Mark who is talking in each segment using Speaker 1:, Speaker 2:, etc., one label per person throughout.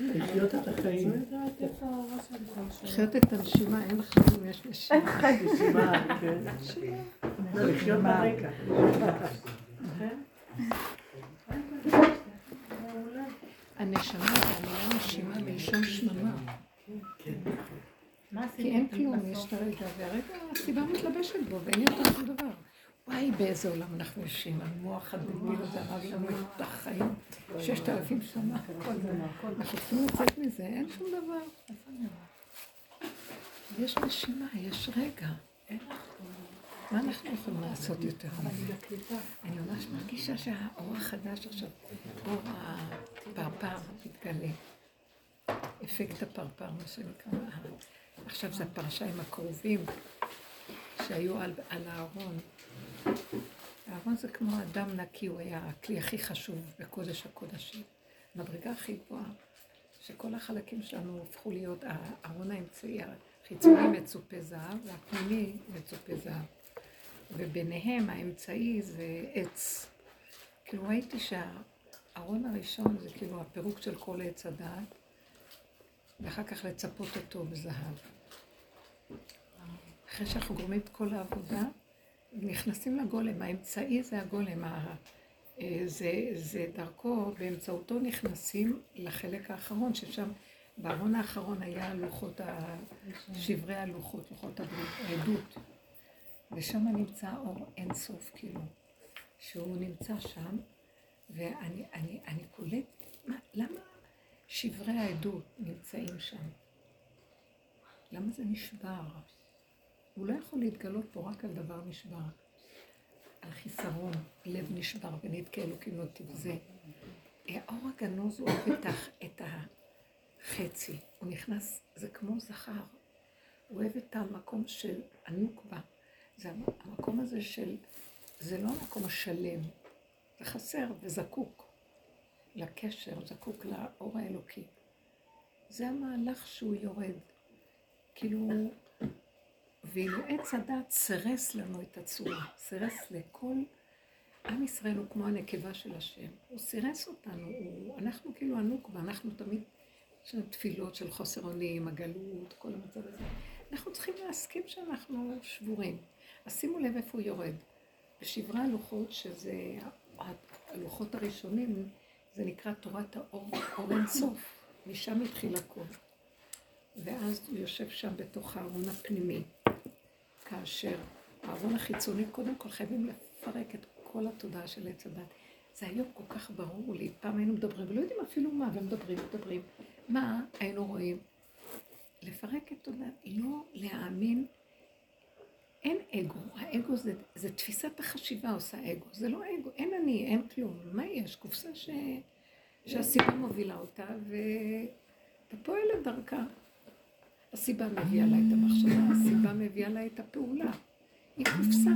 Speaker 1: לחיות את החיים.
Speaker 2: לחיות את הנשימה, אין חיים, יש נשימה.
Speaker 1: נשימה, כן. לא, לחיות ברקע.
Speaker 2: הנשמה, המילה נשימה מלשון שממה. כי אין כלום, יש את הרגע, והרגע הסיבה מתלבשת בו, ואין יותר שום דבר. וואי, באיזה עולם אנחנו יושבים, המוח הדביל הזה הרג לנו את החיים ששת אלפים שנה. אנחנו צריכים לצאת מזה, אין שום דבר. יש נשימה, יש רגע. מה אנחנו יכולים לעשות יותר מזה? אני ממש מרגישה שהאור החדש עכשיו, אור הפרפר מתגלה. אפקט הפרפר, מה שנקרא. עכשיו זו הפרשה עם הכרובים שהיו על הארון. הארון זה כמו אדם נקי, הוא היה הכלי הכי חשוב בקודש הקודשים. מדרגה הכי גבוהה, שכל החלקים שלנו הפכו להיות הארון האמצעי, החיצוני מצופה זהב והפנימי מצופה זהב. וביניהם האמצעי זה עץ. כאילו ראיתי שהארון הראשון זה כאילו הפירוק של כל עץ הדעת, ואחר כך לצפות אותו בזהב. אחרי שאנחנו גורמים את כל העבודה, נכנסים לגולם, האמצעי זה הגולם, אה, זה, זה דרכו, באמצעותו נכנסים לחלק האחרון, ששם בארון האחרון היה לוחות, שברי הלוחות, לוחות העדות, ושם נמצא אור אינסוף, כאילו, שהוא נמצא שם, ואני אני, אני קולט, מה, למה שברי העדות נמצאים שם? למה זה נשבר? הוא לא יכול להתגלות פה רק על דבר נשבר. על חיסרון, לב נשבר ונתקה אלוקים לא תבזה. האור הגנוז הוא אוהב את החצי, הוא נכנס, זה כמו זכר. הוא אוהב את המקום של הנוקבה. זה המקום הזה של, זה לא המקום השלם, זה חסר וזקוק לקשר, זקוק לאור האלוקי. זה המהלך שהוא יורד. כאילו, ואילו עץ הדת סירס לנו את הצורה, סירס לכל... עם ישראל הוא כמו הנקבה של השם, הוא סירס אותנו, הוא... אנחנו כאילו הנוקבה, אנחנו תמיד, יש לנו תפילות של חוסר אונים, הגלות, כל המצב הזה. אנחנו צריכים להסכים שאנחנו שבורים. אז שימו לב איפה הוא יורד. בשברי הלוחות, שזה הלוחות הראשונים, זה נקרא תורת האור, אור אינסוף, משם התחיל הכל. ואז הוא יושב שם בתוך הארון הפנימי. כאשר הארון החיצוני, קודם כל חייבים לפרק את כל התודעה של עץ הדת. זה היום כל כך ברור לי, פעם היינו מדברים, ולא יודעים אפילו מה, ומדברים, מדברים. מה היינו רואים? לפרק את תודעה, לא להאמין, אין אגו, האגו זה, זה תפיסת החשיבה עושה אגו, זה לא אגו, אין אני, אין כלום, מה יש? קופסה ש... שהסיבה מובילה אותה, ואתה פועל את דרכה. הסיבה מביאה לה את המחשבה, הסיבה מביאה לה את הפעולה. היא קופסה,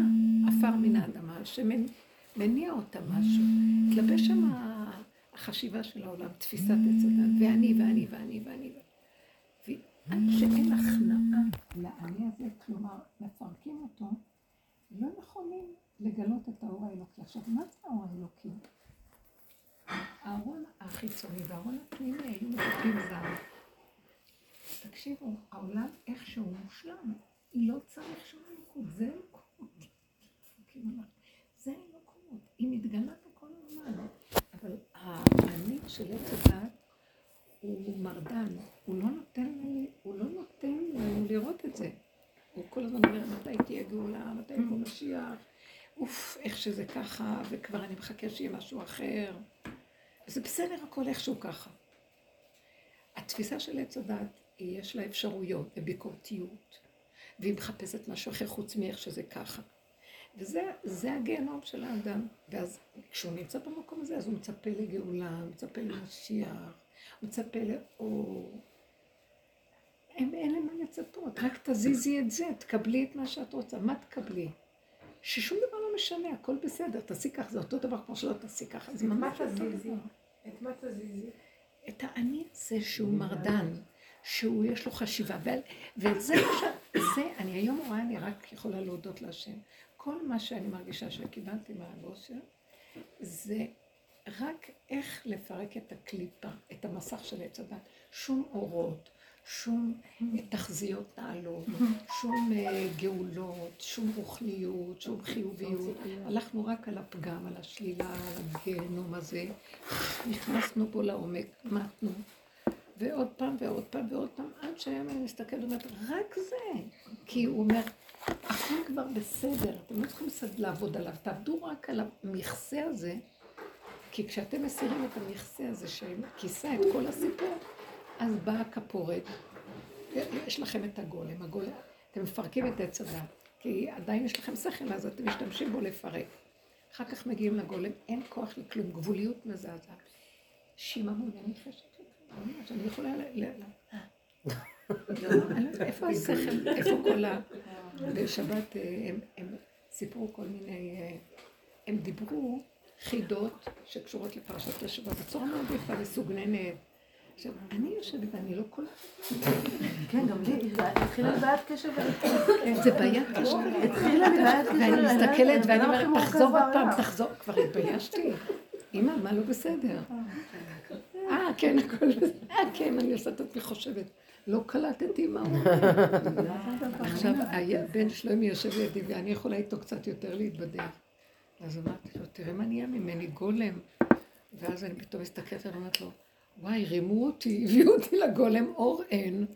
Speaker 2: עפר מן האדמה, שמניע אותה משהו. התלבש שם החשיבה של העולם, תפיסת עץ הדת, ואני, ואני, ואני, ואני. ועד שאין הכנעה לאני הזה, כלומר, מפרקים אותו, לא יכולים לגלות את האור האלוקי. עכשיו, מה זה האור האלוקי? הארון החיצוני והארון הפנימי היו מדברים זר. תקשיבו, העולם איכשהו מושלם, לא צריך שום אלוקות, זה אלוקות. זה אלוקות, היא מתגלה בכל הזמן. אבל האני של עץ הדת הוא מרדן, הוא לא נותן לי, הוא לא נותן לנו לראות את זה. הוא כל הזמן אומר, מתי תהיה גאולה, מתי יבוא משיח, אוף, איך שזה ככה, וכבר אני מחכה שיהיה משהו אחר. זה בסדר הכל איכשהו ככה. התפיסה של עץ הדת יש לה אפשרויות וביקורתיות, והיא מחפשת משהו אחר חוץ מאיך שזה ככה. וזה הגיהנום של האדם. ואז כשהוא נמצא במקום הזה, אז הוא מצפה לגאולה, הוא מצפה למשיח, הוא מצפה לאור. הם, אין להם מה לצפות, רק תזיזי את זה, תקבלי את מה שאת רוצה. מה תקבלי? ששום דבר לא משנה, הכל בסדר, תעשי ככה, זה אותו דבר כמו שלא תעשי ככה, זה ממש
Speaker 3: אותו דבר. את מה תזיזי?
Speaker 2: את האני הזה שהוא מרדן. שהוא יש לו חשיבה, וזה זה, אני היום רואה, אני רק יכולה להודות להשם. כל מה שאני מרגישה שקיבלתי מהבושר, זה רק איך לפרק את הקליפה, את המסך של עץ הדת. שום אורות, שום תחזיות נעלות, שום אה, גאולות, שום רוחניות, שום חיוביות. הלכנו רק על הפגם, על השלילה, על הגיהנום הזה. נכנסנו בו לעומק, מתנו. ועוד פעם ועוד פעם ועוד פעם, עד שהיום אני מסתכלת ואומרת, רק זה. כי הוא אומר, הכל כבר בסדר, אתם לא צריכים לעבוד עליו, תעבדו רק על המכסה הזה, כי כשאתם מסירים את המכסה הזה שכיסה את כל הסיפור, אז באה הכפורת, יש לכם את הגולם, הגולם, אתם מפרקים את עץ הדת, כי עדיין יש לכם שכל, אז אתם משתמשים בו לפרק. אחר כך מגיעים לגולם, אין כוח לכלום, גבוליות מזעזעת. שיממון, אני חושבת ממש, אני יכולה ל... איפה השכל, איפה כל ה... בשבת אה, הם סיפרו כל מיני... אה, הם דיברו חידות שקשורות לפרשת השבוע בצורה מאוד יפה וסוגננת. עכשיו, אני יושבת ואני לא קולטת.
Speaker 1: כן, גם לי, התחילה לי בעיית קשב
Speaker 2: זה בעיית קשב.
Speaker 1: התחילה לי בעיית קשב.
Speaker 2: ואני מסתכלת ואני אומרת, תחזור עוד פעם, תחזור. כבר התביישתי. אמא, מה לא בסדר? כן, הכל בסדר. אה, כן, אני עושה את עצמי חושבת. לא קלטתי מה הוא עכשיו, הבן שלומי יושב לידי ואני יכולה איתו קצת יותר להתבדל. אז אמרתי לו, תראה מה נהיה ממני גולם. ואז אני פתאום מסתכלת ואומרת לו, וואי, רימו אותי, הביאו אותי לגולם, אור אין,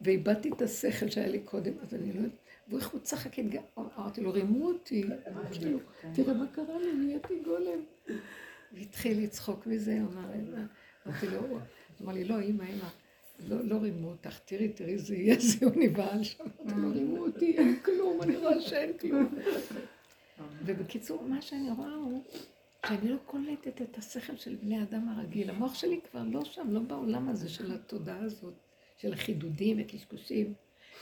Speaker 2: ואיבדתי את השכל שהיה לי קודם, אז אני לא יודעת, ואיך הוא צחק, אמרתי לו, רימו אותי, תראה מה קרה לי, נהייתי גולם. והתחיל לצחוק מזה, אמרתי לו, אמר לי, לא, אמא, אמא, לא, לא רימו אותך, תראי, תראי, זה יהיה זיון נבהל שם, אמרתי לו, רימו אותי, אין כלום, אני רואה שאין כלום. ובקיצור, מה שאני רואה הוא שאני לא קולטת את השכל של בני אדם הרגיל. המוח שלי כבר לא שם, לא בעולם הזה של התודעה הזאת, של החידודים וקשקושים.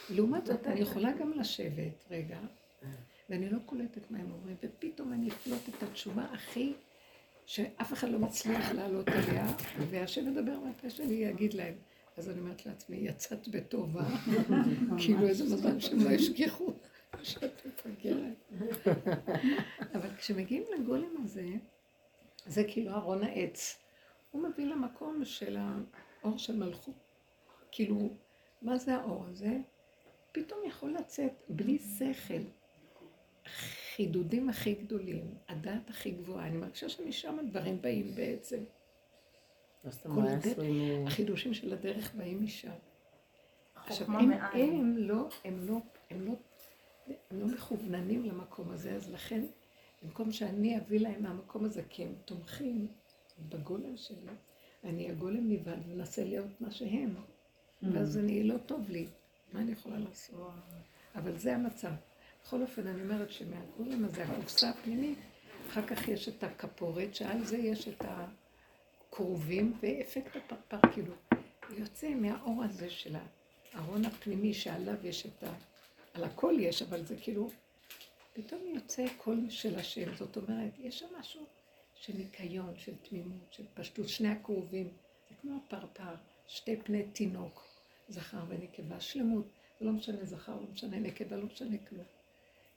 Speaker 2: לעומת זאת, אני יכולה גם לשבת רגע, ואני לא קולטת מה הם אומרים, ופתאום אני אפלוט את התשובה הכי, שאף אחד לא מצליח לעלות עליה, והשם מדבר מהפה שלי, יגיד להם. אז אני אומרת לעצמי, יצאת בטובה, כאילו איזה מזל שהם לא השגיחו. שאת מפגרת. אבל כשמגיעים לגולם הזה, זה כאילו ארון העץ. הוא מביא למקום של האור של מלכות. כאילו, מה זה האור הזה? פתאום יכול לצאת בלי שכל. החידודים הכי גדולים, הדעת הכי גבוהה. אני מרגישה שמשם הדברים באים בעצם. החידושים של הדרך באים משם. עכשיו, הם, הם לא, הם לא, הם לא הם לא מכווננים למקום הזה, אז לכן, במקום שאני אביא להם מהמקום הזה, כי הם תומכים בגולם שלי, אני הגולם לבד ומנסה להיות מה שהם, ואז אני לא טוב לי, מה אני יכולה לעשות? אבל זה המצב. בכל אופן, אני אומרת שמהגולם הזה, הקופסה הפנימית, אחר כך יש את הכפורת, שעל זה יש את הכרובים ואפקט הפרפר, כאילו, יוצא מהאור הזה של הארון הפנימי שעליו יש את ה... על הכל יש, אבל זה כאילו, פתאום יוצא קול של השם. זאת אומרת, יש שם משהו של ניקיון, של תמימות, של פשטות. שני הכרובים, זה כמו הפרפר, שתי פני תינוק, זכר ונקבה, שלמות. לא משנה זכר, לא משנה נקבה, לא משנה כלום.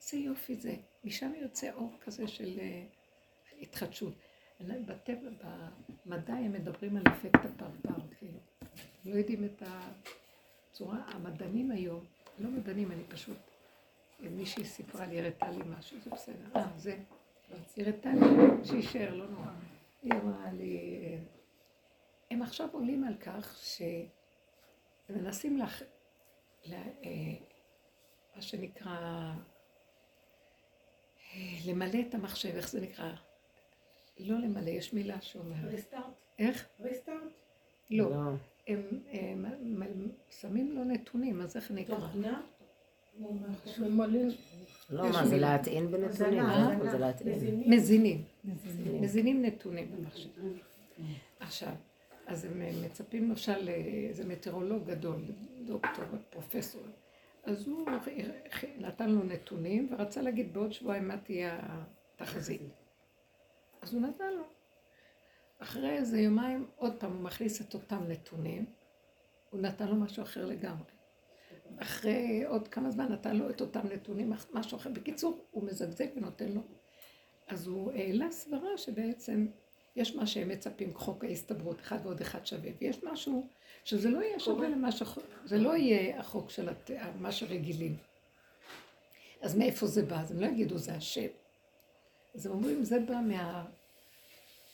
Speaker 2: איזה יופי זה. משם יוצא אור כזה של uh, התחדשות. בטבע, במדע הם מדברים על אפקט הפרפר, כאילו. לא יודעים את הצורה, המדענים היום לא מדענים, אני פשוט... מישהי סיפרה לי, הראתה לי משהו, זה בסדר. אה, זה... הראתה לי, שישאר, לא נורא. היא אמרה לי, הם עכשיו עולים על כך שמנסים לך, אה, מה שנקרא, אה, למלא את המחשב, איך זה נקרא? לא למלא, יש מילה שאומרת.
Speaker 3: ריסטארט.
Speaker 2: איך?
Speaker 3: ריסטארט?
Speaker 2: לא. לא. הם, הם, הם שמים לו נתונים, אז איך נקרא?
Speaker 3: תוכנה?
Speaker 4: לא, מה, זה להטעין בנתונים? זה להטעין.
Speaker 2: מזינים. מזינים נתונים במחשב. עכשיו, אז הם מצפים למשל איזה מטאורולוג גדול, דוקטור, פרופסור. אז הוא נתן לו נתונים ורצה להגיד בעוד שבועיים מה תהיה התחזית. אז הוא נתן לו. אחרי איזה יומיים, עוד פעם הוא מכניס את אותם נתונים, הוא נתן לו משהו אחר לגמרי. אחרי עוד כמה זמן נתן לו את אותם נתונים, משהו אחר. בקיצור, הוא מזגזג ונותן לו. אז הוא העלה סברה שבעצם יש מה שהם מצפים, חוק ההסתברות, אחד ועוד אחד שווה, ויש משהו שזה לא יהיה שווה למה ש... זה לא יהיה החוק של הת... מה שרגילים. אז מאיפה זה בא? אז הם לא יגידו זה השם. אז הם אומרים, זה בא מה...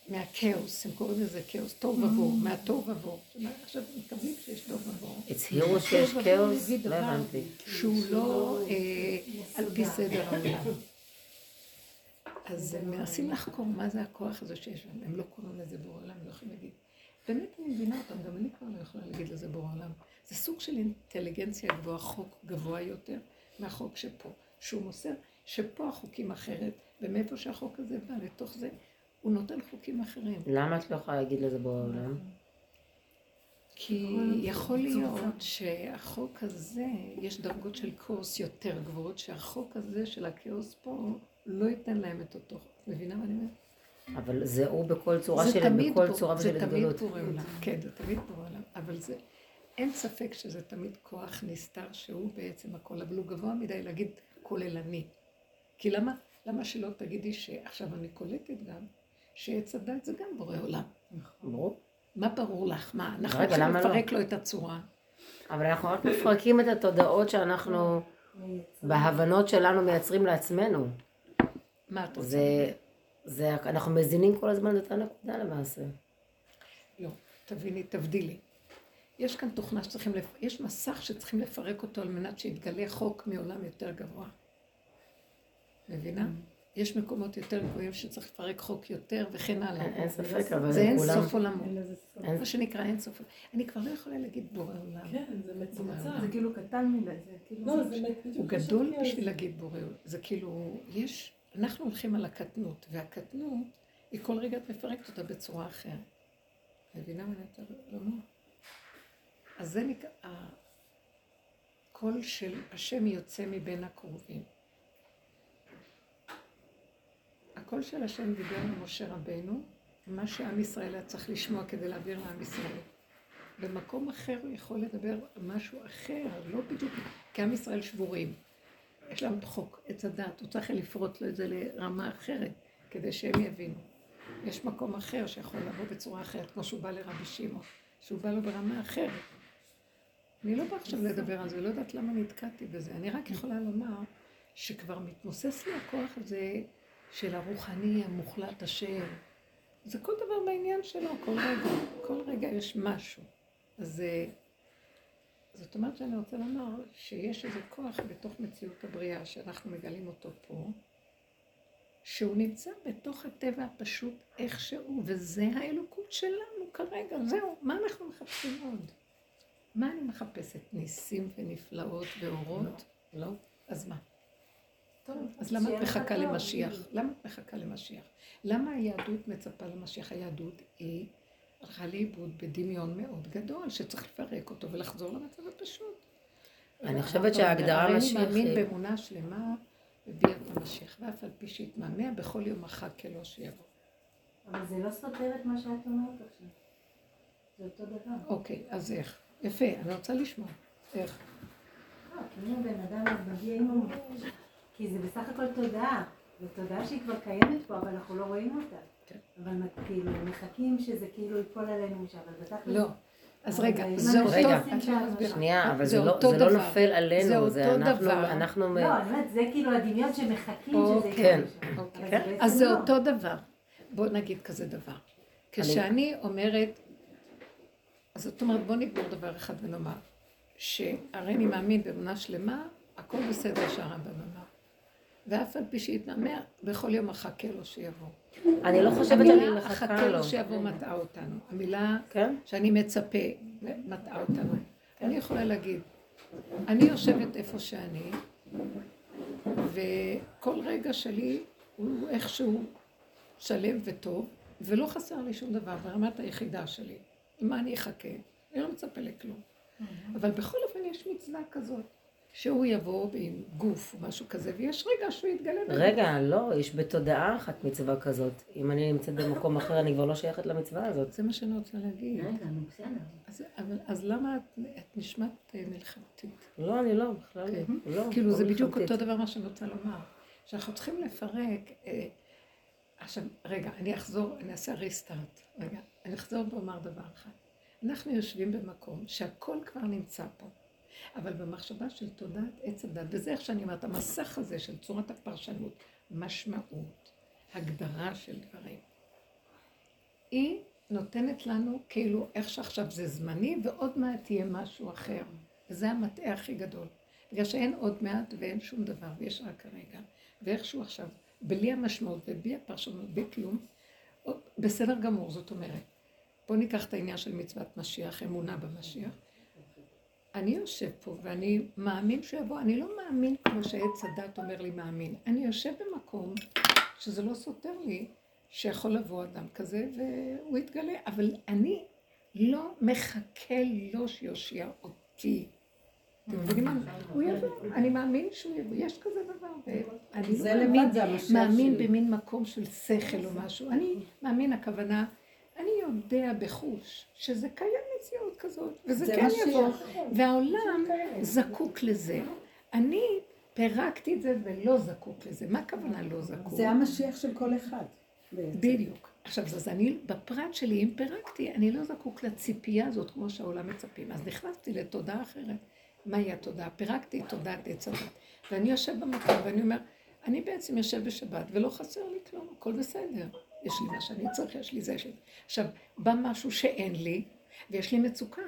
Speaker 2: מהכאוס, הם קוראים לזה כאוס, תוהו ובוהו, מהתוהו ובוהו. עכשיו מקבלים שיש תוהו ובוהו.
Speaker 4: הצהירו שיש כאוס? לא הבנתי.
Speaker 2: שהוא לא אה, על פי סדר העולם. אז הם מנסים לחקור מה זה הכוח הזה שיש להם. הם לא קוראים לזה בורא עולם, הם לא יכולים להגיד. באמת אני מבינה אותם, גם אני כבר לא יכולה להגיד לזה בורא עולם. זה סוג של אינטליגנציה גבוהה, חוק גבוה יותר מהחוק שפה. שהוא מוסר שפה החוקים אחרת, ומאיפה שהחוק הזה בא, לתוך זה, הוא נותן חוקים אחרים.
Speaker 4: למה את לא יכולה להגיד לזה בורא עולם?
Speaker 2: כי יכול להיות שהחוק הזה, יש דרגות של כאוס יותר גבוהות, שהחוק הזה של הכאוס פה לא ייתן להם את אותו. את מבינה מה אני אומרת?
Speaker 4: אבל זה הוא בכל צורה
Speaker 2: זה
Speaker 4: של
Speaker 2: תמיד
Speaker 4: בכל צורה
Speaker 2: זה
Speaker 4: ושל
Speaker 2: תמיד
Speaker 4: התגלות.
Speaker 2: בורא עולם, כן, זה תמיד בורא עולם, אבל זה, אין ספק שזה תמיד כוח נסתר שהוא בעצם הכל, אבל הוא גבוה מדי להגיד כוללני. כי למה, למה שלא תגידי שעכשיו אני קולטת גם, שעץ הדת זה גם בורא עולם.
Speaker 4: ברור.
Speaker 2: מה ברור לך? מה, אנחנו
Speaker 4: למה לא?
Speaker 2: לפרק לו את הצורה.
Speaker 4: אבל אנחנו רק מפרקים את התודעות שאנחנו בהבנות שלנו מייצרים לעצמנו.
Speaker 2: מה את רוצה?
Speaker 4: זה, זה, אנחנו מזינים כל הזמן את אותה נקודה למעשה.
Speaker 2: לא, תביני, תבדילי. יש כאן תוכנה שצריכים, לפ... יש מסך שצריכים לפרק אותו על מנת שיתגלה חוק מעולם יותר גבוה. מבינה? יש מקומות יותר גבוהים שצריך לפרק חוק יותר וכן הלאה.
Speaker 4: אין ספק, אבל
Speaker 2: זה אין
Speaker 4: כולם...
Speaker 2: סוף עולמו.
Speaker 1: אין
Speaker 2: מה שנקרא אין סוף. אני כבר לא יכולה להגיד בורא עולם.
Speaker 1: כן, זה מצומצם.
Speaker 3: זה כאילו קטן מדי, זה כאילו...
Speaker 1: לא, זה
Speaker 2: הוא גדול בשביל. להגיד בורא עולם. זה כאילו, יש, אנחנו הולכים על הקטנות, והקטנות, היא כל רגע מפרקת אותה בצורה אחרת. מבינה מה אני רוצה לומר? אז זה נקרא, הקול של השם יוצא מבין הקרובים. הקול של השם דיבר למשה רבנו, מה שעם ישראל היה צריך לשמוע כדי להעביר לעם ישראל. במקום אחר הוא יכול לדבר משהו אחר, לא בדיוק, כי עם ישראל שבורים. יש להם חוק, עץ הדת, הוא צריך לפרוט לו את זה לרמה אחרת, כדי שהם יבינו. יש מקום אחר שיכול לבוא בצורה אחרת, כמו שהוא בא לרבי שמעון, שהוא בא לו ברמה אחרת. אני לא באה עכשיו לדבר על זה, לא יודעת למה נתקעתי בזה. אני רק יכולה לומר שכבר מתמוסס לי הכוח הזה של הרוחני המוחלט השם. זה כל דבר בעניין שלו, כל רגע, כל רגע יש משהו. אז אה, זאת אומרת שאני רוצה לומר שיש איזה כוח בתוך מציאות הבריאה שאנחנו מגלים אותו פה, שהוא נמצא בתוך הטבע הפשוט איכשהו, וזה האלוקות שלנו כרגע, זהו, מה אנחנו מחפשים עוד? מה אני מחפשת? ניסים ונפלאות ואורות? לא. אז מה?
Speaker 3: טוב,
Speaker 2: אז למה את מחכה. למשיח? למה את מחכה למשיח? למה היהדות מצפה למשיח? היהדות היא הלכה לאיבוד בדמיון מאוד גדול, שצריך לפרק אותו ולחזור למצב הפשוט.
Speaker 4: אני חושבת שההגדרה
Speaker 2: הרי
Speaker 4: משיח
Speaker 2: אני מאמין באמונה שלמה בביאת המשיח, ואף על פי שיתמהמה בכל יום מחק אלו שיבוא.
Speaker 5: אבל זה לא סותר את מה שאת אומרת עכשיו. זה אותו דבר.
Speaker 2: אוקיי, אז איך? יפה, אני רוצה לשמוע. איך?
Speaker 5: לא, כי אם בן אדם מגיע עם... הוא- כי זה בסך הכל תודעה. זו תודעה שהיא כבר קיימת פה, אבל אנחנו לא רואים אותה.
Speaker 2: כן.
Speaker 5: אבל כאילו, מחכים שזה כאילו ייפול עלינו משם, אבל בתכל'ס...
Speaker 2: לא. אז רגע, זה אותו... מסבירה.
Speaker 4: שנייה, אבל
Speaker 2: זה
Speaker 4: לא, לא
Speaker 2: דבר.
Speaker 4: נופל עלינו,
Speaker 2: זה
Speaker 4: אנחנו,
Speaker 2: דבר.
Speaker 5: לא, אני אומרת, זה כאילו הדמיון שמחכים שזה
Speaker 2: אוקיי.
Speaker 5: יקרה
Speaker 4: כן.
Speaker 5: משם.
Speaker 2: אוקיי.
Speaker 5: אבל
Speaker 4: כן.
Speaker 5: בעצם
Speaker 2: אז זה
Speaker 5: לא.
Speaker 2: אותו דבר. בואו נגיד כזה דבר. כשאני אומרת, אז זאת אומרת, בואו נגמור דבר אחד ונאמר, שהרי אני מאמין באמונה שלמה, הכל בסדר שהרמב"ם אמר. ואף על פי שיתמהמה, בכל יום מחכה לו שיבוא.
Speaker 4: אני לא חושבת שאני
Speaker 2: המילה
Speaker 4: מחכה לו.
Speaker 2: לו שיבוא מטעה אותנו. המילה
Speaker 4: כן?
Speaker 2: שאני מצפה, מטעה אותנו. אני יכולה להגיד, אני יושבת איפה שאני, וכל רגע שלי הוא איכשהו שלם וטוב, ולא חסר לי שום דבר ברמת היחידה שלי. מה אני אחכה? אני לא מצפה לכלום. אבל בכל אופן יש מצווה כזאת, שהוא יבוא עם גוף או משהו כזה, ויש רגע שהוא יתגלה. בגוף.
Speaker 4: רגע, לא, יש בתודעה אחת מצווה כזאת. אם אני נמצאת במקום אחר, אני כבר לא שייכת למצווה הזאת.
Speaker 2: זה מה שאני רוצה להגיד.
Speaker 5: רגע, נו בסדר.
Speaker 2: אז, אבל, אז למה את, את נשמעת אה, מלחמתית?
Speaker 4: לא, אני לא, בכלל
Speaker 2: כן.
Speaker 4: לא.
Speaker 2: כאילו
Speaker 4: לא
Speaker 2: זה בדיוק. אותו דבר מה שאני רוצה לומר. שאנחנו צריכים לפרק, אה, עכשיו, רגע, אני אחזור, אני אעשה ריסטארט. רגע, אני אחזור ואומר דבר אחד. אנחנו יושבים במקום שהכל כבר נמצא פה, אבל במחשבה של תודעת עץ הדת, וזה איך שאני אומרת, המסך הזה של צורת הפרשנות, משמעות, הגדרה של דברים, היא נותנת לנו כאילו איך שעכשיו זה זמני ועוד מעט יהיה משהו אחר. וזה המטעה הכי גדול. בגלל שאין עוד מעט ואין שום דבר, ויש רק כרגע. ואיכשהו עכשיו, בלי המשמעות ובלי הפרשנות, בלי כלום, בסדר גמור, זאת אומרת. בואו ניקח את העניין של מצוות משיח, אמונה במשיח. אני יושב פה ואני מאמין שהוא יבוא, אני לא מאמין כמו שעץ הדת אומר לי מאמין. אני יושב במקום שזה לא סותר לי שיכול לבוא אדם כזה והוא יתגלה, אבל אני לא מחכה לו שיושיע אותי. אתם מבינים מה? הוא יבוא, אני מאמין שהוא יבוא, יש כזה דבר. ואני
Speaker 1: זה
Speaker 2: לא מאמין. במין מקום של שכל או משהו. אני מאמין, הכוונה, אני יודע בחוש שזה קיים מציאות כזאת, וזה
Speaker 1: זה
Speaker 2: כן. יבוא, והעולם זקוק לזה. אני פירקתי את זה ולא זקוק לזה. מה הכוונה לא זקוק?
Speaker 1: זה המשיח של כל אחד.
Speaker 2: בדיוק. עכשיו, אז אני, בפרט שלי, אם פירקתי, אני לא זקוק לציפייה הזאת כמו שהעולם מצפים. אז נכנסתי לתודעה אחרת. מהי התודעה? פירקתי את תודעת עץ הדת. ואני יושב במקום ואני אומר, אני בעצם יושב בשבת ולא חסר לי כלום, הכל בסדר. יש לי מה שאני צריך, יש לי זה, יש לי. עכשיו, בא משהו שאין לי, ויש לי מצוקה.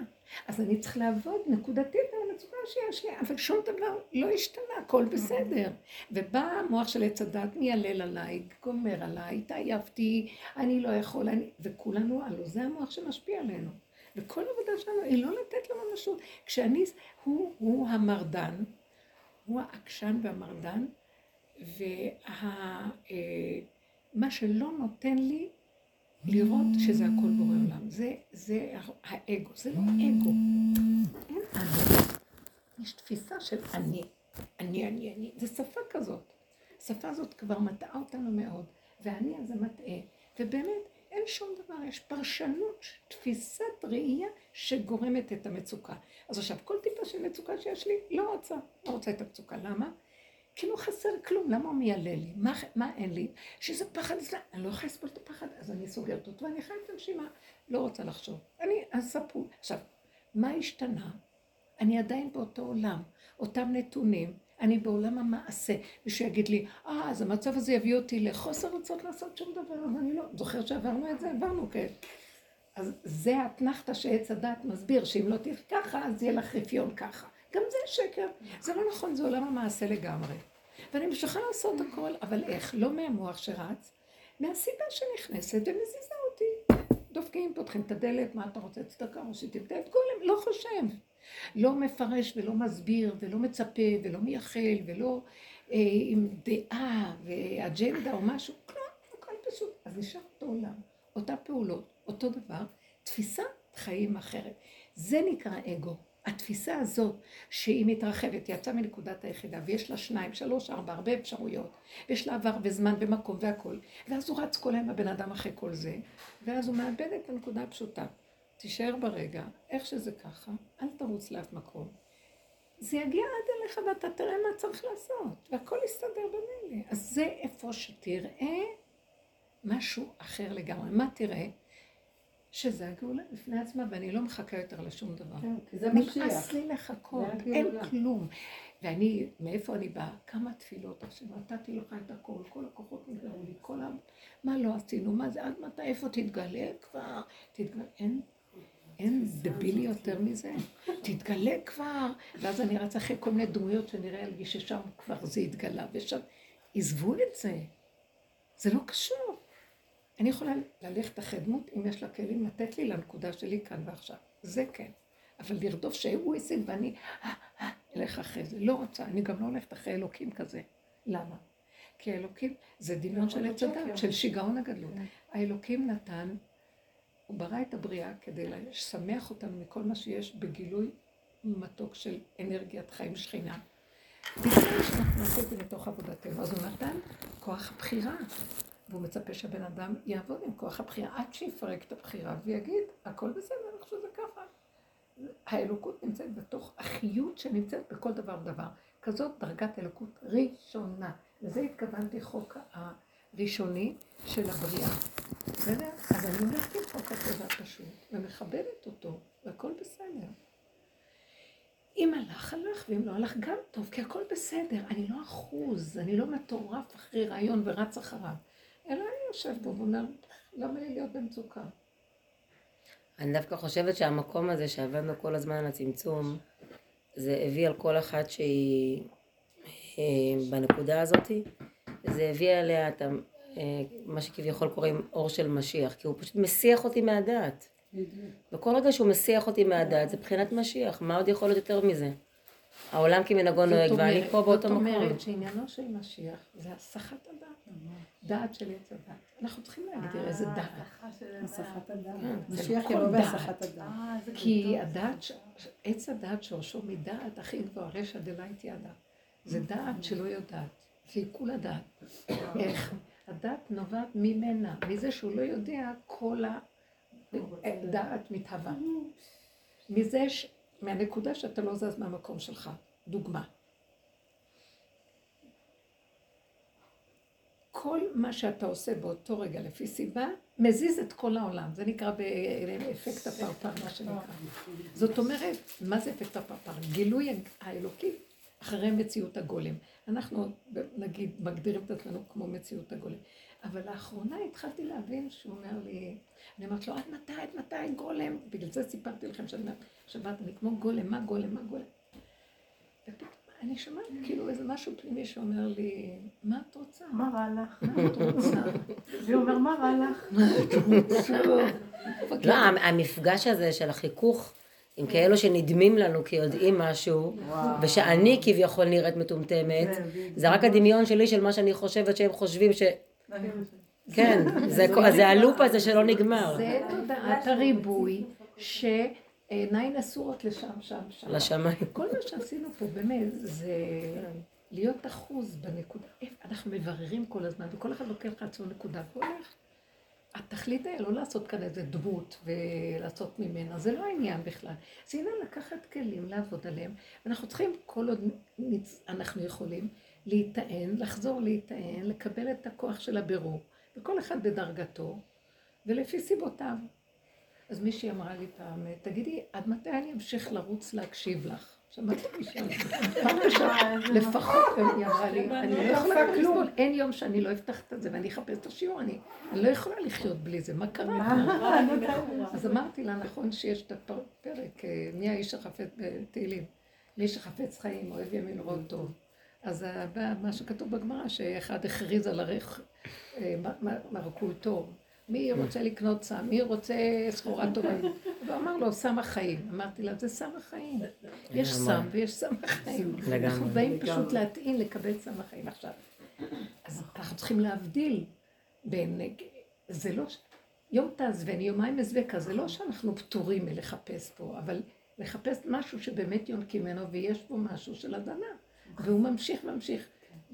Speaker 2: אז אני צריך לעבוד נקודתית על המצוקה שיש לי, אבל שום דבר לא השתנה, הכל בסדר. ובא המוח של עץ הדת, מיילל עליי, גומר עליי, התעייפתי, אני לא יכול, אני... וכולנו הלו, זה המוח שמשפיע עלינו. וכל העבודה שלנו היא לא לתת לו ממשות. כשאני, הוא, הוא המרדן, הוא העקשן והמרדן, ומה שלא נותן לי לראות שזה הכל בורא עולם. זה, זה האגו, זה לא אגו. אין אני. יש תפיסה של אני. אני, אני, אני. זה שפה כזאת. השפה הזאת כבר מטעה אותנו מאוד, והאני הזה מטעה. ובאמת, אין שום דבר, יש פרשנות, תפיסת ראייה שגורמת את המצוקה. אז עכשיו, כל טיפה של מצוקה שיש לי, לא רוצה. לא רוצה את המצוקה. למה? כי לא חסר כלום, למה הוא מיילל לי? מה, מה אין לי? שזה פחד, זה... אני לא יכולה לסבול את הפחד, אז אני סוגרת אותו ואני חייבת הנשימה. לא רוצה לחשוב. אני, אז ספרו. עכשיו, מה השתנה? אני עדיין באותו עולם, אותם נתונים, אני בעולם המעשה. מישהו יגיד לי, אה, אז המצב הזה יביא אותי לחוסר רצות לעשות שום דבר, אז אני לא, זוכר שעברנו את זה? עברנו, כן. אז זה האתנחתא שעץ הדת מסביר, שאם לא תלך ככה, אז יהיה לך רפיון ככה. גם זה שקר. זה לא נכון, זה עולם המעשה לגמרי. ואני ממשיכה לעשות הכל, אבל איך? לא מהמוח שרץ, מהסיבה שנכנסת ומזיזה אותי. דופקים, פותחים את הדלת, מה אתה רוצה? צדקה, או שתבדה את גולם, לא חושב. לא מפרש ולא מסביר ולא מצפה ולא מייחל ולא אה, עם דעה ואג'נדה או משהו, כלום, הכל פשוט. אז נשאר אותו עולם, אותה פעולות, אותו דבר, תפיסת חיים אחרת. זה נקרא אגו. התפיסה הזאת, שהיא מתרחבת, היא יצאה מנקודת היחידה, ויש לה שניים, שלוש, ארבע, הרבה אפשרויות, ויש לה עבר וזמן ומקום והכול, ואז הוא רץ כל היום הבן אדם אחרי כל זה, ואז הוא מאבד את הנקודה הפשוטה. תישאר ברגע, איך שזה ככה, אל תרוץ לאף מקום. זה יגיע עד אליך ואתה תראה מה צריך לעשות, והכל יסתדר במילא. אז זה איפה שתראה משהו אחר לגמרי. מה תראה? שזה הגאולה בפני עצמה, ואני לא מחכה יותר לשום דבר.
Speaker 1: כן, כי זה משיח.
Speaker 2: נמאס לי לחכות. אין כלום. ואני, מאיפה אני באה? כמה תפילות עכשיו, נתתי לך את הכל, כל הכוחות נגררו לי, כל ה... מה לא עשינו, מה זה, עד מתי, איפה תתגלה כבר? תתגלה, אין, אין דבילי יותר מזה. תתגלה כבר. ואז אני רצה אחרי כל מיני דמויות שנראה לי ששם כבר זה התגלה, ושם, עזבו את זה. זה לא קשור. אני יכולה ללכת אחרי דמות אם יש לה כלים לתת לי לנקודה שלי כאן ועכשיו. זה כן. אבל לרדוף שהוא השיג ואני אה, אה, אלך אחרי זה. לא רוצה, אני גם לא הולכת אחרי אלוקים כזה. למה? כי האלוקים זה דמיון של עץ הדת, של שיגעון הגדלות. האלוקים נתן, הוא ברא את הבריאה כדי לשמח אותנו מכל מה שיש בגילוי מתוק של אנרגיית חיים שכינה. בגלל שאנחנו נעשה את זה מתוך עבודתנו, אז הוא נתן כוח בחירה. והוא מצפה שהבן אדם יעבוד עם כוח הבחירה עד שיפרק את הבחירה ויגיד, הכל בסדר, איך שזה ככה. האלוקות נמצאת בתוך החיות שנמצאת בכל דבר ודבר. כזאת דרגת אלוקות ראשונה. לזה התכוונתי חוק ראשוני של הבריאה. בסדר? אז אני הולכת עם חוק הטבע הפשוט, ומכבדת אותו, והכל בסדר. אם הלך, הלך, ואם לא הלך, גם טוב, כי הכל בסדר. אני לא אחוז, אני לא מטורף אחרי רעיון ורץ אחריו. אני יושב פה ואומר, למה לי להיות במצוקה?
Speaker 4: אני דווקא חושבת שהמקום הזה שעבדנו כל הזמן על הצמצום, זה הביא על כל אחת שהיא אה, בנקודה הזאת, זה הביא עליה את אה, מה שכביכול קוראים אור של משיח, כי הוא פשוט מסיח אותי מהדעת. וכל רגע שהוא מסיח אותי מהדעת זה בחינת משיח, מה עוד יכול להיות יותר מזה? העולם כמנהגו נוהג
Speaker 2: זאת
Speaker 4: ואני פה באותו
Speaker 2: זאת
Speaker 4: מקום.
Speaker 2: אומרת שעניינו של משיח זה הסחת הדעת. דעת של עץ הדת. אנחנו צריכים להגדיר איזה דעת.
Speaker 1: הסחת הדעת.
Speaker 4: כן,
Speaker 2: זה
Speaker 1: משיח
Speaker 2: כל
Speaker 1: ילווה
Speaker 2: דעת.
Speaker 1: הסחת הדעת.
Speaker 2: כי. הדעת, עץ הדעת שורשו מדעת הכי גבוה, רשע דלייט ידה. זה דעת שלא יודעת, זה עיכול הדעת. איך? הדעת נובעת ממנה, מזה שהוא לא יודע כל הדעת מתהווה. מזה, ש... מהנקודה שאתה לא זז מהמקום שלך. דוגמה. כל מה שאתה עושה באותו רגע לפי סיבה, מזיז את כל העולם. זה נקרא באפקט הפרפר, מה שנקרא. זאת אומרת, מה זה אפקט הפרפר? גילוי האלוקי אחרי מציאות הגולם. אנחנו, נגיד, מגדירים את עצמנו כמו מציאות הגולם. אבל לאחרונה התחלתי להבין שהוא אומר לי, אני אומרת לו, עד מתי, עד מתי גולם? בגלל זה סיפרתי לכם שאני אומרת, שבת, אני כמו גולם, מה גולם, מה גולם? ופתאום אני שומעת כאילו איזה משהו פנימי שאומר לי, מה את רוצה?
Speaker 3: מה רע לך?
Speaker 2: מה את רוצה?
Speaker 3: והוא אומר, מה רע לך?
Speaker 2: מה את רוצה?
Speaker 4: לא, המ- המפגש הזה של החיכוך עם כאלו שנדמים לנו כי יודעים משהו, ושאני כביכול נראית מטומטמת, זה רק הדמיון שלי של מה שאני חושבת שהם חושבים ש... כן, זה הלופ הזה שלא נגמר.
Speaker 2: זה תודעת הריבוי שעיניים אסורות לשם, שם, שם.
Speaker 4: לשמיים.
Speaker 2: כל מה שעשינו פה באמת זה להיות אחוז בנקודה. אנחנו מבררים כל הזמן, וכל אחד לוקח לעצמו נקודה והולך. התכלית היה לא לעשות כאן איזה דמות ולעשות ממנה, זה לא העניין בכלל. זה עניין לקחת כלים, לעבוד עליהם, ואנחנו צריכים, כל עוד. אנחנו יכולים, להיטען, לחזור להיטען, לקבל את הכוח של הבירור, וכל אחד בדרגתו, ולפי סיבותיו. אז מישהי אמרה לי פעם, תגידי, עד מתי אני אמשיך לרוץ להקשיב לך? שמעתי מישהי, פעם ראשונה, לפחות, היא אמרה לי, אני לא יכולה לסבול, אין יום שאני לא אפתח את זה ואני אחפש את השיעור, אני לא יכולה לחיות בלי זה, מה קרה? אז אמרתי לה, נכון שיש את הפרק, אה, מי האיש החפץ בתהילים? מי שחפץ חיים, אוהב ימין רואה טוב. אז מה שכתוב בגמרא, שאחד הכריז על הרך אה, מרכולתו. מי רוצה לקנות סם? מי רוצה סחורה טובה? והוא אמר לו, סם החיים. אמרתי לה, זה סם החיים. יש סם ויש סם החיים. אנחנו באים פשוט להטעין, לקבל סם החיים עכשיו. אז אנחנו צריכים להבדיל בין... זה לא... ש- יום תעזבני, יומיים אזבקה, זה לא שאנחנו פטורים מלחפש פה, אבל לחפש משהו שבאמת יונקים ממנו ויש פה משהו של הזנה. והוא ממשיך ממשיך.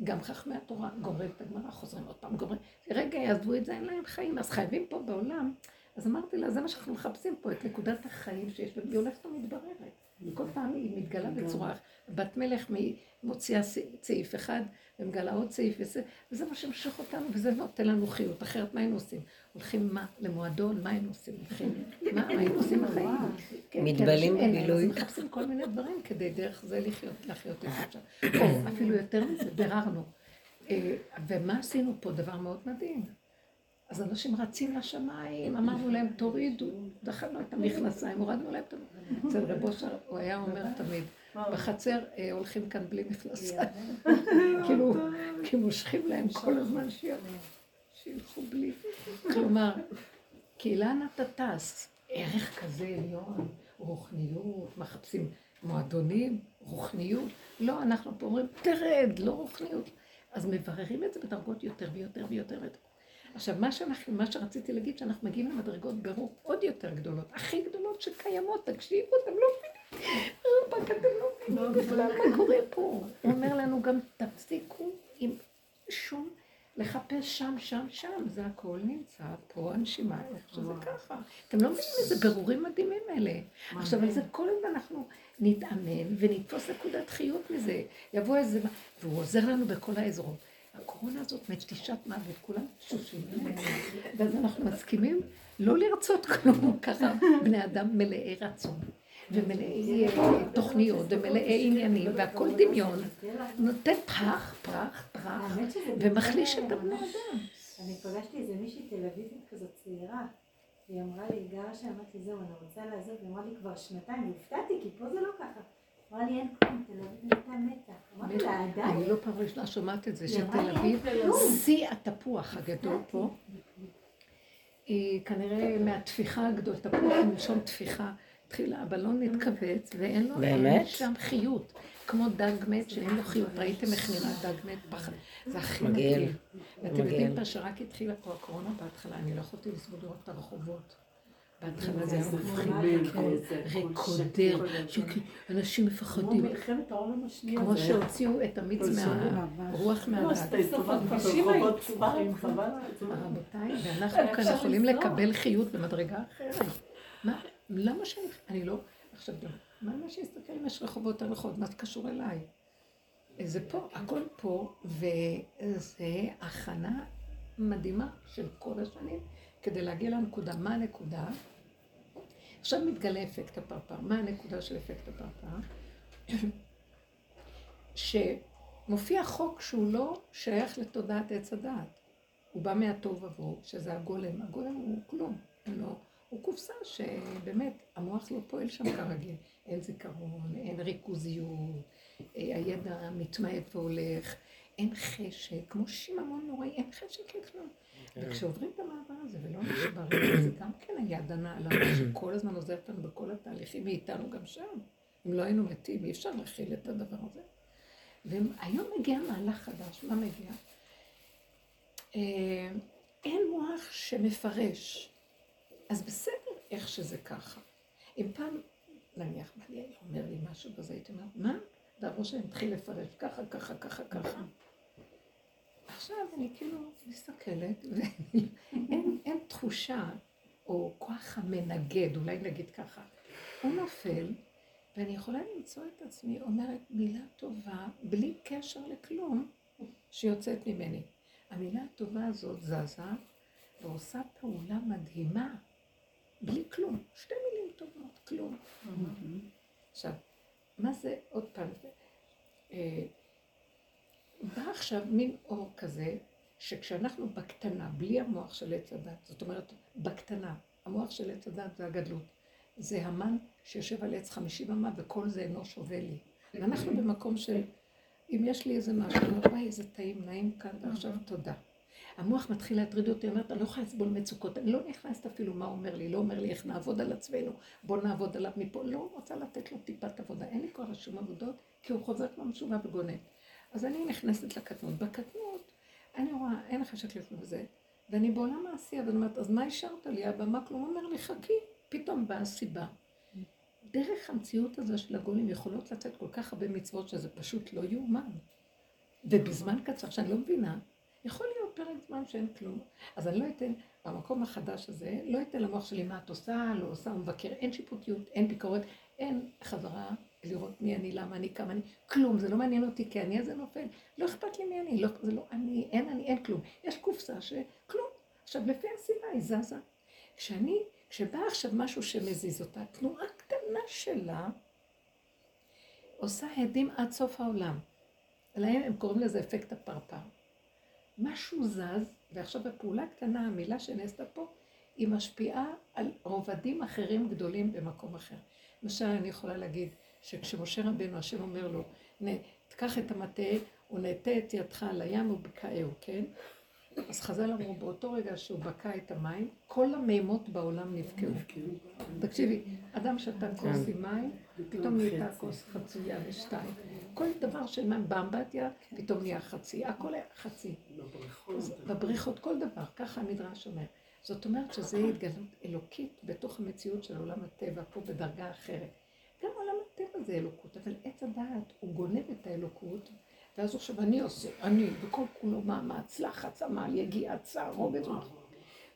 Speaker 2: גם חכמי התורה גומרים את הגמרא, חוזרים עוד פעם, גומרים. רגע, יעזבו את זה, אין להם חיים, אז חייבים פה בעולם. אז אמרתי לה, זה מה שאנחנו מחפשים פה, את נקודת החיים שיש, והיא הולכת ומתבררת. כל פעם היא מתגלה בצורה, בת מלך מוציאה סעיף אחד ומגלה עוד סעיף, וזה, וזה מה שמשך אותנו, וזה נותן לנו חיות, אחרת מה היינו עושים? הולכים מה? למועדון, מה היינו עושים? הולכים, מה היינו עושים בחיים? כן,
Speaker 4: מתבלים
Speaker 2: אין להם,
Speaker 4: בבילוי.
Speaker 2: אז מחפשים כל מיני דברים כדי דרך זה לחיות, לחיות את זה. או אפילו יותר מזה, ביררנו. אה, ומה עשינו פה? דבר מאוד מדהים. אז אנשים רצים לשמיים, אמרנו להם, תורידו, דחנו את המכנסיים, הורדנו להם את המכנסיים. אצל רב אושר, הוא היה אומר תמיד, בחצר אה, הולכים כאן בלי מכנסיים. כאילו, כי מושכים להם כל הזמן שילכו- שילכו בלי. כלומר, כי לאן אתה טס? ערך כזה עליון, רוחניות, מחפשים מועדונים, רוחניות. לא, אנחנו פה אומרים, תרד, לא רוחניות. אז מבררים את זה בדרגות יותר ויותר ויותר. ויותר. עכשיו, מה, שאנחנו, מה שרציתי להגיד, שאנחנו מגיעים למדרגות ברור עוד יותר גדולות, הכי גדולות שקיימות, תקשיבו, אתם לא מבינים, רבאק, אתם לא מבינים בכלל מה קורה פה. הוא אומר לנו גם, תפסיקו עם שום, לחפש שם, שם, שם, זה הכל נמצא פה, הנשימה, איך שזה ככה. אתם לא מבינים איזה בירורים מדהימים אלה. עכשיו, על זה כל הזמן אנחנו נתאמן ונתפוס נקודת חיות מזה. יבוא איזה, והוא עוזר לנו בכל העזרות. הקורונה הזאת מתישת מוות, כולם תשושים. ואז אנחנו מסכימים לא לרצות כלום, ככה בני אדם מלאי רצון. ומלאי אה, תוכניות, ומלאי עניינים, והכל דמיון. נותן פרח, פרח, פרח, ומחליש את הבני אדם.
Speaker 5: אני פגשתי איזה מישהי תל אביבית כזאת צעירה, והיא אמרה לי, היא גרה שם, אמרתי זהו, אני רוצה לעזוב, היא אמרה לי כבר שנתיים, והופתעתי, כי פה זה לא ככה. אמרה לי, אין כלום, תל אביב נהייתה מתה. אמרתי לה, עדיין?
Speaker 2: אני לא פעם ראשונה שומעת את זה, שתל אביב. שיא התפוח הגדול פה, היא כנראה מהטפיחה הגדולה, תפוח מלשון טפיחה, התחילה, הבלון התכווץ ואין לו,
Speaker 4: באמת?
Speaker 2: שם חיות, כמו דג מת שאין לו חיות, ראיתם איך נראה דג מת פחד, זה הכי
Speaker 4: מגעיל.
Speaker 2: ואתם. יודעים מה שרק התחילה פה הקורונה בהתחלה, אני לא יכולתי לסבול לראות את הרחובות. בהתחלה זה היה מפחיד, ריקודר, אנשים
Speaker 1: כמו
Speaker 2: מפחדים. כמו שהוציאו את המיץ מהרוח
Speaker 1: לא, צבעים, חבל.
Speaker 2: רבותיי, ואנחנו כאן יכולים לקבל חיות במדרגה אחרת. מה, למה שאני, אני לא, עכשיו מה מה שיסתכל אם יש רחובות רחוב, מה זה קשור אליי? זה פה, הכל פה, וזה הכנה מדהימה של כל השנים כדי להגיע לנקודה. מה הנקודה? עכשיו מתגלה אפקט הפרפר. מה הנקודה של אפקט הפרפר? שמופיע חוק שהוא לא שייך לתודעת עץ הדעת. הוא בא מהטוב עבור, שזה הגולם. הגולם הוא כלום, אין לו, הוא קופסה שבאמת המוח לא פועל שם כרגיל. אין זיכרון, אין ריכוזיות, אה, הידע מתמעט והולך, אין חשק, כמו שיממון נוראי, אין חשק לכלום. וכשעוברים את המעבר הזה ולא נשברים, זה גם כן היד הנעלה שכל הזמן עוזרת לנו בכל התהליכים, היא איתנו גם שם. אם לא היינו מתים, אי אפשר להכיל את הדבר הזה. והיום מגיע מהלך חדש, מה מגיע? אה, אין מוח שמפרש. אז בסדר איך שזה ככה. אם פעם, נניח, בעלי היה אומר לי משהו כזה, הייתי אומרת, מה? דאבו שאני מתחיל לפרש ככה, ככה, ככה, ככה. עכשיו אני כאילו מסתכלת, ואין אין תחושה, או כוח המנגד, אולי נגיד ככה. הוא נופל, ואני יכולה למצוא את עצמי אומרת מילה טובה, בלי קשר לכלום, שיוצאת ממני. המילה הטובה הזאת זזה, ועושה פעולה מדהימה, בלי כלום. שתי מילים טובות, כלום. עכשיו, מה זה עוד פעם? בא עכשיו מין אור כזה, שכשאנחנו בקטנה, בלי המוח של עץ הדת, זאת אומרת, בקטנה, המוח של עץ הדת זה הגדלות. זה המן שיושב על עץ חמישים אמה וכל זה אינו שווה לי. ואנחנו במקום של, אם יש לי איזה משהו, וואי, איזה טעים, נעים כאן, ועכשיו תודה. המוח מתחיל להטריד אותי, אומרת, אני לא יכולה לסבול מצוקות, אני לא נכנסת אפילו מה הוא אומר לי, לא אומר לי איך נעבוד על עצמנו, בוא נעבוד עליו מפה, לא רוצה לתת לו טיפת עבודה, אין לי כוח לשום עבודות, כי הוא חוזר כמו משוגע וגונן. אז אני נכנסת לקטנות. בקטנות, אני רואה, אין לך שקל כלום וזה, ואני בעולם העשייה, ואני אומרת, אז מה השארת לי? הבמה כלום אומר לי, חכי, פתאום באה הסיבה. דרך המציאות הזו של הגולים יכולות לצאת כל כך הרבה מצוות שזה פשוט לא יאומן. ובזמן קצר, שאני לא מבינה, יכול להיות פרק זמן שאין כלום. אז אני לא אתן, במקום החדש הזה, לא אתן למוח שלי מה את עושה, לא עושה, הוא מבקר, אין שיפוטיות, אין ביקורת, אין חזרה לראות מי אני, למה אני, כמה אני, כלום, זה לא מעניין אותי, כי אני הזה נופל. לא אכפת לי מי אני, לא, זה לא אני, אין אני, אין כלום. יש קופסה שכלום. עכשיו, לפי הסיבה היא זזה. כשאני, כשבא עכשיו משהו שמזיז אותה, תנועה קטנה שלה עושה הדים עד סוף העולם. להם הם קוראים לזה אפקט הפרפר. משהו זז, ועכשיו הפעולה הקטנה, המילה שנעשתה פה, היא משפיעה על רובדים אחרים גדולים במקום אחר. למשל, אני יכולה להגיד שכשמשה רבנו, השם אומר לו, תקח את המטה ונטה את ידך על הים ובקעהו, כן? אז חז"ל אמרו, באותו רגע שהוא בקע את המים, כל המימות בעולם נבקעו. תקשיבי, אדם שתה כוס עם מים, פתאום נהייתה כוס חצויה לשתיים. כל דבר של מים באמבטיה, פתאום נהיה חצי. הכל היה חצי. בבריכות, כל דבר, ככה המדרש אומר. זאת אומרת שזו התגלות אלוקית בתוך המציאות של עולם הטבע, פה בדרגה אחרת. גם עולם הטבע זה אלוקות, אבל עץ הדעת, הוא גונב את האלוקות, ואז עכשיו אני עושה, אני, וכל כולו מאמץ, לחץ, עמל, יגיע, צער, רוגז,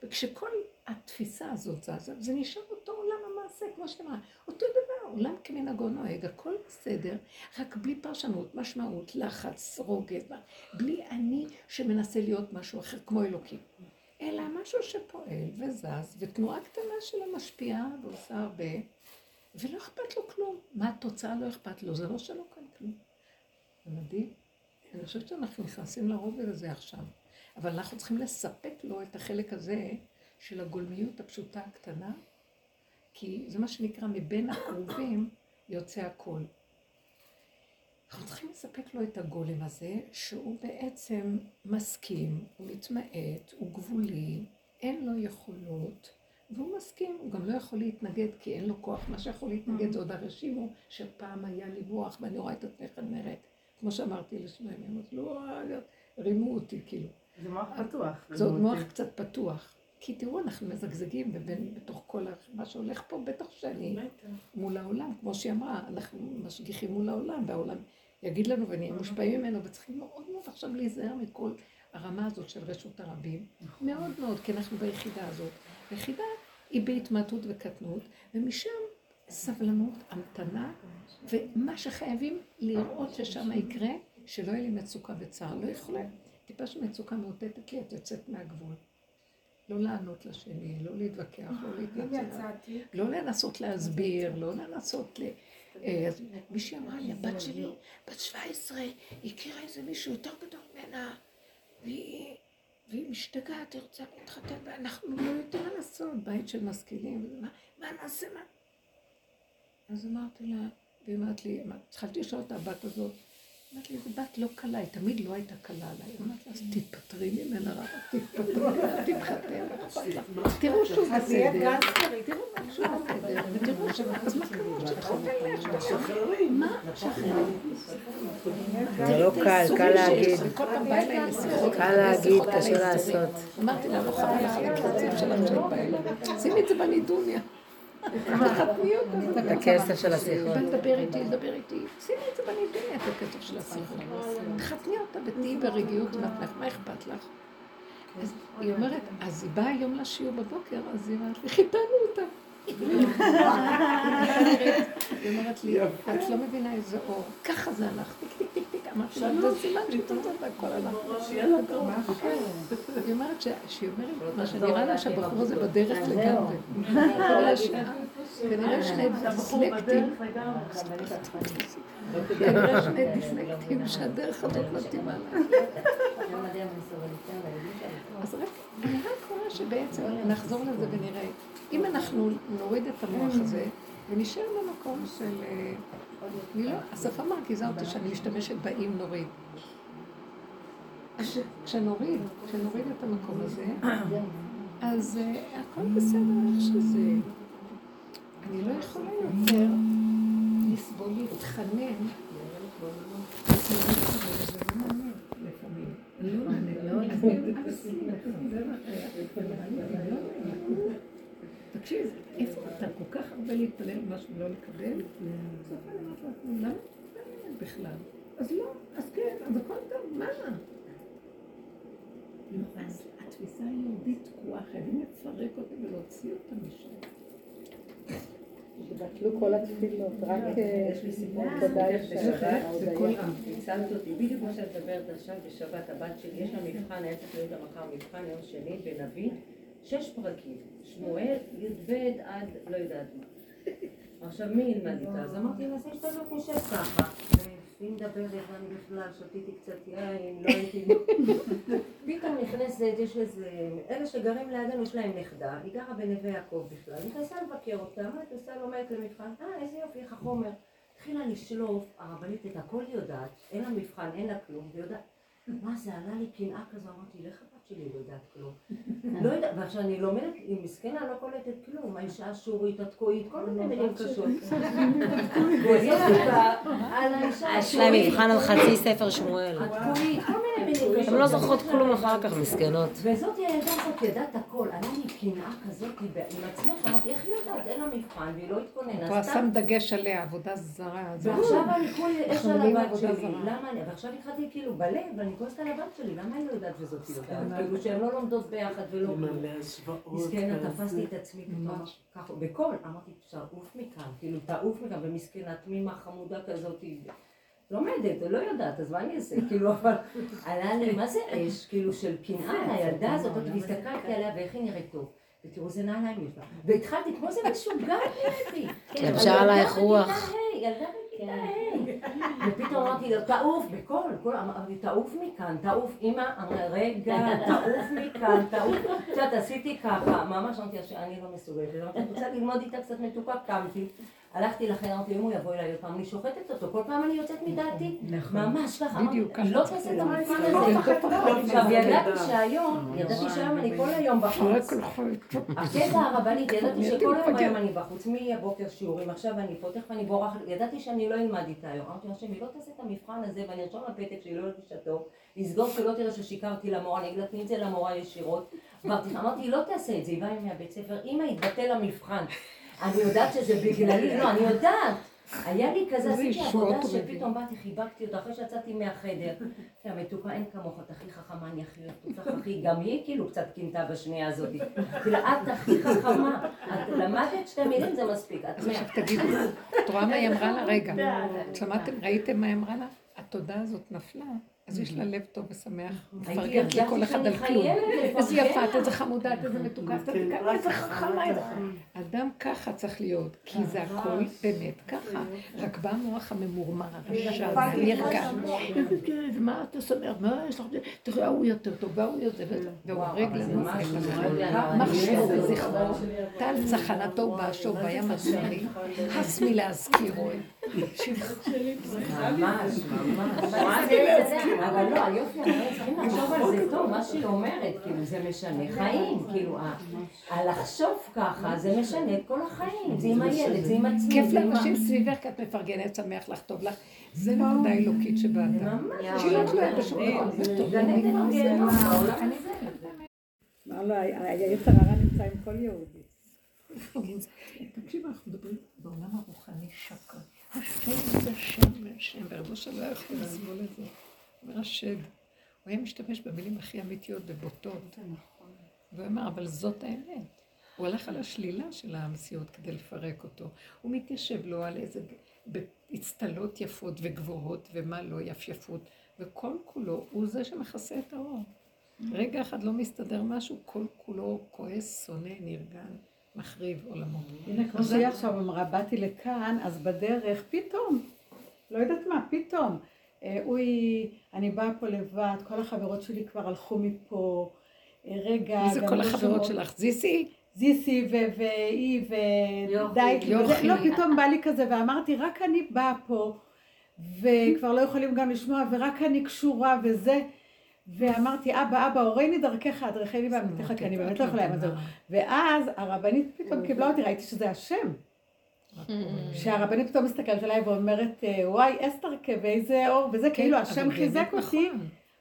Speaker 2: וכשכל התפיסה הזאת זזה, זה נשאר אותו עולם המעשה, כמו שאמרה, אותו דבר, עולם כמנהגו נוהג, הכל בסדר, רק בלי פרשנות, משמעות, לחץ, רוגז, בלי אני שמנסה להיות משהו אחר, כמו אלוקים. אלא משהו שפועל וזז, ותנועה קטנה שלו משפיעה ועושה הרבה, ולא אכפת לו כלום. מה התוצאה לא אכפת לו? זה לא שלא כאן כלום. זה מדהים. אני חושבת שאנחנו נכנסים לרובד הזה עכשיו, אבל אנחנו צריכים לספק לו את החלק הזה של הגולמיות הפשוטה הקטנה, כי זה מה שנקרא מבין הקרובים יוצא הכל. אנחנו צריכים לספק לו את הגולם הזה, שהוא בעצם מסכים, הוא מתמעט, הוא גבולי, אין לו יכולות, והוא מסכים, הוא גם לא יכול להתנגד כי אין לו כוח. מה שיכול להתנגד זה עוד הרשימו, שפעם היה לי מוח ואני רואה את עצמך נראית. כמו שאמרתי לשניהם, הם אמרו, לא, רימו אותי, כאילו.
Speaker 3: זה מוח פתוח.
Speaker 2: זה עוד מוח קצת פתוח. כי תראו, אנחנו מזגזגים בתוך כל מה שהולך פה, בטח שאני מול העולם, כמו שהיא אמרה, אנחנו משגיחים מול העולם, והעולם יגיד לנו ונהיה מושפעים ממנו, וצריכים מאוד מאוד עכשיו להיזהר מכל הרמה הזאת של רשות הרבים, מאוד מאוד, כי אנחנו ביחידה הזאת. היחידה היא בהתמעטות וקטנות, ומשם סבלנות, המתנה, ומה שחייבים לראות ששם יקרה, שלא יהיה לי מצוקה וצער. לא יכולה, טיפה של מצוקה מאותתת לי, את יוצאת מהגבול. לא לענות לשני, לא להתווכח, לא להתנצל, לא לנסות להסביר, לא לנסות ל... אה, מישהי אמרה לי, הבת שלי, בת 17, הכירה איזה מישהו יותר גדול ממנה, והיא משתגעת, היא רוצה להתחתן, ואנחנו לא יודעים מה לעשות, בית של משכילים, מה נעשה, מה? אז אמרתי לה, והיא אמרת לי, התחלתי לשאול את הבת הזאת, אמרת לי, זו בת לא קלה, היא תמיד לא הייתה קלה עליי. אמרתי לה, אז תתפטרי ממנה רבה, תתפטרי ממנה, תתחתן, תראו שהוא בסדר, תראו שהוא בסדר, ותראו ש... אז מה קרה? מה?
Speaker 4: זה לא קל, קל להגיד. קל להגיד, קשה לעשות.
Speaker 2: אמרתי לה, לא חבל לך על הכסף שלך שאת באה אליי. שימי את זה בנידוניה.
Speaker 4: את הכסף של השיחות.
Speaker 2: לדבר איתי, לדבר איתי. שימי את זה בנידוניה, את הכסף של השיחות. תחתני אותה ותהיי ברגיעות מה אכפת לך? היא אומרת, אז היא באה היום לשיעור בבוקר, אז היא אומרת לי, חיתנו אותה. היא אומרת לי, את לא מבינה איזה אור, ככה זה הלך, טיק טיק טיק טיק, אמרתי לה, זה סימן שטובות והכל הלך. היא אומרת שהיא אומרת, מה שנראה לה שהבחור הזה בדרך לגמרי. כנראה שני דיסלקטים, כנראה שני דיסלקטים שהדרך הזאת מתאימה לה. אז רק, רק רואה שבעצם נחזור לזה ונראה. אם אנחנו נוריד את המוח הזה ונשאר במקום של... אני לא, השפה מרגיזה אותי שאני משתמשת באם נוריד. כשנוריד, כשנוריד את המקום הזה, אז הכל בסדר איך שזה. אני לא יכולה יותר לסבול להתחנן. תקשיב, איפה אתה כל כך הרבה להתפלל משהו ולא לקבל? למה בכלל? אז לא, אז כן, אז הכל טוב, מה? אז התפיסה היהודית תקועה, חייבים לפרק אותה ולהוציא אותה משם.
Speaker 3: שבטלו כל התפילות, רק תודה
Speaker 6: בשבת, הצלת אותי, בדיוק כמו שאת מדברת עכשיו בשבת, הבת שלי, יש לה מבחן, היה צריך להיות לה מחר מבחן יום שני בנביא, שש פרקים, שמואל, י"ב עד לא יודעת מה. עכשיו מי ילמד איתה? אז אמרתי זה שאתה לא חושב ככה. והיא מדברת, ואני בכלל שתיתי קצת יין, לא הייתי... פתאום נכנסת, יש איזה... אלה שגרים לידינו, יש להם נכדה, היא גרה בנווה יעקב בכלל, נכנסה לבקר אותה, מה את עושה? לומדת למבחן, אה, איזה יופי, איך החומר. התחילה לשלוף, הרבנית את הכל יודעת, אין לה מבחן, אין לה כלום, ויודעת. מה זה, עלה לי קנאה כזו, אמרתי, לך שלי לא יודעת כלום. לא יודעת, ועכשיו אני לומדת, היא מסכנה, לא קולטת כלום, האישה השורית, התקועית, כל מיני מילים קשות.
Speaker 4: יש להם מבחן על חצי ספר שמואל.
Speaker 6: התקועית, כל מיני מילים קשות.
Speaker 4: הן לא זוכרות כלום אחר כך, מסכנות.
Speaker 6: וזאת הילדה הזאת ידעת הכל, עלה לי קנאה כזאת ב- עם עצמך, אמרתי, איך היא יודעת? אין לה מבחן, והיא לא התכוננה.
Speaker 2: הוא
Speaker 6: סתם
Speaker 2: שם דגש עליה, עבודה זרה.
Speaker 6: ועכשיו אני כולי אש
Speaker 2: אנחנו
Speaker 6: על הבת שלי. למה אני, ועכשיו התחלתי כאילו בלב, ואני כועסת על הבת שלי, למה היא לא יודעת וזאת יודעת? כאילו שהן לא לומדות ביחד ולא...
Speaker 1: מלא השוואות.
Speaker 6: מסכנה. תפסתי את עצמי פתאום, ככה, בקול, אמרתי, תעוף מכאן, כאילו, תעוף מכאן, ומסכנה, תמימה, חמודה כזאת, לומדת, לא יודעת, אז מה אני אעשה? כאילו, אבל עלה לי, מה זה אש, כאילו, של קנאה לילדה הזאת, והסתכלתי עליה ואיך היא נראית טוב. ותראו איזה נעליים יש לה. והתחלתי, כמו זה משוגעת נראיתי.
Speaker 4: לבשה עלייך רוח.
Speaker 6: ילדה בכיתה ה'. אמרתי לו, תעוף, בקול, קול, אמרתי, תעוף מכאן, תעוף, אמא, אמרה, רגע, תעוף מכאן, תעוף. את יודעת, עשיתי ככה, ממש אמרתי לה שאני לא מסוגלת, את רוצה ללמוד איתה קצת מתוקה, קמתי. הלכתי לחדר, אמרתי, אם הוא יבוא אליי עוד פעם, אני שוחטת אותו, כל פעם אני יוצאת מדעתי. ממש ככה, לא תעשה את המבחן הזה. עכשיו, ידעתי שהיום, ידעתי שהיום אני כל היום בחוץ. הקטע הרבנית, ידעתי שכל היום היום אני בחוץ, מהבוקר שיעורים, עכשיו אני פה, תכף אני בורחת, ידעתי שאני לא אלמד איתה היום. אמרתי לה, השם, היא לא תעשה את המבחן הזה, ואני ארשום לפתק שהיא לא הרגישה טוב, לסגור שלא תראה ששיקרתי למורה, אני אגיד לה, תני את זה למורה ישירות. אמרתי, היא לא תעשה את זה, היא באה מהבית ספר, אמא, התבטל המבחן. אני יודעת שזה בגללי, לא, אני יודעת. היה לי כזה, עשיתי עבודה. שפתאום באתי, חיבקתי אותה, אחרי שיצאתי מהחדר. המתוקה, אין כמוך, את הכי חכמה, אני הכי אוהבת אותך, הכי, גם היא כאילו קצת קינתה בשנייה הזאת. כאילו, את הכי חכמה. את למדת שתי מילים, זה מספיק.
Speaker 2: עכשיו תגידו, את רואה מה היא אמרה לה? רגע, שמעתם, ראיתם מה היא אמרה לה? התודעה הזאת נפלה, אז יש לה לב טוב ושמח, מפרגנת לכל אחד על כלום. איזה יפה, את. איזה חמודה, את, איזה מתוקה, את,
Speaker 1: כן,
Speaker 2: איזה חכמה, איזה... אדם ככה צריך להיות, כי זה הכל באמת ככה. רק בא המוח הממורמר, הרשע, הנרגע. כן, מה אתה שמח? מה יש לך? תראה, ההוא יותר טוב, וההוא יותר... והוא הורג
Speaker 6: אבל זה
Speaker 2: לנו.
Speaker 6: זה הורג לנו.
Speaker 2: מחשבו וזכרו, טל צחנתו ובאשו בים הצמאי, הס מלהזכירו.
Speaker 6: ממש, ממש. אבל לא, היופי, אנחנו צריכים לחשוב על זה טוב, מה שהיא אומרת, כאילו, זה משנה חיים, כאילו, הלחשוב ככה, זה משנה את כל החיים, זה עם הילד, זה עם עצמי,
Speaker 2: כיף לאנשים סביבך כי את מפרגנת, שמח לך, טוב לך. זה נקודה אלוקית שבאדם. שהיא לא תלויה בשום דבר.
Speaker 6: הזה.
Speaker 3: אמר לו, היצר הרע נמצא עם כל יהודי.
Speaker 2: תקשיבו, אנחנו מדברים בעולם הרוחני שקר. השם זה שם מהשם, ורבו שלא יכול לסבול את זה. אומר השד. הוא היה משתמש במילים הכי אמיתיות ובוטות. והוא אמר, אבל זאת האמת. הוא הלך על השלילה של המציאות כדי לפרק אותו. הוא מתיישב לו על איזה, באצטלות יפות וגבוהות, ומה לא יפייפות, וכל כולו הוא זה שמכסה את האור. רגע אחד לא מסתדר משהו, כל כולו כועס, שונא, נרגן, מחריב עולמות.
Speaker 3: הנה, כמו שהיא עכשיו אמרה, באתי לכאן, אז בדרך, פתאום, לא יודעת מה, פתאום. אה, אוי, אני באה פה לבד, כל החברות שלי כבר הלכו מפה. אה, רגע,
Speaker 2: מי זה
Speaker 3: גם
Speaker 2: כל
Speaker 3: לא
Speaker 2: החברות. שלך? זיסי?
Speaker 3: זיסי והיא ודייק, לא, פתאום בא לי כזה, ואמרתי, רק אני באה פה, וכבר לא יכולים גם לשמוע, ורק אני קשורה וזה, ואמרתי, אבא, אבא, הורני דרכך, אדרכני בעמיתך, כי אני באמת לא יכולה זה. ואז הרבנית פתאום קיבלה אותי, ראיתי שזה השם. שהרבנית פתאום מסתכלת עליי ואומרת, אה, וואי, אסתרקה, ואיזה אור, וזה כאילו,
Speaker 2: אבל
Speaker 3: השם חיזק
Speaker 2: נכון.
Speaker 3: אותי.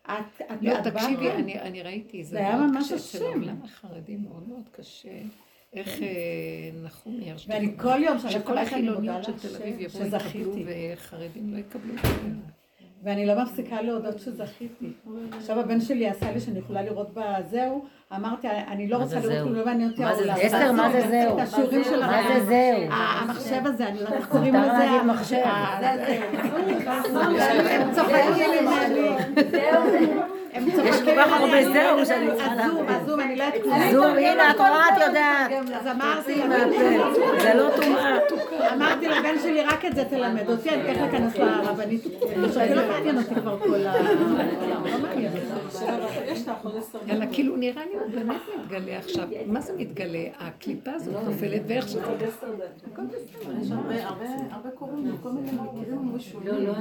Speaker 3: את,
Speaker 2: לא, תקשיבי. אני, ראיתי, זה,
Speaker 3: היה ממש השם.
Speaker 2: העולם החרדי, מאוד מאוד קשה. איך אה, נחומי הרשתי,
Speaker 3: ואני כל יום שאני
Speaker 2: שכל החילוניות של תל אביב יבואו יקבלו. וחרדים לא יקבלו.
Speaker 3: ואני לא מפסיקה להודות שזכיתי. עכשיו הבן שלי עשה לי שאני יכולה לראות בזהו, אמרתי, אני לא
Speaker 4: מה
Speaker 3: רוצה
Speaker 4: זה
Speaker 3: לראות
Speaker 4: זהו?
Speaker 3: כלום, לא מעניין אותי
Speaker 4: מה זה
Speaker 3: העולם.
Speaker 4: זה? אסתר, מה זה זהו?
Speaker 3: את השיעורים של
Speaker 4: מה. זה זהו?
Speaker 3: המחשב הזה, אני לא יודעת איך קוראים
Speaker 4: מותר
Speaker 3: לזה.
Speaker 4: להגיד מחשב.
Speaker 3: הם
Speaker 4: יש כל כך הרבה. זהו שאני צריכה להבין.
Speaker 3: הזום, אני לא יודעת כלום.
Speaker 4: זום, הנה, את רואה, את יודעת.
Speaker 3: אז אמרתי,
Speaker 4: זה לא טומאה.
Speaker 3: אמרתי לבן שלי, רק את זה תלמד אותי, אני תכף אכנס לרבנית. זה לא מעניין אותי כבר כל ה... לא.
Speaker 2: יאללה, כאילו נראה לי הוא באמת מתגלה עכשיו. מה זה מתגלה? הקליפה הזאת נופלת ואיך שזה...
Speaker 7: יש הרבה, הרבה, הרבה קורים, כל מיני מקרים משונים.
Speaker 6: לא, לא.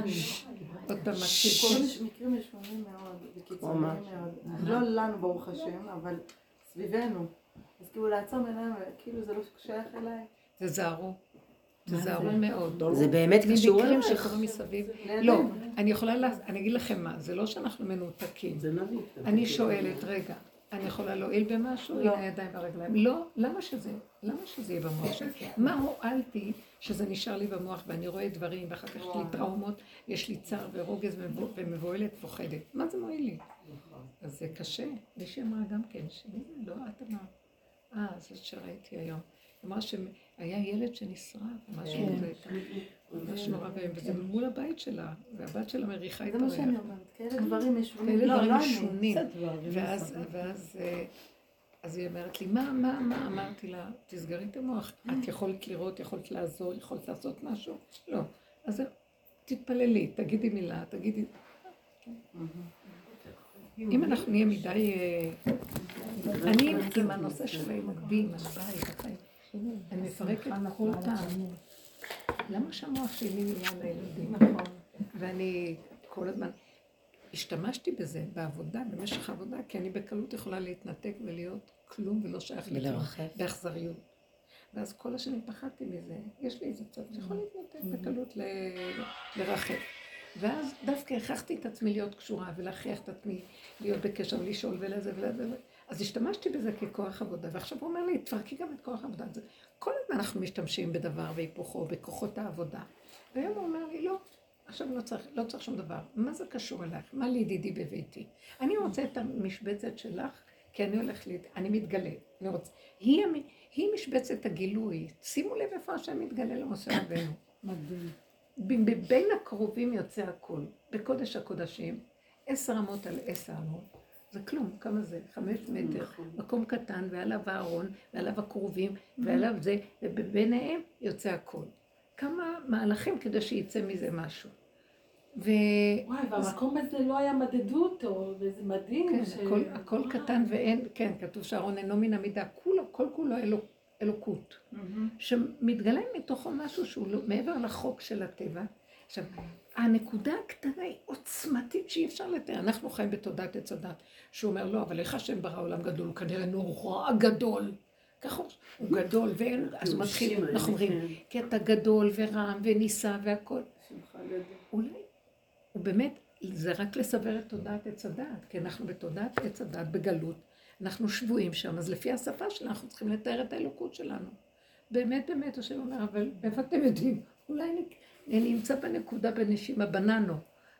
Speaker 2: עוד פעם מקשיב.
Speaker 7: כל מיני מקרים משונים מאוד, וקיצוניים מאוד. לא לנו ברוך השם, אבל סביבנו. אז כאילו לעצום עיניים, כאילו זה לא שייך אליי.
Speaker 2: תזהרו. תזהרו מאוד.
Speaker 4: זה באמת קשור אלייך.
Speaker 2: שקורים מסביב. לא, אני יכולה, לה- אני אגיד לכם מה, זה לא שאנחנו מנותקים.
Speaker 1: זה נביא.
Speaker 2: אני שואלת, רגע, אני יכולה להועיל במשהו?
Speaker 7: לא.
Speaker 2: הנה הידיים והרגליים. לא, למה שזה? למה שזה יהיה במוח שלי? מה הועלתי שזה נשאר לי במוח ואני רואה דברים ואחר כך יש לי טראומות, יש לי צער ורוגז ומבו- ומבוהלת ופוחדת. מה זה מועיל לי? אז זה קשה. מישהי אמרה גם כן, שמי זה? לא, את אמרת. אה, זאת שראיתי היום. אמרה שהיה ילד שנשרף, משהו כזה, ממש נורא ואיום, וזה מול הבית שלה, והבת שלה מריחה את
Speaker 7: זה מה
Speaker 2: הריח.
Speaker 7: שאני אומרת, כאלה דברים משונים.
Speaker 2: כאלה
Speaker 7: לא,
Speaker 2: דברים
Speaker 7: לא.
Speaker 2: משונים.
Speaker 1: קצת דברים.
Speaker 2: ואז, ואז, אז היא אומרת לי, מה, מה, מה? אמרתי לה, תסגרי את המוח. את יכולת לראות, יכולת לעזור, יכולת לעשות משהו? לא. אז תתפללי, תגידי מילה, תגידי... אם אנחנו נהיה מדי... אה, אני עם הנושא של הילדים, הבית, אני מפרקת כל טעם. למה שהמוח שלי יהיה על הילדים?
Speaker 7: נכון.
Speaker 2: ואני כל הזמן השתמשתי בזה בעבודה, במשך העבודה, כי אני בקלות יכולה להתנתק ולהיות כלום ולא שייך לכלום. באכזריות. ואז כל השנים פחדתי מזה, יש לי איזה צד שיכול להתנתק בקלות ל- לרחף. ואז דווקא הכרחתי את עצמי להיות קשורה ולהכריח את עצמי להיות בקשר ולשאול ולזה ולזה. אז השתמשתי בזה ככוח עבודה, ועכשיו הוא אומר לי, תפרקי גם את כוח העבודה. כל הזמן אנחנו משתמשים בדבר והיפוכו, בכוחות העבודה. והיום הוא אומר לי, לא, עכשיו לא צריך, לא צריך שום דבר. מה זה קשור אלייך? מה לידידי בביתי? אני רוצה את המשבצת שלך, כי אני הולך, להת... אני מתגלה. אני רוצה... היא, המ... היא משבצת הגילוי. שימו לב איפה השם מתגלה למשה רבנו.
Speaker 1: מדהים.
Speaker 2: בין הקרובים יוצא הכל. בקודש הקודשים, עשר אמות על עשר אמות. זה כלום, כמה זה? חמש מטר. מקום קטן, ועליו הארון, ועליו הקרובים, ועליו זה, וביניהם יוצא הכל. כמה מהלכים כדי שיצא מזה משהו. ו...
Speaker 1: וואי, והמקום הזה לא היה מדדו אותו, וזה מדהים.
Speaker 2: כן,
Speaker 1: ש-
Speaker 2: הכל, הכל. קטן ואין, כן, כתוב שהארון אינו מן המידה, כולו, כל כולו אלוק, אלוקות. שמתגלה מתוכו משהו שהוא לא, מעבר לחוק של הטבע. עכשיו, הנקודה הקטנה היא עוצמתית שאי אפשר לתאר. אנחנו חיים בתודעת עץ הדת, שהוא אומר, לא, אבל איך השם ברא עולם גדול? הוא כנראה נורא גדול. ככה הוא, הוא גדול, ואין, אז הוא מתחיל, אנחנו אומרים, כי אתה גדול ורם ונישא והכל. אולי, הוא באמת, זה רק לסבר את תודעת עץ הדעת, כי אנחנו בתודעת עץ הדעת בגלות, אנחנו שבויים שם, אז לפי השפה שלנו אנחנו צריכים לתאר את האלוקות שלנו. באמת, באמת, השם אומר, אבל איפה אתם יודעים? אולי אני, אני נמצא בנקודה בנשימה, בננו.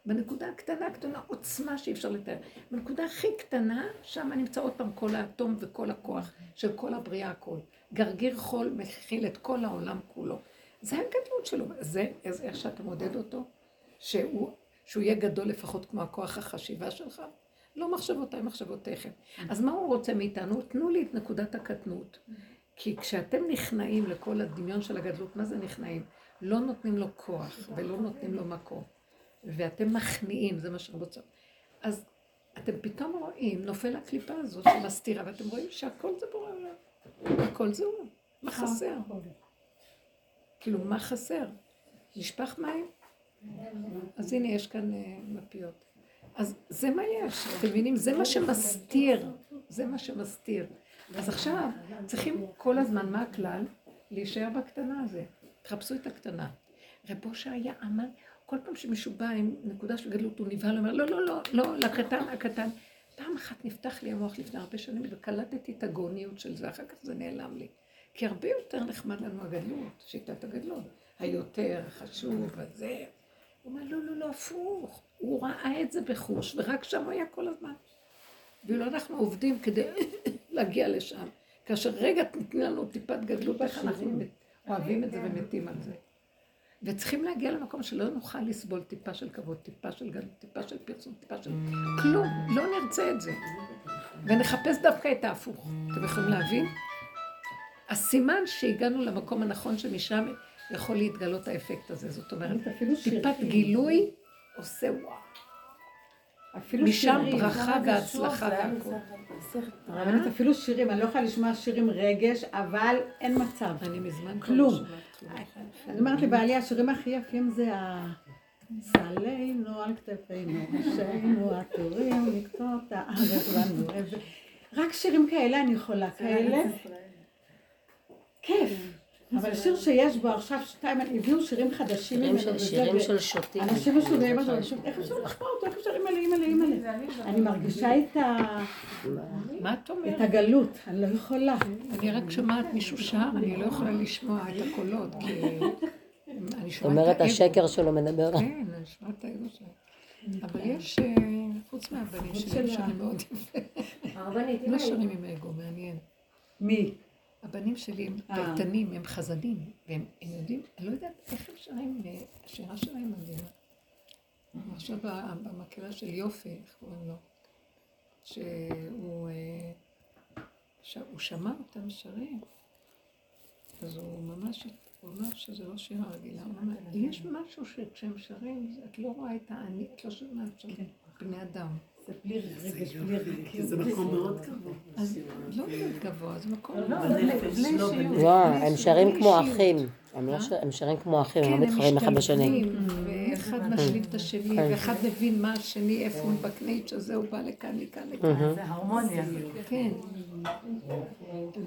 Speaker 2: בנקודה הקטנה, הקטנה, עוצמה שאי אפשר לתאר. בנקודה הכי קטנה, שם נמצא עוד פעם כל האטום וכל הכוח של כל הבריאה, הכל. גרגיר חול מכיל את כל העולם כולו. זה הגדלות שלו. זה איך שאתה מודד אותו, שהוא, שהוא יהיה גדול לפחות כמו הכוח החשיבה שלך. לא מחשבותיי, מחשבותיכם. אז מה הוא רוצה מאיתנו? תנו לי את נקודת הקטנות. כי כשאתם נכנעים לכל הדמיון של הגדלות, מה זה נכנעים? לא נותנים לו כוח ולא נותנים לו מקום. ואתם מכניעים, זה מה שרוצים. אז אתם פתאום רואים, נופל הקליפה הזו שמסתירה, ואתם רואים שהכל זה בורא עולם. הכל זה הוא. מה חסר? כאילו, מה חסר? נשפך מים? אז הנה, יש כאן אה, מפיות. אז זה מה יש, אתם מבינים? זה מה שמסתיר. זה מה שמסתיר. אז עכשיו צריכים כל הזמן, מה הכלל? להישאר בקטנה הזה. תחפשו את הקטנה. רב אושר היה אמן, כל פעם שמישהו בא עם נקודה של גדלות, הוא נבהל, אומר, לא, לא, לא, לא, לקטן, הקטן. פעם אחת נפתח לי המוח לפני הרבה שנים, וקלטתי את הגאוניות של זה, אחר כך זה נעלם לי. כי הרבה יותר נחמד לנו הגדלות, שיטת הגדלות. היותר חשוב, הזה. הוא אומר, לא, לא, לא, הפוך. הוא ראה את זה בחוש, ורק שם הוא היה כל הזמן. ואילו אנחנו עובדים כדי להגיע לשם. כאשר רגע תתני לנו טיפת גדלות, איך אנחנו אוהבים את זה ומתים על זה. וצריכים להגיע למקום שלא נוכל לסבול טיפה של כבוד, טיפה של גדלות, טיפה של פרסום, טיפה של... כלום, לא נרצה את זה. ונחפש דווקא את ההפוך. אתם יכולים להבין? הסימן שהגענו למקום הנכון שמשם יכול להתגלות האפקט הזה. זאת אומרת,
Speaker 1: אפילו
Speaker 2: טיפת גילוי עושה וואו.
Speaker 1: אפילו
Speaker 2: משם
Speaker 1: שירים.
Speaker 2: ברכה והצלחה והכל.
Speaker 3: הרבנית, אפילו שירים, אני לא יכולה לשמוע שירים רגש, אבל אין מצב.
Speaker 2: אני מזמן
Speaker 3: כלום.
Speaker 2: לא כלום.
Speaker 3: אני אומרת לבעלי, השירים הכי יפים זה ה... סלינו על כתפינו, ראשינו עטורים לקטות הארץ לנו. רק שירים כאלה אני יכולה, כאלה. כיף. אבל שיר שיש בו עכשיו שתיים, הביאו שירים חדשים
Speaker 4: שירים
Speaker 3: ממנו
Speaker 4: שירים של שוטים.
Speaker 3: אנשים משוגעים, חושבת, איך אפשר לשמוע אותו, איך אפשר אימא'לה, אימא'לה, אימא'לה. אני מרגישה את ה-
Speaker 2: מה את אומרת?
Speaker 3: את הגלות, אני לא יכולה.
Speaker 2: אני רק שומעת מישהו שר, אני לא יכולה לשמוע את הקולות, כי... אני שומעת
Speaker 4: אומרת. השקר שלו מדבר.
Speaker 2: כן, אני שומעת את האגו שלהם. אבל יש, אה, חוץ מהבנים שלי, שרים מאוד יפה.
Speaker 6: אם
Speaker 2: לא שרים עם אגו, מעניין.
Speaker 3: מי?
Speaker 2: הבנים שלי הם
Speaker 3: אה.
Speaker 2: פייטנים, הם חזנים, והם הם יודעים, אני לא יודעת איך הם שרים, אה, השירה שלהם מדהימה. עכשיו ב- במקהלה של יופי, איך קוראים לו? שהוא אה, הוא שמע אותם שרים, אז הוא ממש, הוא אמר שזה לא שירה רגילה. הוא אמר, יש משהו שכשהם שרים, את לא רואה את האני, את לא שומעת שם בני אדם.
Speaker 3: זה בלי רגש, בלי רגש.
Speaker 1: זה מקום מאוד גבוה.
Speaker 2: לא להיות גבוה, זה מקום...
Speaker 1: בלי שיעור.
Speaker 4: לא, הם שרים כמו. אחים. הם לא שרים כמו אחים, הם
Speaker 2: כן,
Speaker 4: לא מתחרים אחד בשני.
Speaker 2: משתלבים, ואחד משלים את השני,
Speaker 4: כן.
Speaker 2: ואחד מבין מה השני, איפה הוא בקנייץ' הזה, הוא בא לכאן, מכאן, לכאן.
Speaker 7: זה הרמוניה.
Speaker 2: כן.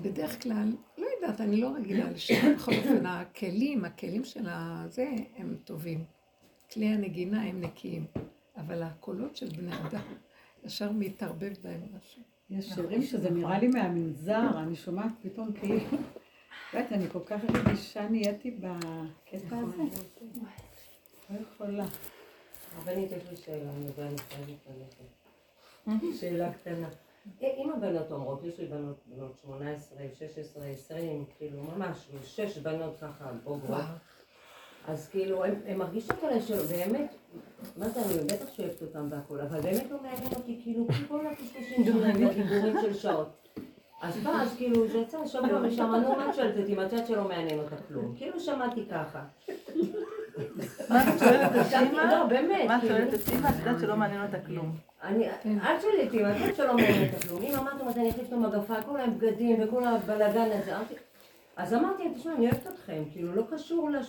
Speaker 2: בדרך כלל, לא יודעת, אני לא רגילה לשם. בכל אופן, הכלים, הכלים של הזה, הם טובים. כלי הנגינה הם נקיים. אבל הקולות של בני אדם, ישר מתערבב בהם משהו.
Speaker 3: יש שירים שזה נראה לי מהמנזר, אני שומעת פתאום כאילו, יודעת, אני כל כך רגישה נהייתי בקטע הזה. לא יכולה.
Speaker 6: הרבנית, יש לי שאלה, אני אני חייבת ללכת. שאלה קטנה. אה, אם הבנות אומרות, יש לי בנות בנות 18, 16, 20, כאילו ממש, שש בנות ככה בוגרות, אז כאילו, הן הן מרגישות עליי שבאמת, מה זה, אני בטח שואפת אותם והכול, אבל באמת לא מעניין אותי, כאילו, כל הקשקושים שלהם והדיבורים של שעות. אז בא, אז כאילו, זה יצא השבוע משם, נו, מה את שואלת אותי, מצאת שלא מעניין אותה כלום. כאילו שמעתי ככה.
Speaker 7: מה את שואלת את אימא?
Speaker 6: לא, באמת.
Speaker 7: מה את
Speaker 6: כאילו.
Speaker 7: שואלת את אימא? את יודעת שלא מעניין אותה כלום.
Speaker 6: אני, אל תשאלי אותי, אני חושבת שלא מעניין אותה כלום. אם אמרתם, אז אני אחליף את המגפה, כל הבגדים וכל הבלאגן הזה. אמרתי- אז אמרתי, תשמע, אני אוהבת אתכם, כאילו, לא קשור לה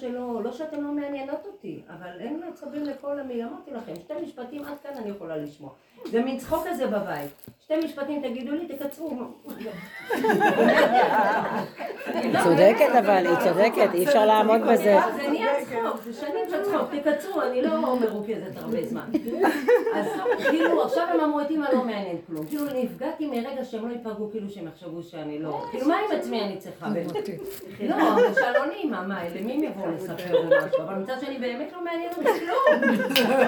Speaker 6: לא שאתן לא מעניינות אותי, אבל אין עצבים לכל המי, אמרתי לכם, שתי משפטים עד כאן אני יכולה לשמוע. זה מין צחוק כזה בבית. שתי משפטים תגידו לי, תקצרו.
Speaker 4: היא צודקת אבל, היא צודקת, אי אפשר לעמוד בזה.
Speaker 6: זה נהיה צחוק, זה שנים של צחוק, תקצרו, אני לא מרוכזת הרבה זמן. אז כאילו, עכשיו הם אמרו את אימא לא מעניין כלום. כאילו, נפגעתי מרגע שהם לא ייפגעו, כאילו שהם יחשבו שאני לא... כאילו, מה עם עצמי אני צריכה?
Speaker 2: אותי.
Speaker 6: לא, הרגשה לא נעימה, מה, למי הם יבואו לספר או משהו? אבל מצד שני באמת לא מעניין אותי כלום. לא,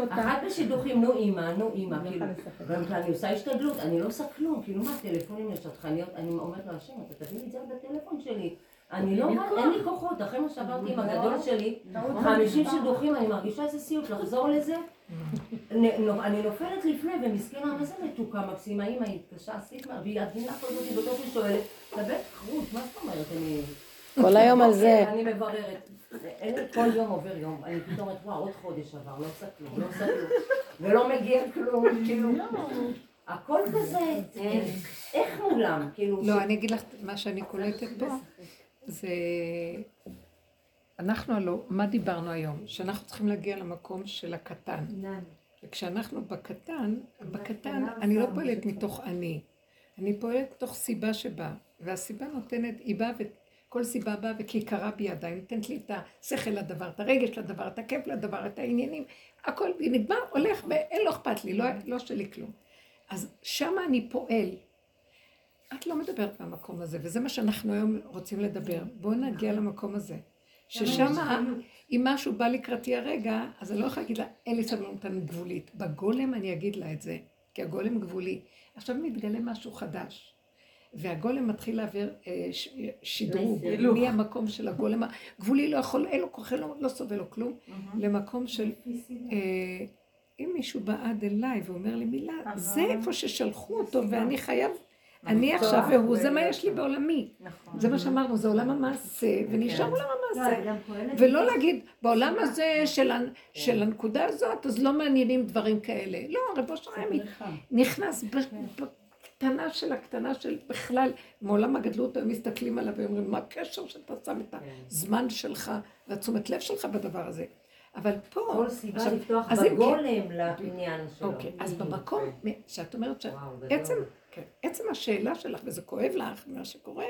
Speaker 3: אותה.
Speaker 6: אחת בשידוכים, נו אימא, נו אימא,
Speaker 3: לא
Speaker 6: כאילו, אני עושה השתדלות, אני לא עושה כלום, כאילו מה, טלפונים לשטחניות, אני אומרת לו, השם, אתה תביא לי את זה בטלפון שלי. אני לא, אין לי כוחות, אחרי מה שעברתי עם הגדול שלי, 50 שידוכים, אני מרגישה איזה סיוט לחזור לזה. נו- אני נופלת לפני, ומסכנה, מה זה מתוקה מקסימה, אמא, היא התקשה, עשית מה, והיא עדינה כזאת, בסוף היא שואלת, אתה בטח רות, מה זאת אומרת, אני...
Speaker 4: כל היום על זה.
Speaker 6: אני מבררת. כל יום עובר יום, אני פתאום אומרת, וואו, עוד חודש עבר, לא עושה כלום, לא עושה כלום. ולא מגיע כלום, כאילו, הכל כזה, איך מולם, כאילו,
Speaker 2: לא, אני אגיד לך, מה שאני קולטת פה, זה... אנחנו הלוא, מה דיברנו היום? שאנחנו צריכים להגיע למקום של הקטן. וכשאנחנו בקטן, בקטן, אני לא פועלת מתוך אני. אני פועלת מתוך סיבה שבאה. והסיבה נותנת, היא באה וכל סיבה באה וכיכרה בידה. היא נותנת לי את השכל לדבר, את הרגש לדבר, את הכיף לדבר, את העניינים. הכל נגמר, הולך, ואין לו אכפת לי, לא, לא שלי כלום. אז שמה אני פועל. את לא מדברת מהמקום הזה, וזה מה שאנחנו היום רוצים לדבר. בואו נגיע למקום הזה. ששם, אם משהו בא לקראתי הרגע, אז אני לא יכולה להגיד לה, אין לי סבלנות, אני גבולית. בגולם אני אגיד לה את זה, כי הגולם גבולי. עכשיו מתגלה משהו חדש. והגולם מתחיל להעביר אה, שדרוג. מהמקום של הגולם? הגבולי לא יכול, אין לו כוח, לא סובל לו כלום, למקום של, אה, אם מישהו בא עד אליי ואומר לי מילה, זה איפה ששלחו אותו ואני חייב, אני עכשיו והוא, זה מה יש לי בעולמי. זה מה שאמרנו, זה עולם המעשה, ונשאר עולם המעשה. ולא להגיד, בעולם הזה של, הנ- של הנקודה הזאת, אז לא מעניינים דברים כאלה. לא, רב אושר נכנס בקטנה של הקטנה של בכלל, מעולם הגדלות היו מסתכלים עליו ואומרים, מה הקשר שאתה שם את הזמן שלך והתשומת לב שלך בדבר הזה? אבל פה...
Speaker 6: כל סיבה
Speaker 2: עכשיו,
Speaker 6: לפתוח
Speaker 2: אז כן-
Speaker 6: בגולם לעניין שלו.
Speaker 2: אוקיי, אז במקום, שאת אומרת. שעצם כן. עצם השאלה שלך, וזה כואב לך, מה שקורה,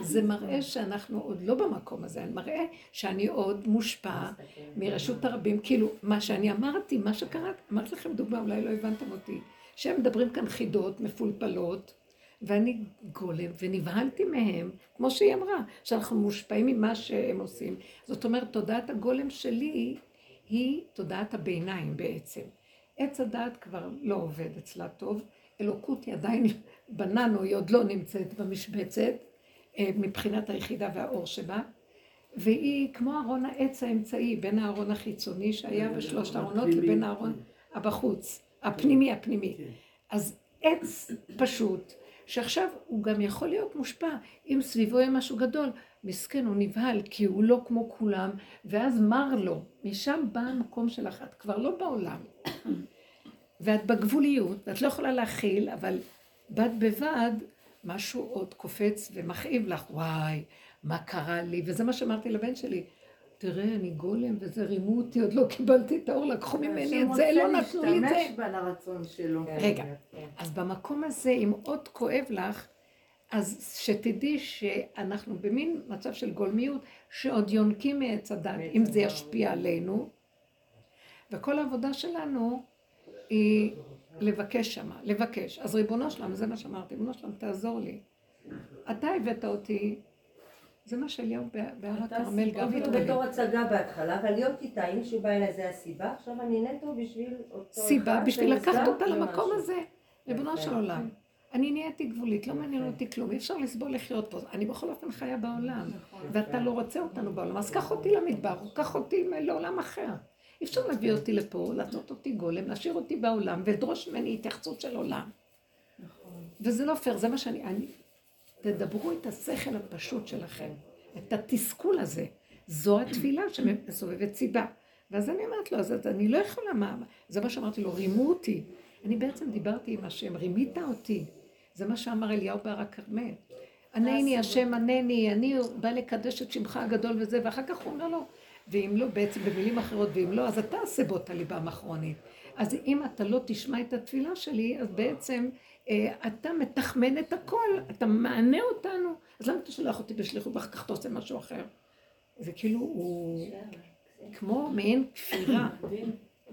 Speaker 2: זה מראה שאנחנו עוד לא במקום הזה, מראה שאני עוד מושפע מרשות הרבים, כאילו, מה שאני אמרתי, מה שקרה, אמרתי לכם דוגמה, אולי לא הבנתם אותי, שהם מדברים כאן חידות, מפולפלות, ואני גולם, ונבהלתי מהם, כמו שהיא אמרה, שאנחנו מושפעים ממה שהם עושים. זאת אומרת, תודעת הגולם שלי היא תודעת הביניים בעצם. עץ הדעת כבר לא עובד אצלה טוב, אלוקות היא עדיין בננו, היא עוד לא נמצאת במשבצת, אה, מבחינת היחידה והאור שבה, והיא כמו ארון העץ האמצעי, בין הארון החיצוני שהיה בשלושת הארונות לבין הארון הבחוץ, הפנימי הפנימי. אז עץ פשוט, שעכשיו הוא גם יכול להיות מושפע אם סביבו יהיה משהו גדול. מסכן, הוא נבהל, כי הוא לא כמו כולם, ואז מר לו. משם בא המקום שלך, את כבר לא בעולם. ואת בגבוליות, ואת לא יכולה להכיל, אבל בד בבד, משהו עוד קופץ ומכאיב לך, וואי, מה קרה לי? וזה מה שאמרתי לבן שלי. תראה, אני גולם, וזה רימו אותי, עוד לא קיבלתי את האור, לקחו ממני את זה, לא נתנו לי את זה.
Speaker 7: להשתמש בה לרצון שלו.
Speaker 4: כן,
Speaker 2: רגע,
Speaker 4: כן.
Speaker 2: אז במקום הזה, אם עוד כואב לך, אז שתדעי שאנחנו במין מצב של גולמיות, שעוד יונקים מעץ הדת, אם זה ישפיע עלינו. וכל העבודה שלנו היא לבקש שמה, לבקש. אז ריבונו שלם, זה מה שאמרתי, ריבונו שלם, תעזור לי. אתה הבאת אותי, זה מה שאליהו בהר הכרמל גם
Speaker 6: אפילו
Speaker 2: התפלל.
Speaker 6: בתור הצגה בהתחלה, אבל להיות איתה, אם מישהו בא אליי זה הסיבה, עכשיו אני נטו בשביל אותו
Speaker 2: סיבה בשביל לקחת אותה. למקום הזה, ריבונו. של עולם. אני נהייתי גבולית, לא מעניין אותי כלום, אי אפשר לסבול לחיות פה. אני בכל אופן חיה בעולם, ואתה לא רוצה אותנו בעולם, אז קח אותי למדבר, או קח אותי לעולם אחר. אי אפשר להביא אותי לפה, לעשות אותי גולם, להשאיר אותי בעולם, ולדרוש ממני התייחסות של עולם. וזה לא פייר, זה מה שאני... אני, תדברו את השכל הפשוט שלכם, את התסכול הזה. זו התפילה שמסובבת סיבה. ואז אני אומרת לו, אז אני לא יכולה, מה... זה מה שאמרתי לו, רימו אותי. אני בעצם דיברתי עם השם, רימית אותי. זה מה שאמר אליהו בהר הכרמל. ענני השם ענני, אני בא לקדש את שמך הגדול וזה, ואחר כך הוא אומר לו, ואם לא, בעצם במילים אחרות, ואם לא, אז אתה עשה בו את הליבה המחרונית. אז אם אתה לא תשמע את התפילה שלי, אז בעצם אתה מתחמן את הכל, אתה מענה אותנו. אז למה אתה שולח אותי בשליחות ואחר כך אתה עושה משהו אחר? זה כאילו, הוא כמו מעין כפירה.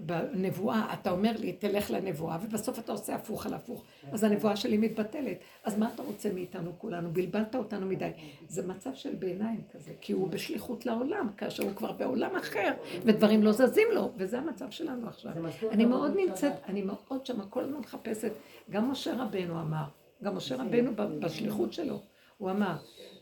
Speaker 2: בנבואה, אתה אומר לי, תלך לנבואה, ובסוף אתה עושה הפוך על הפוך. אז הנבואה שלי מתבטלת. אז מה אתה רוצה מאיתנו כולנו? בלבלת אותנו מדי. זה מצב של ביניים כזה, כי הוא בשליחות לעולם, כאשר הוא כבר בעולם אחר, ודברים לא זזים לו, וזה המצב שלנו עכשיו. אני מאוד נמצאת, אני מאוד שמה, כל הזמן מחפשת, גם משה רבנו אמר, גם משה רבנו בשליחות שלו, הוא אמר,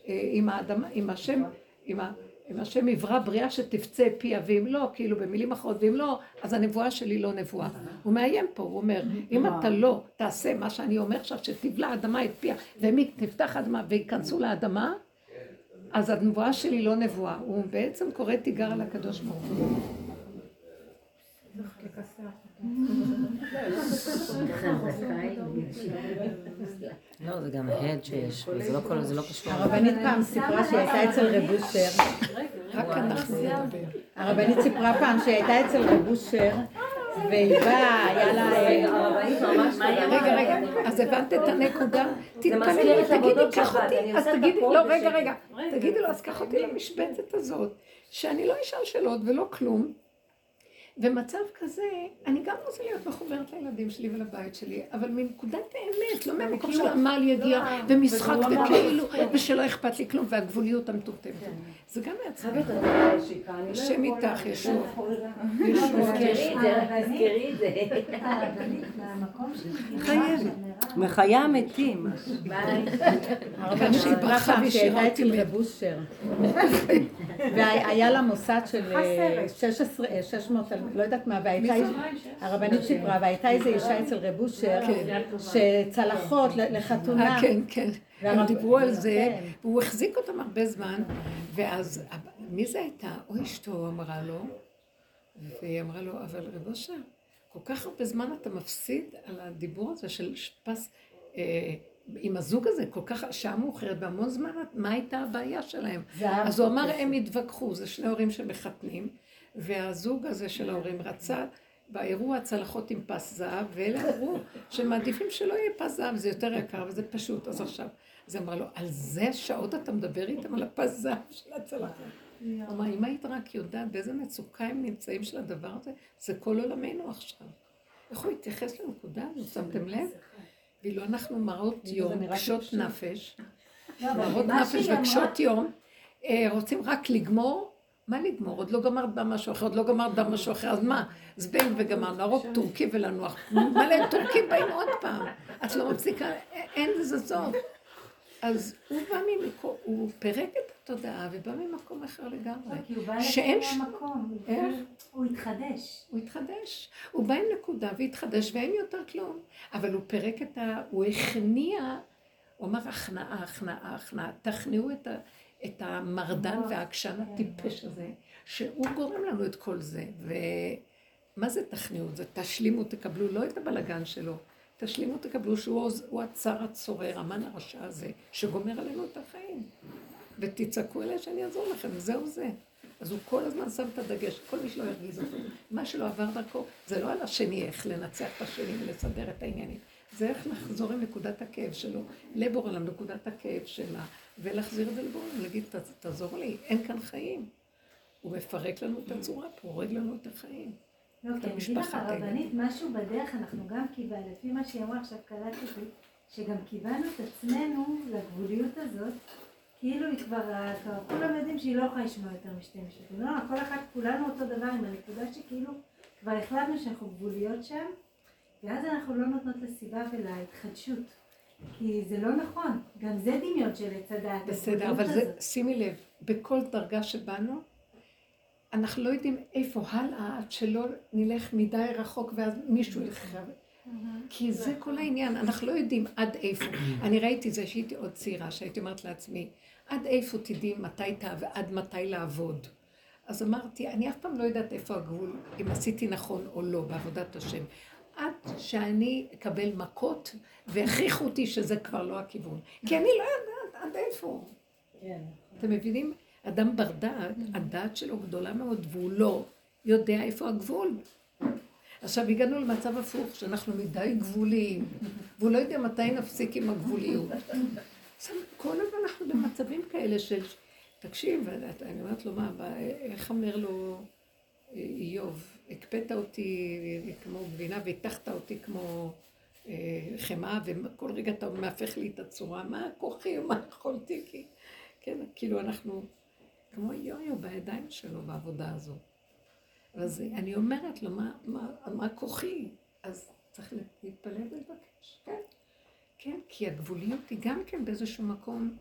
Speaker 2: אה, אם האדמה, אם השם, אם ה... אם השם יברא בריאה שתפצה פיה, ואם לא, כאילו במילים אחרות, ואם לא, אז הנבואה שלי לא נבואה. הוא מאיים פה, הוא אומר, אם אתה לא תעשה מה שאני אומר עכשיו, שתבלע האדמה את פיה, והם תפתח אדמה וייכנסו לאדמה, אז הנבואה שלי לא נבואה. הוא בעצם קורא תיגר על הקדוש ברוך הוא.
Speaker 4: לא, זה גם ההד שיש, זה לא כל- זה לא קשור.
Speaker 3: הרבנית פעם סיפרה שהיא הייתה אצל רב אושר,
Speaker 2: רק נדבר.
Speaker 3: הרבנית סיפרה פעם שהיא הייתה אצל רב אושר, והיא באה, היה לה... אה,
Speaker 2: רגע, רגע, אז הבנת את הנקודה?
Speaker 6: את
Speaker 2: תגידי, קח אותי, אז תגידי, לא, רגע. רגע, תגידי לו, אז קח אותי למשבצת הזאת, שאני לא אשאל שאלות ולא כלום. ומצב כזה, אני גם רוצה להיות מחוברת לילדים שלי ולבית שלי, אבל מנקודת האמת, לא מהמקום של עמל יגיע ומשחק וכאילו, ושלא אכפת לי כלום, והגבוליות המטומטמת. זה גם מעצבן.
Speaker 6: לא
Speaker 2: השם. איתך, ישוע.
Speaker 6: תזכרי
Speaker 2: ישוע,
Speaker 6: את זה,
Speaker 2: ישוע.
Speaker 6: תזכרי את זה.
Speaker 7: חייבת. מחיה מתים.
Speaker 3: הרבנית
Speaker 2: שהיא
Speaker 3: שהיא
Speaker 2: והשאירה אותי
Speaker 3: אושר. והיה לה מוסד של אה, 16, אה, 600, לא יודעת מה, והייתה, הרבנית סיפרה, והייתה איזו אישה אצל רב אושר, שצלחות לחתונה.
Speaker 2: אה, כן, כן. הם דיברו על זה,
Speaker 3: כן.
Speaker 2: והוא החזיק אותם הרבה זמן, ואז, מי זה הייתה? או אשתו אמרה לו, והיא אמרה לו, אבל רב אושר, כל כך הרבה זמן אתה מפסיד על הדיבור הזה של פס, אה, עם הזוג הזה, כל כך, שעה מאוחרת, והמון זמן, מה הייתה הבעיה שלהם? אז הוא אמר. הם התווכחו, זה שני הורים שמחתנים, והזוג הזה של ההורים רצה באירוע הצלחות עם פס זהב, ואלה אמרו שמעדיפים שלא יהיה פס זהב, זה יותר יקר וזה פשוט. אז עכשיו, אז היא אמרה לו, על זה שעות אתה מדבר איתם על הפס זהב של הצלחות? הוא אמר, אם היית רק יודעת באיזה מצוקה הם נמצאים של הדבר הזה, זה כל עולמנו עכשיו. איך הוא התייחס לנקודה הזאת, שמתם לב? ואילו אנחנו מראות יום, קשות נפש,
Speaker 5: לא, אבל
Speaker 2: מראות נפש
Speaker 5: אמרה-
Speaker 2: וקשות יום, אה, רוצים רק לגמור, מה לגמור? עוד לא גמרת במשהו אחר, עוד לא גמרת במשהו אחר, אז מה? זבנג וגמרנו, הרוב טורקי ולנוח. מלא טורקים באים עוד פעם. את לא מפסיקה, אין לזה סוף. אז הוא בא ממקום, הוא פירק את התודעה ובא ממקום אחר לגמרי.
Speaker 5: כי הוא בא
Speaker 2: ש-
Speaker 5: המקום, הוא? כאילו- הוא התחדש.
Speaker 2: הוא התחדש. הוא בא עם נקודה והתחדש ואין יותר כלום. אבל הוא פירק את ה... הוא הכניע, הוא אמר הכנעה, הכנעה, הכנעה. תכניעו את, ה... את המרדן והעקשן הטיפש הזה, שהוא גורם לנו את כל זה. ומה זה תכניעו? זה תשלימו, תקבלו לא את הבלגן שלו. תשלימו, תקבלו שהוא הוא הצר הצורר, המן הרשע הזה, שגומר עלינו את החיים. ותצעקו אליי שאני אעזור לכם, זהו זה. אז הוא כל הזמן שם את הדגש, כל מי שלא ירגיז אותו, מה שלא עבר דרכו, זה לא על השני איך לנצח את השני ולסדר את העניינים, זה איך לחזור עם נקודת הכאב שלו, לבורא עולם נקודת הכאב שלה, ולהחזיר את זה לבורא עולם, להגיד, "ת- תעזור לי, אין כאן חיים. הוא מפרק לנו את הצורה פה, לנו את החיים.
Speaker 5: לא, כי אני אגיד לך, הרבנית, משהו בדרך אנחנו גם קיבלנו, לפי מה שהיא אמרה עכשיו קלטתי, שגם קיבלנו את עצמנו לגבוליות הזאת, כאילו היא כבר, כולם יודעים שהיא לא יכולה לשמוע יותר משתי משפטים. לא, כל אחד, כולנו אותו דבר עם הנקודה שכאילו כבר החלטנו שאנחנו גבוליות שם, ואז אנחנו לא נותנות לסיבה ולהתחדשות. כי זה לא נכון, גם זה דמיון של עץ הדעת.
Speaker 2: בסדר, אבל זה. שימי לב, בכל דרגה שבאנו, אנחנו לא יודעים איפה הלאה עד שלא נלך מדי רחוק ואז מישהו ילך. כי זה כל העניין, אנחנו לא יודעים עד איפה. אני ראיתי זה שהייתי עוד צעירה, שהייתי אומרת לעצמי, עד איפה תדעי מתי תעב... עד מתי לעבוד. אז אמרתי, אני אף פעם לא יודעת איפה הגבול, אם עשיתי נכון או לא בעבודת השם. עד שאני אקבל מכות והכריחו אותי שזה כבר לא הכיוון. כי אני לא יודעת עד איפה.
Speaker 1: כן.
Speaker 2: אתם מבינים? אדם בר דעת, הדעת שלו גדולה מאוד, והוא לא יודע איפה הגבול. עכשיו הגענו למצב הפוך, שאנחנו מדי גבוליים, והוא לא יודע מתי נפסיק עם הגבוליות. עכשיו, כל הזמן אנחנו במצבים כאלה של... תקשיב, אני אומרת לו, מה, איך אומר לו איוב? הקפאת אותי כמו גבינה והטחת אותי כמו אה, חמאה, וכל רגע אתה מהפך לי את הצורה, מה כוחי, מה יכולתי, כי... כן, כאילו אנחנו כמו יו-יו בידיים שלו בעבודה הזאת. אז אני אומרת לו, מה, מה, מה כוחי? אז צריך להתפלל ולבקש, כן. כן, כי הגבוליות היא גם כן באיזשהו מקום.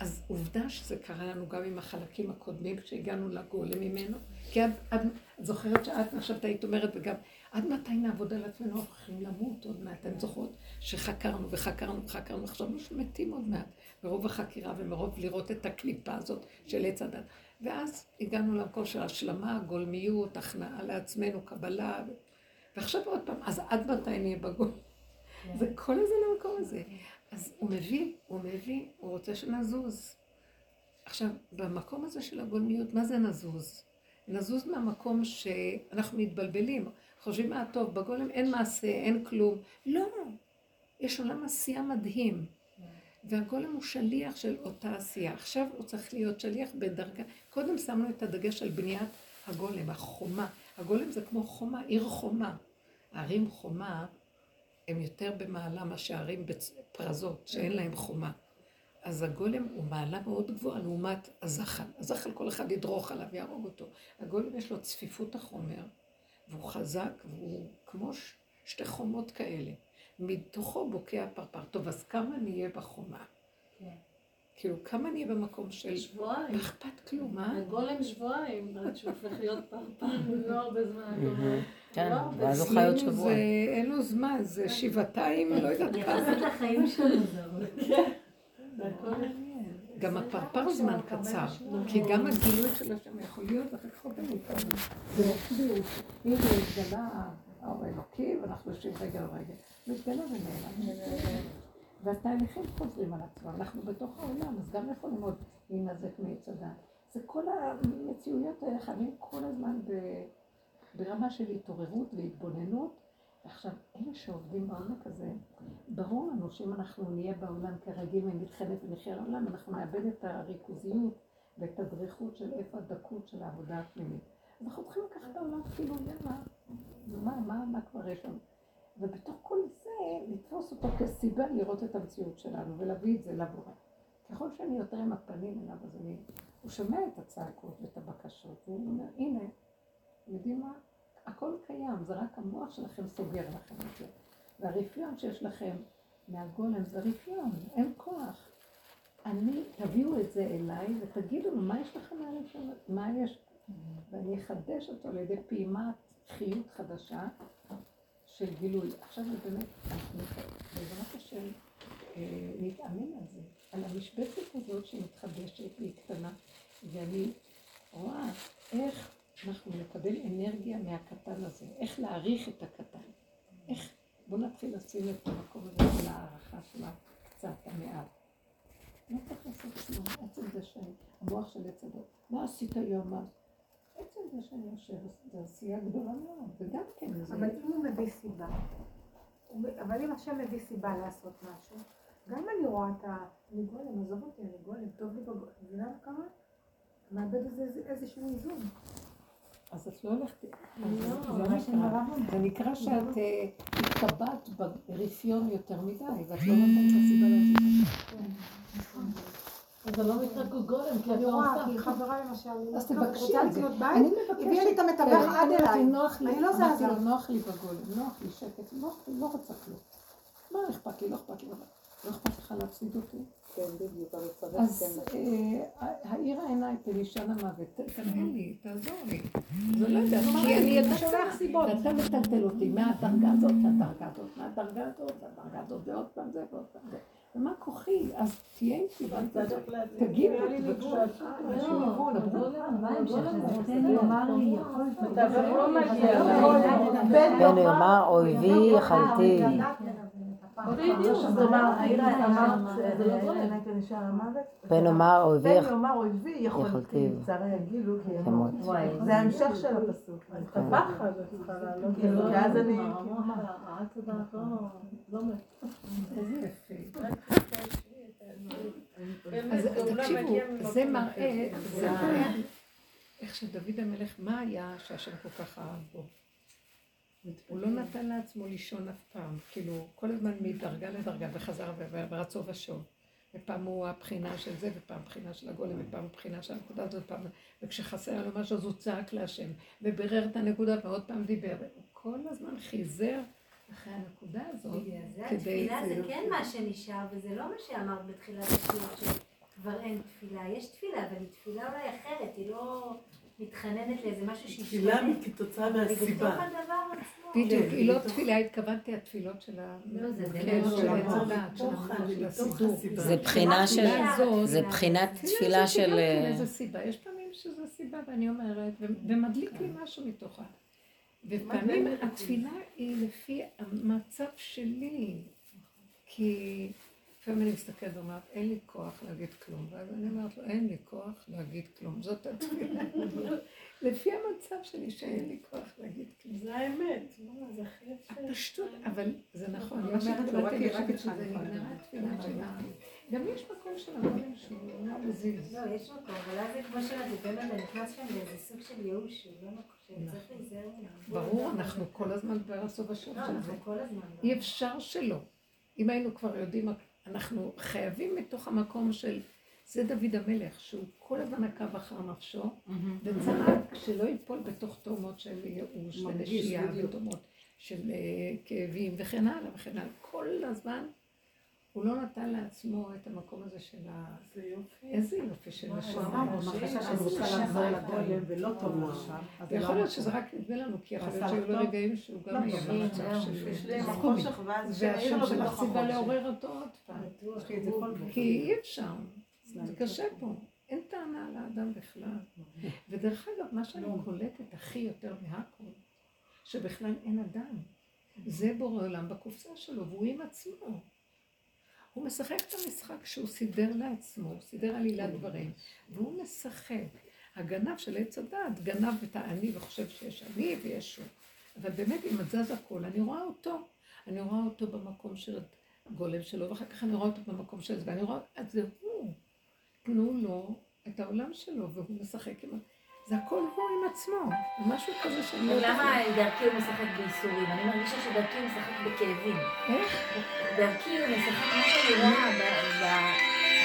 Speaker 2: אז עובדה שזה קרה לנו גם עם החלקים הקודמים כשהגענו לגולם ממנו. כי את, את, את זוכרת שאת עכשיו היית אומרת, וגם עד מתי נעבוד על עצמנו, אנחנו הולכים למות עוד מעט. אתן זוכרות שחקרנו וחקרנו וחקרנו, חשבנו שמתים עוד מעט, מרוב החקירה ומרוב לראות את הקליפה הזאת של עץ הדת. ואז הגענו למקום של השלמה, גולמיות, הכנעה לעצמנו, קבלה, ו... ועכשיו עוד פעם, אז עד מתי נהיה בגול? זה כל הזמן המקום הזה. אז הוא מביא, הוא מביא, הוא רוצה שנזוז. עכשיו, במקום הזה של הגולמיות, מה זה נזוז? נזוז מהמקום שאנחנו מתבלבלים, חושבים, אה, טוב, בגולם אין מעשה, אין כלום. לא, יש עולם עשייה מדהים. והגולם הוא שליח של אותה עשייה. עכשיו הוא צריך להיות שליח בדרגה. קודם שמנו את הדגש על בניית הגולם, החומה. הגולם זה כמו חומה, עיר חומה. הערים חומה הם יותר במעלה מאשר ערים פרזות, שאין להם חומה. אז הגולם הוא מעלה מאוד גבוהה לעומת הזחל. הזחל כל אחד ידרוך עליו, יהרוג אותו. הגולם יש לו צפיפות החומר, והוא חזק, והוא כמו. שתי חומות כאלה. מתוכו בוקע פרפר. טוב, אז כמה נהיה בחומה?
Speaker 1: כן.
Speaker 2: כאילו, כמה נהיה במקום של...
Speaker 1: שבועיים.
Speaker 2: לא אכפת כלום, אה?
Speaker 1: הגולם שבועיים, עד שהוא הופך להיות פרפר, לא הרבה זמן.
Speaker 4: כן,
Speaker 1: לא
Speaker 4: ואז הוא חי עוד שבוע.
Speaker 2: זה, אין לו זמן, זה שבעתיים, לא יודעת כמה.
Speaker 5: יחסית לחיים שלנו זרות.
Speaker 2: גם הפרפר זמן קצר, כי גם הגילוי של השם יכול להיות אחר כך הרבה מאיתנו. זה רוחביות. אם זה התגלה האור האלוקי, ואנחנו יושבים רגע על רגע, מתגלה ונעלם. והתהליכים חוזרים על עצמם. אנחנו בתוך העולם, אז גם יכולים עוד להינזק מעץ הדת. זה כל המציאויות האלה חייבים כל הזמן. ברמה של התעוררות והתבוננות, ועכשיו, אלה שעובדים בעומק הזה, ברור לנו שאם אנחנו נהיה בעולם כרגיל ונתחלף ונחיה לעולם, אנחנו נאבד את הריכוזיות ואת הדריכות של איפה הדקות של העבודה הפנימית. אנחנו צריכים לקחת את העולם כאילו, יאללה, מה, מה, מה כבר יש לנו? ובתוך כל זה, לתפוס אותו כסיבה לראות את המציאות שלנו ולהביא את זה לבורא. ככל שאני יותר עם הפנים אליו, אז אני... הוא שומע את הצעקות ואת הבקשות, והוא אומר, הנה, יודעים מה? הכל קיים, זה רק המוח שלכם סוגר לכם את זה. והרפיון שיש לכם מהגולם זה רפיון, אין כוח. אני, תביאו את זה אליי ותגידו לו, מה יש לכם מהלב מה יש? ואני אחדש אותו על ידי פעימת חיות חדשה של גילוי. עכשיו זה באמת, אנחנו בעזרת השם אה, נתאמן על זה, על המשבצת הזאת שמתחדשת והיא קטנה, ואני רואה איך אנחנו נקבל אנרגיה מהקטן הזה, איך להעריך את הקטן, איך, בואו נתחיל לשים את המקום הזה של הערכה שלה קצת, המעט. לא צריך לעשות כלום, עצם זה שהמוח של עץ הדור, מה עשית היום? עצם זה שאני יושב, זו עשייה גדולה מאוד, וגם כן זה...
Speaker 5: אבל אם הוא מביא סיבה, אבל אם השם מביא סיבה לעשות משהו, גם אני רואה את ה... אני גולם, עזוב אותי, אני גולם, טוב לי בגולם, מבינה מה קרה? מאבד איזשהו איזון.
Speaker 2: אז את לא הולכת... לא, זה נקרא שאת אה, התקבעת ברפיון יותר מדי, ואת לא נותנת הסיבה לזה.
Speaker 1: אז זה לא נקרא גוגולם, כי
Speaker 5: אני רואה, כי חברה למשל,
Speaker 2: אז תבקשי
Speaker 5: את זה. אני מבקשת. הביאה לי את המתווך עד אליי. אני לא זזה.
Speaker 2: נוח לי בגולם, נוח לי שקט, לא רוצה כלום. מה אכפת לי, לא אכפת לי. לא אכפת לך להפסיד אותי?
Speaker 7: כן, בדיוק, אבל צריך
Speaker 2: אז אה, העיניים פלישן המוות, תנהל לי, תעזור לי. זה לא יודע, כי אני יודעת סיבות. ואתה מטלטל אותי מהדרגה הזאת לדרגה הזאת, מהדרגה הזאת לדרגה הזאת, ועוד פעם זה ועוד פעם זה. ומה כוחי? אז תהיה איתי, בבקשה.
Speaker 4: בן יאמר אויבי יחלתי.
Speaker 7: בדיוק, זה
Speaker 4: בן יאמר אויבי
Speaker 7: יכולתי, צערי יגילו, זה ההמשך של הפסוק. את הפחד, כאילו, כי אז אני...
Speaker 2: אז תקשיבו, זה מראה, זה מראה איך שדוד המלך, מה היה שהשם כל כך אהב בו? הוא לא נתן לעצמו לישון אף פעם, כאילו כל הזמן מדרגה לדרגה וחזר ורצו ושוב. ופעם הוא הבחינה של זה, ופעם בחינה של הגולם, ופעם בחינה של הנקודה הזאת, ופעם... וכשחסר לו משהו אז הוא צעק להשם, ובירר את הנקודה ועוד פעם דיבר. הוא כל הזמן חיזר אחרי הנקודה הזאת.
Speaker 5: בגלל זה התפילה זה כן מה שנשאר, וזה לא מה שאמרת בתחילת השיעור, שכבר אין תפילה. יש תפילה, אבל היא תפילה אולי אחרת, היא לא... מתחננת לאיזה משהו שהיא
Speaker 1: תפילה כתוצאה מהסיבה.
Speaker 2: בדיוק, היא לא תפילה, התכוונתי התפילות של ה...
Speaker 5: לא, זה
Speaker 2: כן,
Speaker 4: זה בחינה של... זה בחינת תפילה של...
Speaker 2: איזה סיבה, יש פעמים שזו סיבה, ואני אומרת, ומדליק לי משהו מתוכה. ופעמים התפילה היא לפי המצב שלי, כי... לפעמים אני מסתכלת ואומרת, אין לי כוח להגיד כלום, ואז אני אומרת לו, אין לי כוח להגיד כלום, זאת התפילה. לפי המצב שלי שאין לי כוח להגיד כלום.
Speaker 1: זה האמת, זה הכי
Speaker 2: יפה. הפשטות, אבל זה נכון, אני אומרת לו, רק שזה נגמרה התפילה שלה. גם יש מקום של הגולם שהוא לא מזיז.
Speaker 5: לא, יש מקום, אבל אז זה כמו שאת באמת, אני נכנס שם לאיזה סוג של ייאוש, שהוא לא מקום, שצריך להיזהר ממנו.
Speaker 2: ברור, אנחנו כל הזמן
Speaker 5: של זה. לא, אנחנו כל הזמן.
Speaker 2: אי אפשר שלא. אם היינו כבר יודעים אנחנו חייבים מתוך המקום של, זה דוד המלך, שהוא כל הזמן עקב אחר נפשו, וצעק שלא ייפול בתוך תאומות של ייאוש ונשייה ותאומות של אה, כאבים וכן הלאה וכן הלאה. כל הזמן הוא לא נתן לעצמו את המקום הזה של ה... איזה יופי של השם.
Speaker 1: ולא טוב לו שם.
Speaker 2: יכול להיות שזה רק נדמה לנו, כי יכול להיות שהיו לו רגעים שהוא גם היה במצב של חושך, והשם שלך סיבה לעורר אותו עוד פעם. כי אי אפשר, זה קשה פה. אין טענה על האדם בכלל. ודרך אגב, מה שאני קולטת הכי יותר מהכל, שבכלל אין אדם. זה בורא עולם בקופסה שלו, והוא עם עצמו. הוא משחק את המשחק שהוא סידר לעצמו, הוא סידר עלילת דברים, והוא משחק. הגנב של עץ הדעת, גנב את האני וחושב שיש אני ויש הוא. אבל באמת, אם את זז הכל, אני רואה אותו. אני רואה אותו במקום של הגולם שלו, ואחר כך אני רואה אותו במקום של זה, ואני רואה, אז זה הוא. תנו לו את העולם שלו, והוא משחק עם... זה הכל הוא עם עצמו, משהו כזה שאני לא.
Speaker 8: למה דרכי הוא משחק בייסורים? אני מרגישה שדרכי הוא משחק בכאבים.
Speaker 2: איך?
Speaker 8: דרכי הוא משחק,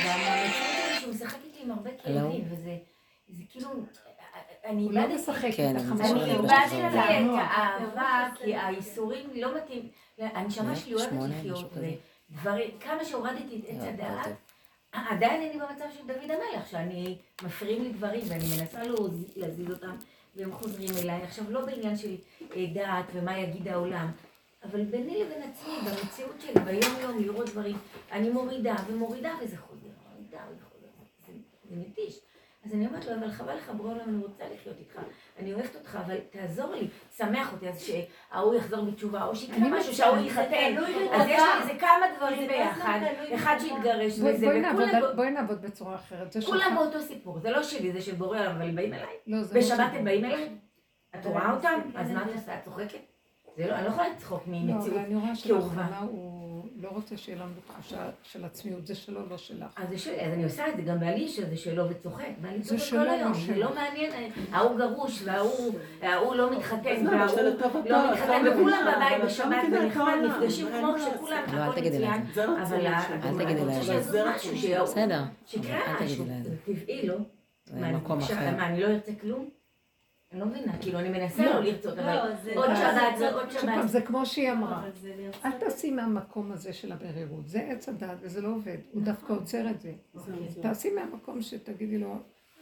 Speaker 8: במציאות שהוא משחק איתי עם הרבה כאבים, וזה זה כאילו, אני
Speaker 2: לא
Speaker 8: איבדתי
Speaker 2: משחק
Speaker 4: כן,
Speaker 8: את
Speaker 2: לא.
Speaker 8: האהבה, כי האיסורים לא מתאים, הנשמה שלי אוהבת לחיות,
Speaker 4: משהו כזה.
Speaker 8: ודברים, כמה שהורדתי את עץ
Speaker 4: לא,
Speaker 8: הדעת,
Speaker 4: טוב.
Speaker 8: עדיין אני במצב של דוד המלך, שאני מפריעים לי דברים ואני מנסה להזיז אותם והם חוזרים אליי. עכשיו, לא בעניין של אה, דעת ומה יגיד העולם, אבל ביני לבין עצמי, במציאות שלי, ביום-יום, לראות דברים, אני מורידה ומורידה וזה חוזר, מורידה וזה חוזר, זה, זה מתיש. אז אני אומרת לו, אבל חבל לך, בורא עולם, אני רוצה לחיות איתך, אני אוהבת אותך, אבל תעזור לי, שמח אותי, אז שההוא יחזור בתשובה, או שיקרה משהו, שההוא.
Speaker 5: תלוי
Speaker 8: אז יש. לי איזה כמה דברים ביחד, אחד. שהתגרש וזה,
Speaker 2: נעבוד
Speaker 8: וכולם
Speaker 2: בואי נעבוד בצורה אחרת.
Speaker 8: כולם. באותו סיפור, זה לא שלי, זה של בורא עולם, אבל הם באים אליי.
Speaker 2: לא, לא
Speaker 8: בשבת. הם באים אליי? את רואה אותם? אז מה את עושה? את צוחקת? זה לא, אני לא יכולה לצחוק
Speaker 2: לא,
Speaker 8: ממציאות.
Speaker 2: אבל אני רואה. שלאחרונה הוא לא רוצה שיהיה לנו תחושה של עצמיות, זה שלו, לא שלך.
Speaker 8: אז אני עושה את זה גם בעלי שזה שלו וצוחק, ואני צוחק כל
Speaker 2: לא
Speaker 8: היום, זה. לא מעניין, ההוא גרוש וההוא ההוא לא מתחתן וההוא לא מתחתן
Speaker 7: לא
Speaker 8: וכולם בבית בשבת
Speaker 7: לא
Speaker 8: ונחמד, נפגשים כמו שכולם,
Speaker 4: לא, אל
Speaker 8: הכל מצוין,
Speaker 7: רצון
Speaker 8: אבל אני רוצה. שיעשו משהו, שיקרה משהו, טבעי, לא?
Speaker 4: מקום אחר.
Speaker 8: מה, אני לא ארצה כלום? אני לא מבינה, כאילו אני מנסה
Speaker 2: לא.
Speaker 8: לא לרצות, אבל
Speaker 5: לא, זה-
Speaker 8: עוד שבת
Speaker 2: שוב
Speaker 8: שבת.
Speaker 2: זה כמו שהיא אמרה. אל תעשי מהמקום הזה של הברירות, זה עץ הדת וזה לא עובד, הוא דווקא עוצר את זה. תעשי מהמקום שתגידי לו,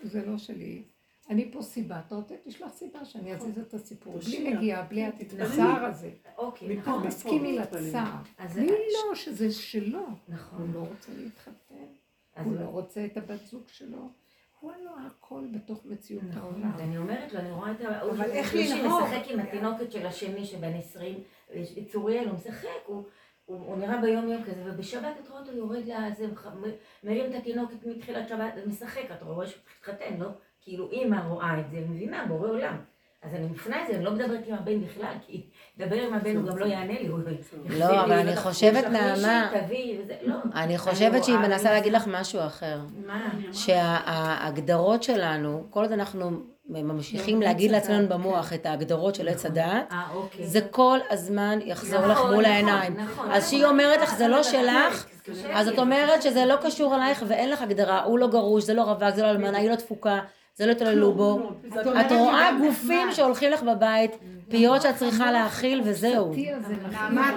Speaker 2: זה לא שלי, אני פה סיבה, אתה רוצה תשלח סיבה שאני אזיז את הסיפור, בלי. נגיעה, בלי
Speaker 8: נכון.
Speaker 2: הצער הזה.
Speaker 8: אוקיי, נכון.
Speaker 2: תסכימי לצער. תני לו שזה שלו. הוא
Speaker 8: נכון.
Speaker 2: לא רוצה להתחתן, הוא לא רוצה את הבת זוג שלו. הוא לו הכל בתוך מציאות העולם.
Speaker 8: אז אני אומרת לו, אני רואה את ה...
Speaker 3: אבל
Speaker 8: הוא
Speaker 3: איך לנהוג?
Speaker 8: משחק עם התינוקת של השני שבן 20, צוריאל, הוא משחק, הוא... הוא, הוא נראה ביום יום כזה, ובשבת את רואה אותו יורד לזה, מרים את התינוקת מתחילת שבת, משחק, את רואה שהוא התחתן, לא? כאילו אימא רואה את זה, מבינה, בורא עולם. אז אני מפנה את זה, אני לא מדברת עם הבן בכלל, כי לדבר עם הבן הוא גם לא יענה לי,
Speaker 4: לא, אבל אני חושבת, נעמה,
Speaker 8: לא.
Speaker 4: אני חושבת שהיא מנסה להגיד לך משהו אחר.
Speaker 8: מה?
Speaker 4: שההגדרות שלנו, כל עוד אנחנו ממשיכים להגיד לעצמנו במוח את ההגדרות של עץ הדעת,
Speaker 8: אה, אוקיי.
Speaker 4: זה כל הזמן יחזור לך
Speaker 8: נכון,
Speaker 4: מול
Speaker 8: נכון,
Speaker 4: העיניים.
Speaker 8: נכון.
Speaker 4: אז כשהיא אומרת לך זה לא שלך, אז. את אומרת שזה לא קשור אלייך ואין לך הגדרה, הוא לא גרוש, זה לא רווק, זה לא אלמנה, היא לא תפוקה, זה לא התעללו בו.
Speaker 3: את
Speaker 4: רואה גופים. שהולכים לך בבית, פיות שאת צריכה להאכיל וזהו.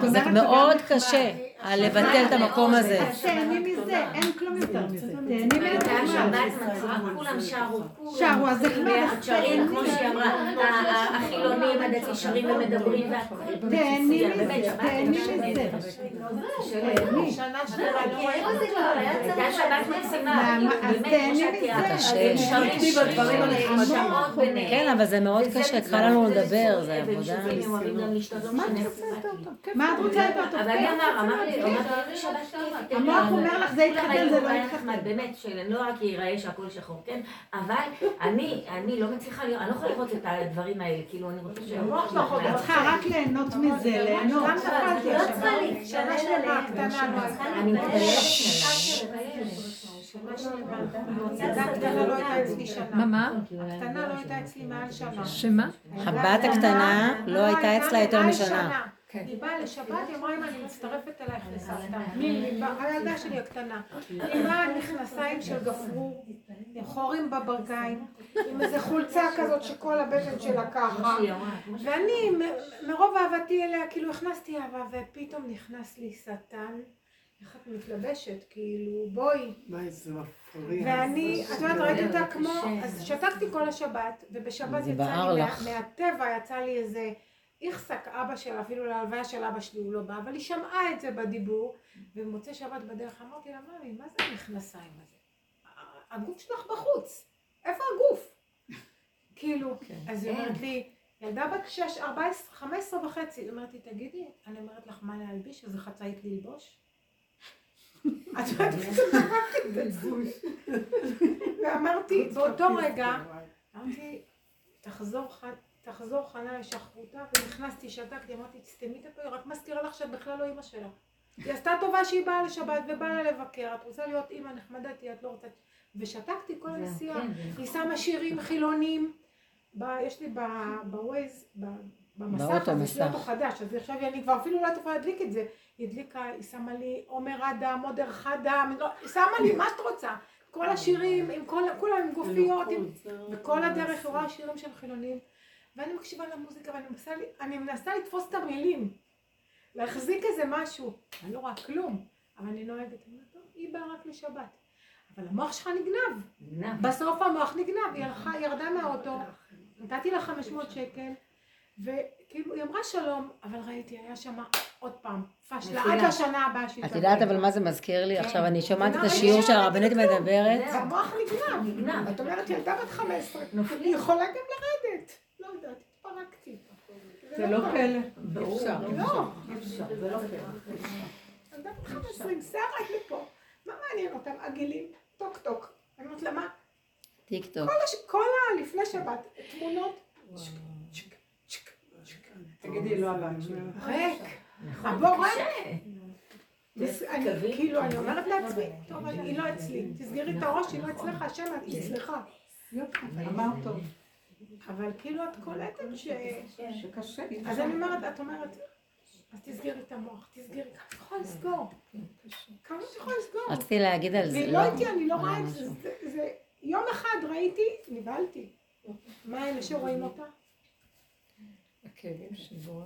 Speaker 4: זה מאוד קשה. על לבטל את המקום הזה.
Speaker 3: אז תהני מזה, אין כלום יותר מזה. תהני מהנחמד.
Speaker 8: שבת מצחיק, כולם שרו,
Speaker 3: שרו, אז נחמד, אז
Speaker 8: שרים, כמו
Speaker 3: תהני.
Speaker 8: שהיא אמרה, החילונים, הדתי שרים ומדברים, והכל
Speaker 3: תהני מזה, תהני מזה.
Speaker 8: תהני.
Speaker 5: שנה שלמה לא
Speaker 8: הייתה שבת מקסימה,
Speaker 3: אז תהני. מזה.
Speaker 4: כן, אבל זה מאוד קשה, קל לנו לדבר, זה עבודה.
Speaker 2: מה את רוצה יותר. טוב?
Speaker 8: אבל אני אמר, אמרתי.
Speaker 3: המוח אומר לך, זה
Speaker 8: היו
Speaker 3: זה לא.
Speaker 8: נחמד, באמת, שלא רק ייראה שהכל שחור, כן? אבל אני, אני לא מצליחה לראות, אני לא יכולה לראות את הדברים האלה, כאילו, אני רוצה שהמוח שלך...
Speaker 3: את צריכה רק ליהנות מזה, ליהנות.
Speaker 5: גם אכלתי
Speaker 8: לא לי,
Speaker 5: שנה שלמה הקטנה לא הייתה.
Speaker 8: אני
Speaker 5: לא אצלי שנה.
Speaker 2: מה, מה?
Speaker 5: הקטנה לא הייתה אצלי מעל שנה.
Speaker 2: שמה?
Speaker 4: הבת הקטנה לא הייתה אצלה יותר משנה.
Speaker 2: כן.
Speaker 5: היא באה לשבת, היא אמרה, אמא, אני מצטרפת אלייך לסבתא. היא באה- הילדה שלי הקטנה. היא באה עם מכנסיים של גפרור, עם חורים בברכיים, עם איזה חולצה כזאת שכל הבטן שלה ככה. ואני, מרוב אהבתי אליה, כאילו הכנסתי אהבה, ופתאום נכנס לי שטן. איך את מתלבשת? כאילו, בואי.
Speaker 7: מה איזה מפריע.
Speaker 5: ואני, את יודעת, ראיתי אותה כמו. אז שתקתי כל השבת, ובשבת יצא לי, מהטבע יצא לי איזה איכסק אבא שלה, אפילו להלוויה של אבא שלי הוא לא בא, אבל היא שמעה את זה בדיבור, ובמוצאי שבת בדרך אמרתי לה, ממי, מה זה המכנסיים הזה? הגוף שלך בחוץ, איפה הגוף? כאילו, אז היא אומרת לי, ילדה בת 6, 14, 15 וחצי, היא אומרת לי, תגידי, אני אומרת לך מה להלביש, איזה חצאית ללבוש? את יודעת. ואמרתי, באותו רגע,
Speaker 9: אמרתי, תחזור, ח- תחזור חנה לשחרותה, ונכנסתי, שתקתי, אמרתי, תסתמי את הפה, היא רק מזכירה לך שאת בכלל לא אימא שלה. היא עשתה טובה שהיא באה לשבת ובאה לה לבקר, את רוצה להיות אימא נחמדה, תהיי, את לא רוצה... ושתקתי כל הנסיעה.
Speaker 8: כן,
Speaker 9: היא שמה שירים חילונים, ב- יש לי בווייז, ב- במסך,
Speaker 4: באוטו,
Speaker 9: אז יש לי אוטו
Speaker 4: מסך.
Speaker 9: חדש, אז עכשיו אני כבר אפילו לא איפה להדליק את זה. היא הדליקה, היא שמה לי עומר אדם, עודר חדם, לא, היא שמה לי מה שאת רוצה. כל השירים, עם כל, כולם עם גופיות, עם, וכל הדרך היא רואה שירים של חילונים. ואני מקשיבה למוזיקה ואני מנסה, אני מנסה לתפוס את המילים. להחזיק איזה משהו. אני לא רואה כלום, אבל אני נוהגת. אני אומרת, "טוב, היא באה רק לשבת. אבל המוח שלך נגנב.
Speaker 8: נגנב.
Speaker 9: בסוף המוח נגנב, היא הלכה, היא ירדה מהאוטו, נתתי לה 500 שקל, וכאילו היא אמרה שלום, אבל ראיתי, היה שם עוד פעם, פשלה, עד. לשנה הבאה שהיא
Speaker 4: את. יודעת אבל מה זה מזכיר לי?
Speaker 8: כן.
Speaker 4: עכשיו אני שומעת את
Speaker 9: אבל
Speaker 4: השיעור שהרבנית. מדברת.
Speaker 9: והמוח נגנב.
Speaker 8: נגנב.
Speaker 9: את אומרת, ילדה בת 15, היא יכולה גם לרדת. לא.
Speaker 3: זה לא פלא.
Speaker 8: ברור.
Speaker 3: אפשר.
Speaker 9: לא,
Speaker 8: זה לא פייר.
Speaker 9: ילדה בת 15 עם שיער עד לפה. מה מעניין אותם? עגילים, טוק טוק. אני אומרת לה, מה?
Speaker 4: טיק טוק.
Speaker 9: כל הש- כל ה... לפני שבת, תמונות.
Speaker 3: תגידי, לא הבת שלי.
Speaker 9: ריק.
Speaker 8: נכון,
Speaker 9: הבור כאילו, אני. אומרת לעצמי, טוב, היא לא אצלי. תסגרי את הראש, היא לא אצלך, השם, היא אצלך.
Speaker 3: יופי, אמרת טוב.
Speaker 9: אבל כאילו את קולטת ש...
Speaker 3: שקשה.
Speaker 9: אז אני אומרת, את אומרת, אז תסגרי את המוח, תסגרי, כמה את יכולה לסגור? כמה את יכולה לסגור?
Speaker 4: רציתי להגיד על זה. לא.
Speaker 9: לא איתי, אני לא
Speaker 4: היה
Speaker 9: רואה את זה. יום אחד ראיתי, נבהלתי. מה אלה שרואים אותה?
Speaker 2: הכאבים שבו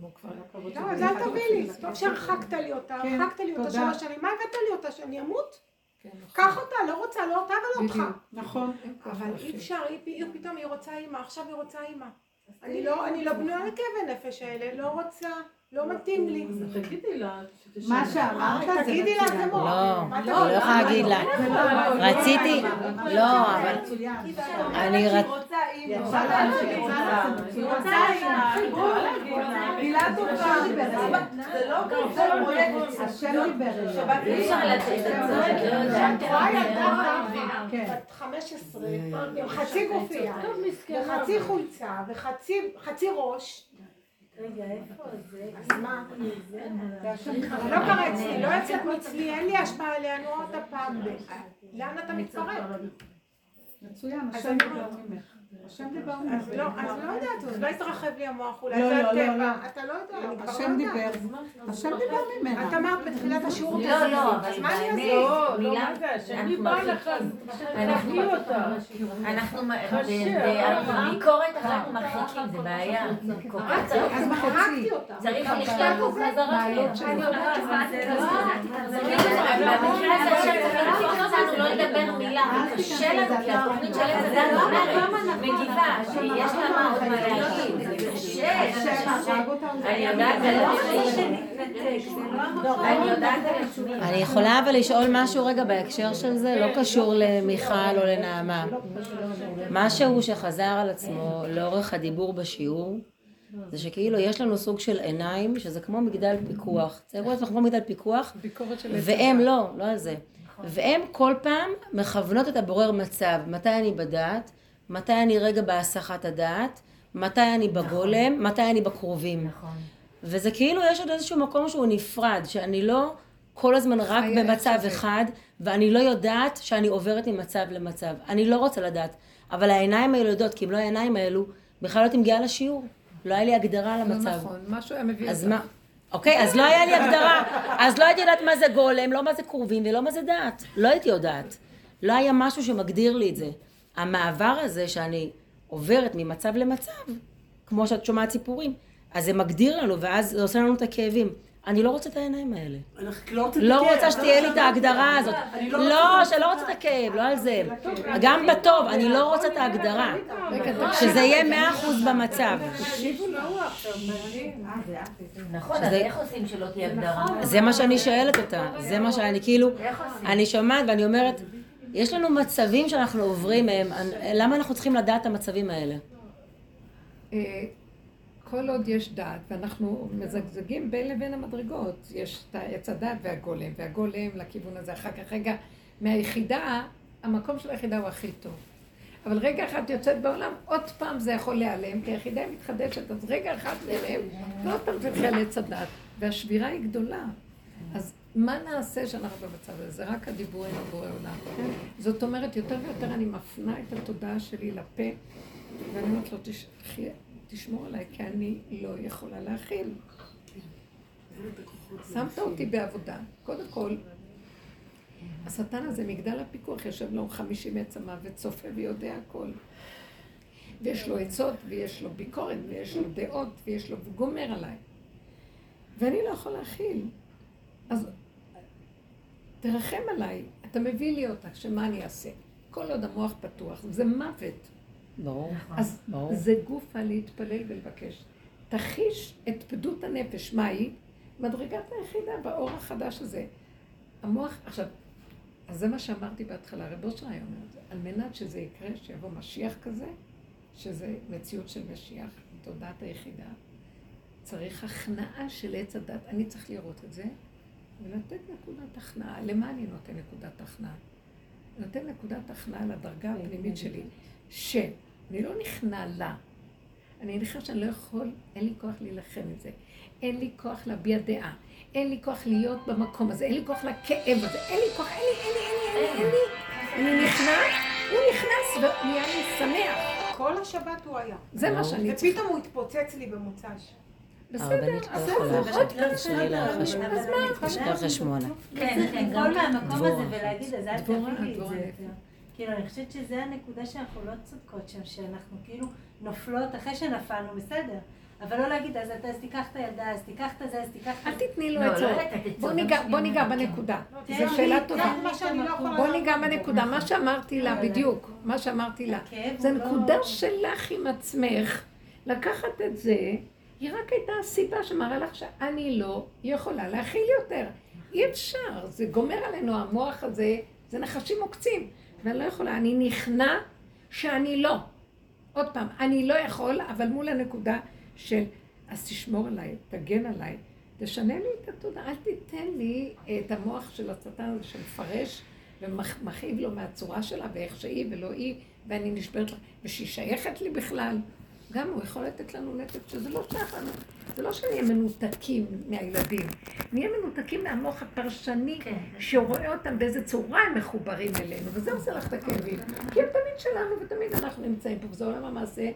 Speaker 2: הוא כבר...
Speaker 9: לא, אז אל תביא לי. טוב שהרחקת לי אותה,
Speaker 3: כן,
Speaker 9: הרחקת לי אותה. שלוש שנים. מה הבאת לי אותה? שאני אמות?
Speaker 2: כן, נכון.
Speaker 9: קח אותה, לא רוצה, לא אותה ולא אותך.
Speaker 3: נכון.
Speaker 9: אבל. אי אפשר, היא פתאום היא רוצה אימא, עכשיו היא רוצה אימא. אני לא, אני לא בנויה לכאבי נפש האלה, לא רוצה, לא מתאים לי.
Speaker 7: תגידי לה.
Speaker 3: מה שאמרת זה
Speaker 9: תגידי לה, זה מוח.
Speaker 4: לא,
Speaker 9: אתה-
Speaker 4: לא יכולה להגיד לה. רציתי, לא, אבל אני רציתי,
Speaker 7: רוצה אימא.
Speaker 3: היא רוצה
Speaker 7: מילה טובה. זה לא כזה פרויקט.
Speaker 3: השם דיבר אליה.
Speaker 8: אי אפשר לתת את זה, לא יודעת.
Speaker 9: את רואה ילדה
Speaker 3: כן.
Speaker 9: בת 15, עם חצי גופייה, וחצי חולצה, וחצי חצי ראש,
Speaker 5: רגע, איפה זה?
Speaker 9: אז מה? לא קרה אצלי, לא יוצאת מאצלי, אין לי השפעה עליה, אני רואה אותה פעם ב... לאן אתה מתקרב?
Speaker 3: מצוין, השם
Speaker 9: אומרת-
Speaker 3: ממך. השם דיבר ממך.
Speaker 9: אז לא, אז לא יודעת, אז לא התרחב לי המוח, אולי
Speaker 3: לא,
Speaker 9: זה
Speaker 3: לא, לא,
Speaker 9: הטבע,
Speaker 3: לא.
Speaker 9: אתה לא יודע, לא
Speaker 3: השם דיבר. השם דיבר ממנה.
Speaker 9: את אמרת בתחילת השיעור,
Speaker 8: לא, לא,
Speaker 9: תזיזי.
Speaker 8: אבל
Speaker 9: אז מה אני
Speaker 8: באמת,
Speaker 9: אזיז?
Speaker 8: מילה, אנחנו מרחיקים. אנחנו אנחנו בביקורת אנחנו מרחיקים, זה בעיה. צריך-
Speaker 9: אז מחקתי אותה.
Speaker 8: צריך לחיות חזרה. לך, במקרה הזה השם לא לדבר מילה, וקשה לנו, כי התוכנית של עץ הדת אומרת, מגיבה, שיש לה מה עוד מה להגיד. אני יודעת, לא אני יודעת על עצמי.
Speaker 4: אני יכולה אבל לשאול משהו רגע בהקשר של זה, לא קשור למיכל או לנעמה. משהו שחזר על עצמו לאורך הדיבור בשיעור, זה שכאילו יש לנו סוג של עיניים, שזה כמו מגדל פיקוח. זה כמו מגדל פיקוח, והם לא, לא על זה. והם כל פעם מכוונות את הבורר מצב, מתי אני בדעת, מתי אני רגע בהסחת הדעת, מתי אני בגולם, מתי אני בקרובים.
Speaker 8: נכון.
Speaker 4: וזה כאילו יש עוד איזשהו מקום שהוא נפרד, שאני לא כל הזמן רק במצב
Speaker 2: זה.
Speaker 4: אחד, ואני לא יודעת שאני עוברת ממצב למצב. אני לא רוצה לדעת. אבל העיניים האלו יודעות, כי אם לא העיניים האלו, בכלל לא הייתי מגיעה לשיעור. לא היה לי הגדרה
Speaker 2: לא
Speaker 4: למצב.
Speaker 2: נכון, משהו היה מביא
Speaker 4: אז
Speaker 2: אותך.
Speaker 4: מה? אוקיי, אז לא היה לי הגדרה. אז לא הייתי יודעת מה זה גולם, לא מה זה קרובים ולא מה זה דעת. לא הייתי יודעת. לא היה משהו שמגדיר לי את זה. המעבר הזה שאני עוברת ממצב למצב, כמו שאת שומעת סיפורים, אז זה מגדיר לנו, ואז זה עושה לנו את הכאבים. אני לא רוצה את העיניים האלה. לא רוצה שתהיה לי את ההגדרה הזאת. לא, שלא רוצה את הכאב, לא על זה. גם בטוב, אני לא רוצה את ההגדרה. שזה יהיה מאה אחוז במצב.
Speaker 8: נכון, אז איך עושים שלא תהיה הגדרה?
Speaker 4: זה מה שאני שואלת אותה, זה מה שאני כאילו? אני שומעת ואני אומרת, יש לנו מצבים שאנחנו עוברים מהם, למה אנחנו צריכים לדעת את המצבים האלה?
Speaker 2: אה, כל עוד יש דעת, ואנחנו מזגזגים בין לבין המדרגות, יש את עץ הדעת והגולם, והגולם לכיוון הזה, אחר כך רגע, מהיחידה, המקום של היחידה הוא הכי טוב. אבל רגע אחד יוצאת בעולם, עוד פעם זה יכול להיעלם, כי היחידה מתחדשת, אז רגע אחד נעלם, ועוד פעם תלכי על עץ הדת. והשבירה היא גדולה. אז מה נעשה שאנחנו במצב הזה? זה רק הדיבור עם הבורא עולם. זאת אומרת, יותר ויותר אני מפנה את התודעה שלי לפה, ואני אומרת לו, תשמור עליי, כי אני לא יכולה להכיל. שמת אותי בעבודה. קודם כל, השטן הזה, מגדל הפיקוח, יושב לו חמישים עץ המוות, צופה ויודע הכל. ויש לו עצות, ויש לו ביקורת, ויש לו דעות, ויש לו, וגומר עליי. ואני לא יכול להכיל. אז תרחם עליי, אתה מביא לי אותה, שמה אני אעשה? כל עוד המוח פתוח, זה מוות.
Speaker 4: ברור.
Speaker 2: אז
Speaker 4: ברור.
Speaker 2: זה גופה להתפלל ולבקש. תחיש את פדות הנפש, מה היא? מדרגת היחידה באור החדש הזה. המוח, עכשיו, אז זה מה שאמרתי בהתחלה, רב אושר היה אומר את זה, על מנת שזה יקרה, שיבוא משיח כזה, שזה מציאות של משיח, תודעת היחידה, צריך הכנעה של עץ הדת. אני צריך לראות את זה, ולתת נקודת הכנעה. למה אני נותן נקודת הכנעה? נותן נקודת הכנעה לדרגה הפנימית שלי, שאני לא נכנע לה. אני נכנע שאני לא יכול, אין לי כוח להילחם עם זה. אין לי כוח להביע דעה. אין לי כוח להיות במקום הזה, אין לי כוח לכאב הזה, אין לי כוח, אין לי, אין לי, אין לי, אין לי. אני נכנע, הוא נכנס ונהיה לי שמח.
Speaker 9: כל השבת הוא היה.
Speaker 2: זה מה שאני צריכה.
Speaker 9: ופתאום הוא התפוצץ לי במוצ"ש.
Speaker 4: הרבנית לא יכולה לה אחרי אחרי שמונה.
Speaker 5: כן, כן, כל מהמקום. הזה ולהגיד, אז אל
Speaker 2: דבורה,
Speaker 5: תביא לי את זה. כאילו, אני חושבת שזה הנקודה שאנחנו לא צודקות שם, שאנחנו כאילו נופלות אחרי שנפלנו, בסדר. אבל לא להגיד, אז אתה, אז תיקח את הילדה, אז תיקח את זה, אז תיקח את
Speaker 2: אל
Speaker 5: זה.
Speaker 2: תתני לו
Speaker 8: לא,
Speaker 2: עצות.
Speaker 8: לא לתת עצות.
Speaker 2: בוא
Speaker 8: גם
Speaker 2: ניגע,
Speaker 8: כן.
Speaker 2: בנקודה.
Speaker 5: תן
Speaker 2: זו שאלה טובה.
Speaker 5: את.
Speaker 2: בוא ניגע בנקודה. מה שאמרתי לה בדיוק, מה שאמרתי לה. זה
Speaker 5: לא-
Speaker 2: נקודה שלך עם עצמך, לקחת את זה, היא רק הייתה הסיבה שמראה לך שאני לא יכולה להכיל יותר. אי אפשר, זה גומר עלינו, המוח הזה, זה נחשים עוקצים. ואני לא יכולה, אני נכנע שאני לא. עוד פעם, אני לא יכול, אבל מול הנקודה של, אז תשמור עליי, תגן עליי, תשנה לי את התודעה, אל תיתן לי את המוח של השטן הזה שמפרש ומכאיב לו מהצורה שלה ואיך שהיא ולא היא, ואני נשברת לה, ושהיא שייכת לי בכלל. גם הוא יכול לתת לנו נתק שזה לא שייך לנו. זה לא שנהיה מנותקים מהילדים, נהיה מנותקים מהמוח הפרשני
Speaker 8: כן.
Speaker 2: שרואה אותם באיזה צורה הם מחוברים אלינו, וזה עושה לך את הכאבים. כי הם תמיד שלנו ותמיד אנחנו נמצאים פה, וזה עולם המעשה,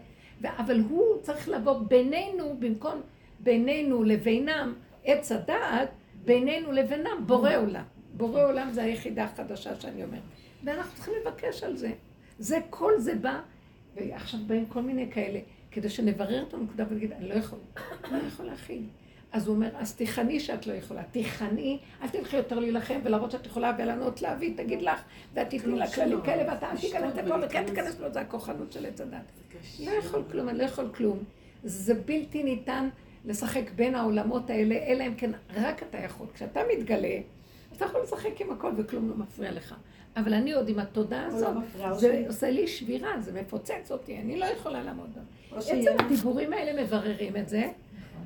Speaker 2: אבל הוא צריך לבוא בינינו, במקום בינינו לבינם עץ הדעת, בינינו לבינם בורא עולם. בורא עולם זה היחידה החדשה שאני אומרת. ואנחנו צריכים לבקש על זה. זה, כל זה בא, ועכשיו באים כל מיני כאלה, כדי שנברר את הנקודה ונגיד, אני לא יכול, אני לא יכול להכיל. אז הוא אומר, אז תיכני שאת לא יכולה, תיכני, אל תלכי יותר להילחם ולהראות שאת יכולה ולענות לה, והיא תגיד לך, ואת תתני לה כללים כאלה, ואתה אל תיכנס לפה וכן תיכנס לו, זה הכוחנות של עץ הדת. לא יכול כלום, אני לא יכול כלום. זה בלתי ניתן לשחק בין העולמות האלה, אלא אם כן רק אתה יכול. כשאתה מתגלה, אתה יכול לשחק עם הכל וכלום לא מפריע לך. אבל אני עוד עם התודעה הזאת, זה עושה לי שבירה, זה מפוצץ אותי, אני לא יכולה לעמוד בה. עצם הדיבורים האלה מבררים את זה,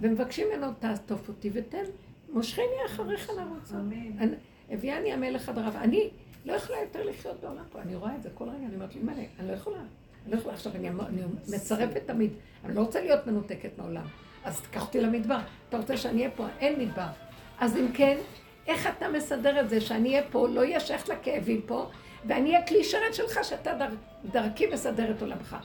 Speaker 2: ומבקשים ממנו, תעטוף אותי ותן, מושכני אחריך. אני- הביאני המלך עד הרב. אני לא יכולה יותר לחיות בעולם פה, אני רואה את זה כל רגע, אני אומרת לי, מלא, אני לא יכולה. אני לא יכולה. עכשיו, אני אני מצרפת תמיד, אני לא רוצה להיות מנותקת מהעולם. אז תיקח אותי למדבר. אתה רוצה שאני אהיה פה? אין מדבר. אז אם כן, איך אתה מסדר את זה שאני אהיה פה, לא יהיה שייך לכאבים פה, ואני אהיה כלי שרת שלך, שאתה דר, דרכי מסדר את עולמך.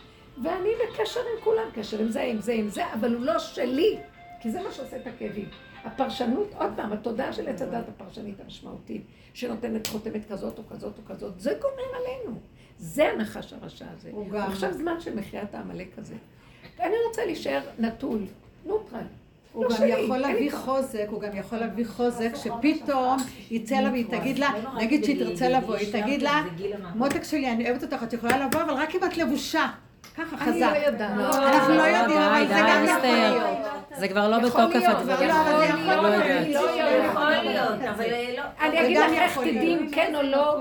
Speaker 2: ואני בקשר עם כולם, קשר עם זה, עם זה, עם זה, אבל הוא לא שלי, כי זה מה שעושה את הכאבים. הפרשנות, עוד פעם, התודעה של עץ הדת הפרשנית המשמעותית, שנותנת חותמת כזאת או כזאת או כזאת, זה גומר עלינו. זה הנחש הרשע הזה.
Speaker 3: הוא גם-
Speaker 2: עכשיו זמן של מחיית העמלק הזה. אני רוצה להישאר נטול, נוטרל.
Speaker 3: הוא גם יכול להביא. חוזק, הוא גם יכול להביא חוזק, שפתאום יצא לה והיא תגיד לה, נגיד שהיא תרצה לבוא, היא תגיד לה, מותק שלי, אני אוהבת אותך, את יכולה לבוא, אבל רק אם את לבושה. ככה
Speaker 2: אני לא
Speaker 3: חזק.
Speaker 2: יודעת.
Speaker 3: אנחנו לא יודעים, אבל זה גם יכול. להיות.
Speaker 4: זה כבר לא בתוקף הדברים.
Speaker 3: לא, אבל זה
Speaker 2: יכול
Speaker 3: יכול
Speaker 4: לא
Speaker 3: להיות.
Speaker 4: יודעת.
Speaker 2: אני לא
Speaker 8: יכול. להיות, אבל לא...
Speaker 2: אני אגיד לך איך תדעי אם. כן או לא,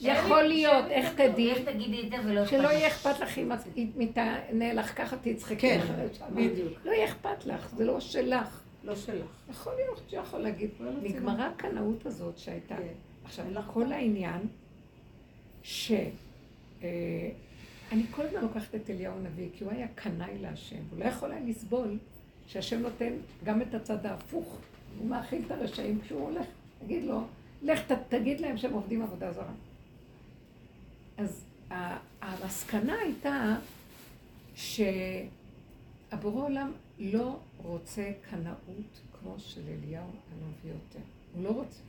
Speaker 2: יכול להיות, איך תדעי,
Speaker 8: איך תגידי את זה ולא אכפת
Speaker 2: שלא. יהיה אכפת לך אם את מתענה לך ככה תצחקי
Speaker 3: כן. בדיוק.
Speaker 2: לא יהיה אכפת לך, זה לא שלך.
Speaker 3: לא שלך.
Speaker 2: יכול להיות שיכול להגיד, נגמרה הקנאות הזאת שהייתה.
Speaker 3: כן.
Speaker 2: עכשיו, כל העניין ש... אני כל הזמן לוקחת את אליהו הנביא, כי הוא היה קנאי להשם. הוא לא יכול היה לסבול שהשם נותן גם את הצד ההפוך. הוא מאכיל את הרשעים כשהוא הולך, תגיד לו, לך ת, תגיד להם שהם עובדים עבודה זרה. אז המסקנה הייתה שהבורא עולם לא רוצה קנאות כמו של אליהו הנביא יותר. הוא לא רוצה.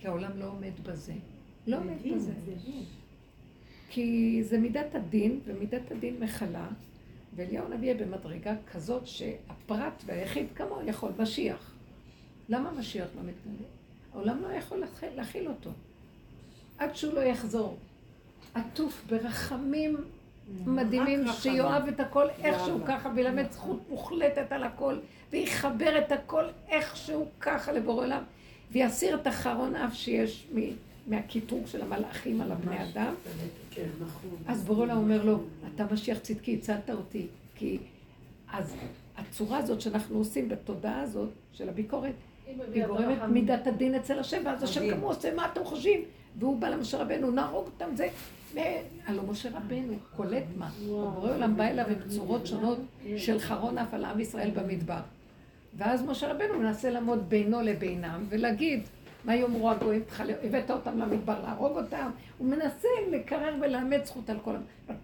Speaker 2: כי העולם לא עומד בזה. לא עומד בזה. כי זה מידת הדין, ומידת הדין מכלה, ואליהו הנביא יהיה במדרגה כזאת שהפרט והיחיד כמוהו יכול, משיח. למה משיח לא מתגלה? העולם לא יכול להכיל אותו. עד שהוא לא יחזור. עטוף ברחמים מדהימים, שיואב את הכל איכשהו ככה, וילמד זכות מוחלטת על הכל, ויחבר את הכל איכשהו ככה לבורא עולם, ויסיר את החרון אף שיש מהקיטרוג של המלאכים על הבני אדם. אז בורא עולם אומר לו, אתה משיח צדקי, הצלת אותי. כי אז הצורה הזאת שאנחנו עושים בתודעה הזאת של הביקורת, היא גורמת מידת הדין אצל השם, ואז השם גם הוא עושה מה אתם חושבים? והוא בא למשה רבנו, נהרוג אותם, זה... הלא משה רבנו קולט מה? הבורא עולם בא אליו עם צורות שונות של חרון אף על עם ישראל במדבר. ואז משה רבנו מנסה לעמוד בינו לבינם ולהגיד, מה יאמרו הגויים? הבאת אותם למדבר להרוג אותם? הוא מנסה לקרר ולאמץ זכות על כל...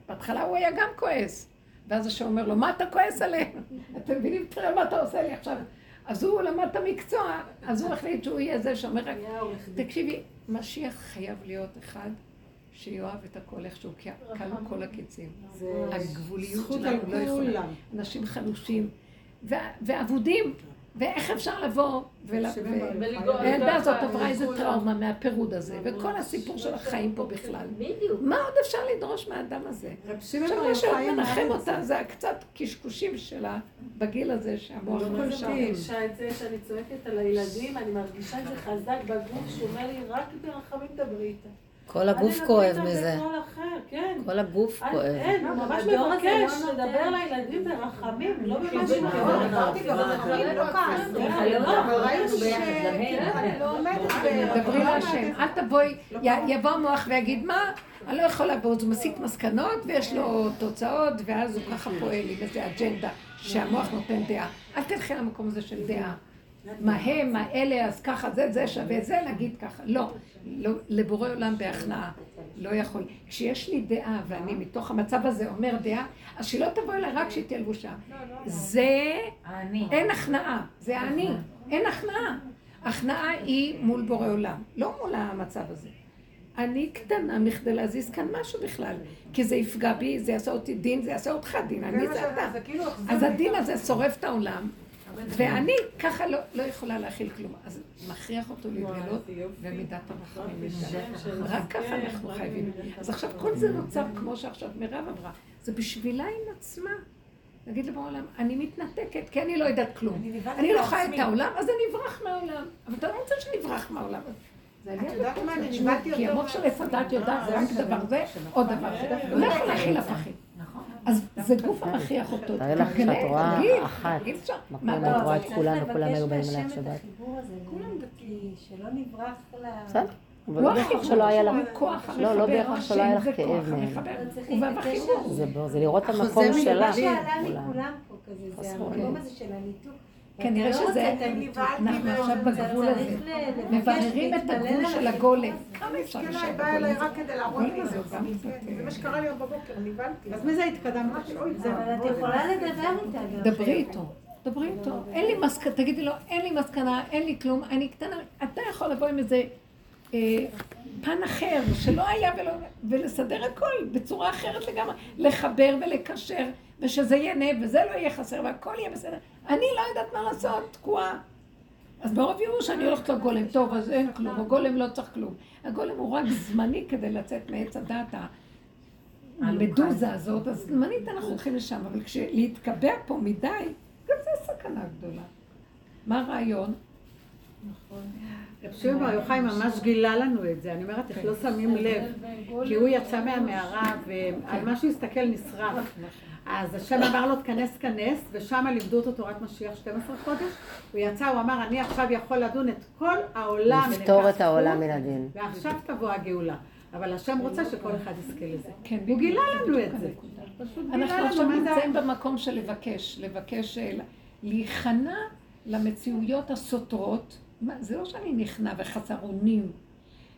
Speaker 2: בהתחלה הוא היה גם כועס. ואז השם אומר לו, מה אתה כועס עליהם? אתם מבינים? תראה מה אתה עושה לי עכשיו. אז הוא למד את המקצוע, אז הוא החליט שהוא יהיה זה שאומר רק, תקשיבי, משיח חייב להיות אחד שיאהב את הכל איכשהו, כי כלו כל הקיצים. הגבוליות שלנו לא יכולה. אנשים חלושים ואבודים, ואיך אפשר לבוא והילדה הזאת עברה איזה טראומה מהפירוד הזה, וכל הסיפור של החיים פה בכלל. מה עוד אפשר לדרוש מהאדם הזה? עכשיו מה שעוד מנחם אותה זה הקצת קשקושים שלה בגיל הזה שהמוח
Speaker 1: כל שם. אני מרגישה את זה שאני צועקת על הילדים, אני מרגישה את זה חזק בגוף שאומר לי רק ברחמים דברי איתה.
Speaker 4: כל הגוף כואב מזה.
Speaker 1: כן.
Speaker 4: כל הגוף כואב.
Speaker 1: אין, הוא ממש מבקש לדבר לילדים ברחמים, לא במשהו
Speaker 2: דברי להשם, אל תבואי, יבוא המוח ויגיד מה, אני לא יכולה לעבוד, הוא מסיק מסקנות ויש לו תוצאות ואז הוא ככה פועל עם איזה אג'נדה שהמוח נותן דעה. אל תלכי למקום הזה של דעה. מה הם, מה אלה, אז ככה, זה, זה שווה, זה נגיד ככה. לא, לא לבורא עולם בהכנעה. לא יכול. כשיש לי דעה, ואני מתוך המצב הזה אומר דעה, אז שלא תבוא אליי רק כשהיא תהיה לבושה. זה, אין הכנעה, זה אני, אין הכנעה. הכנעה היא מול בורא עולם, לא מול המצב הזה. אני קטנה מכדי להזיז כאן משהו בכלל, כי זה יפגע בי, זה יעשה אותי דין, זה יעשה אותך דין, אני זה אתה. כאילו אז הדין הזה שורף את העולם, ואני ככה לא, לא יכולה להכיל כלום. אז מכריח אותו להתגלות ומידת הרחמים רק ככה אנחנו חייבים. אז עכשיו כל זה נוצר כמו שעכשיו מירב אמרה. זה בשבילה עם עצמה. נגיד לבוא העולם, אני מתנתקת, כי אני לא יודעת כלום. אני לא חיה את העולם, אז אני אברח מהעולם. אבל אתה לא רוצה שאני אברח מהעולם. זה עלייה בפרק, כי המוח של עץ הדת יודעת, זה רק דבר זה, עוד דבר זה. הוא לא יכול להכיל הפכים. אז זה גוף המכריח אותו.
Speaker 4: תארי לך שאת רואה אחת, מקום את רואה את כולנו, כולם היו באים אלייך שבת.
Speaker 5: כולם דתי, שלא נברח ל...
Speaker 4: בסדר. אבל לא בהכרח שלא היה לך, לא, לא בהכרח שלא היה לך כאב מהם. זה לראות את המקום שלה.
Speaker 5: מה שעלה מכולם פה כזה, זה המקום הזה של הניתוק.
Speaker 2: כנראה שזה, אנחנו עכשיו בגבול הזה, מבררים את הגבול של הגולם. כמה אפשר לשבת
Speaker 9: בגולם? אליי רק כדי להראות לי זה מה שקרה לי היום בבוקר, נבהלתי.
Speaker 3: אז מזה התקדמת?
Speaker 5: אבל את יכולה לדבר איתה.
Speaker 2: דברי איתו. דברי איתו. אין לי מסקנה, תגידי לו, אין לי מסקנה, אין לי כלום, אני קטנה. אתה יכול לבוא עם איזה פן אחר שלא היה ולסדר הכל בצורה אחרת לגמרי. לחבר ולקשר. ושזה יהיה נב, וזה לא יהיה חסר, והכל יהיה בסדר. אני לא יודעת מה לעשות, תקועה. אז ברוב יראו שאני הולכת לגולם, טוב, אז אין כלום, הגולם לא צריך כלום. הגולם הוא רק זמני כדי לצאת מעץ הדעת המדוזה הזאת, אז זמנית אנחנו הולכים לשם, אבל כשלהתקבע פה מדי, גם זה סכנה גדולה. מה הרעיון?
Speaker 3: נכון. רב שמעון בר יוחאי ממש גילה לנו את זה, אני אומרת, איך לא שמים לב, כי הוא יצא מהמערה ועל מה שהוא הסתכל נשרף. אז השם אמר לו, תכנס, כנס, ושם לימדו אותו תורת משיח 12 חודש. הוא יצא, הוא אמר, אני עכשיו יכול לדון את כל העולם.
Speaker 4: לפתור את העולם מן הדין.
Speaker 3: ועכשיו תבוא הגאולה. אבל השם רוצה שכל אחד יזכה לזה.
Speaker 2: כן,
Speaker 3: הוא גילה לנו את זה.
Speaker 2: אנחנו עכשיו. נמצאים במקום של לבקש, לבקש אה, להיכנע למציאויות הסותרות. מה, זה לא שאני נכנע וחסר אונים,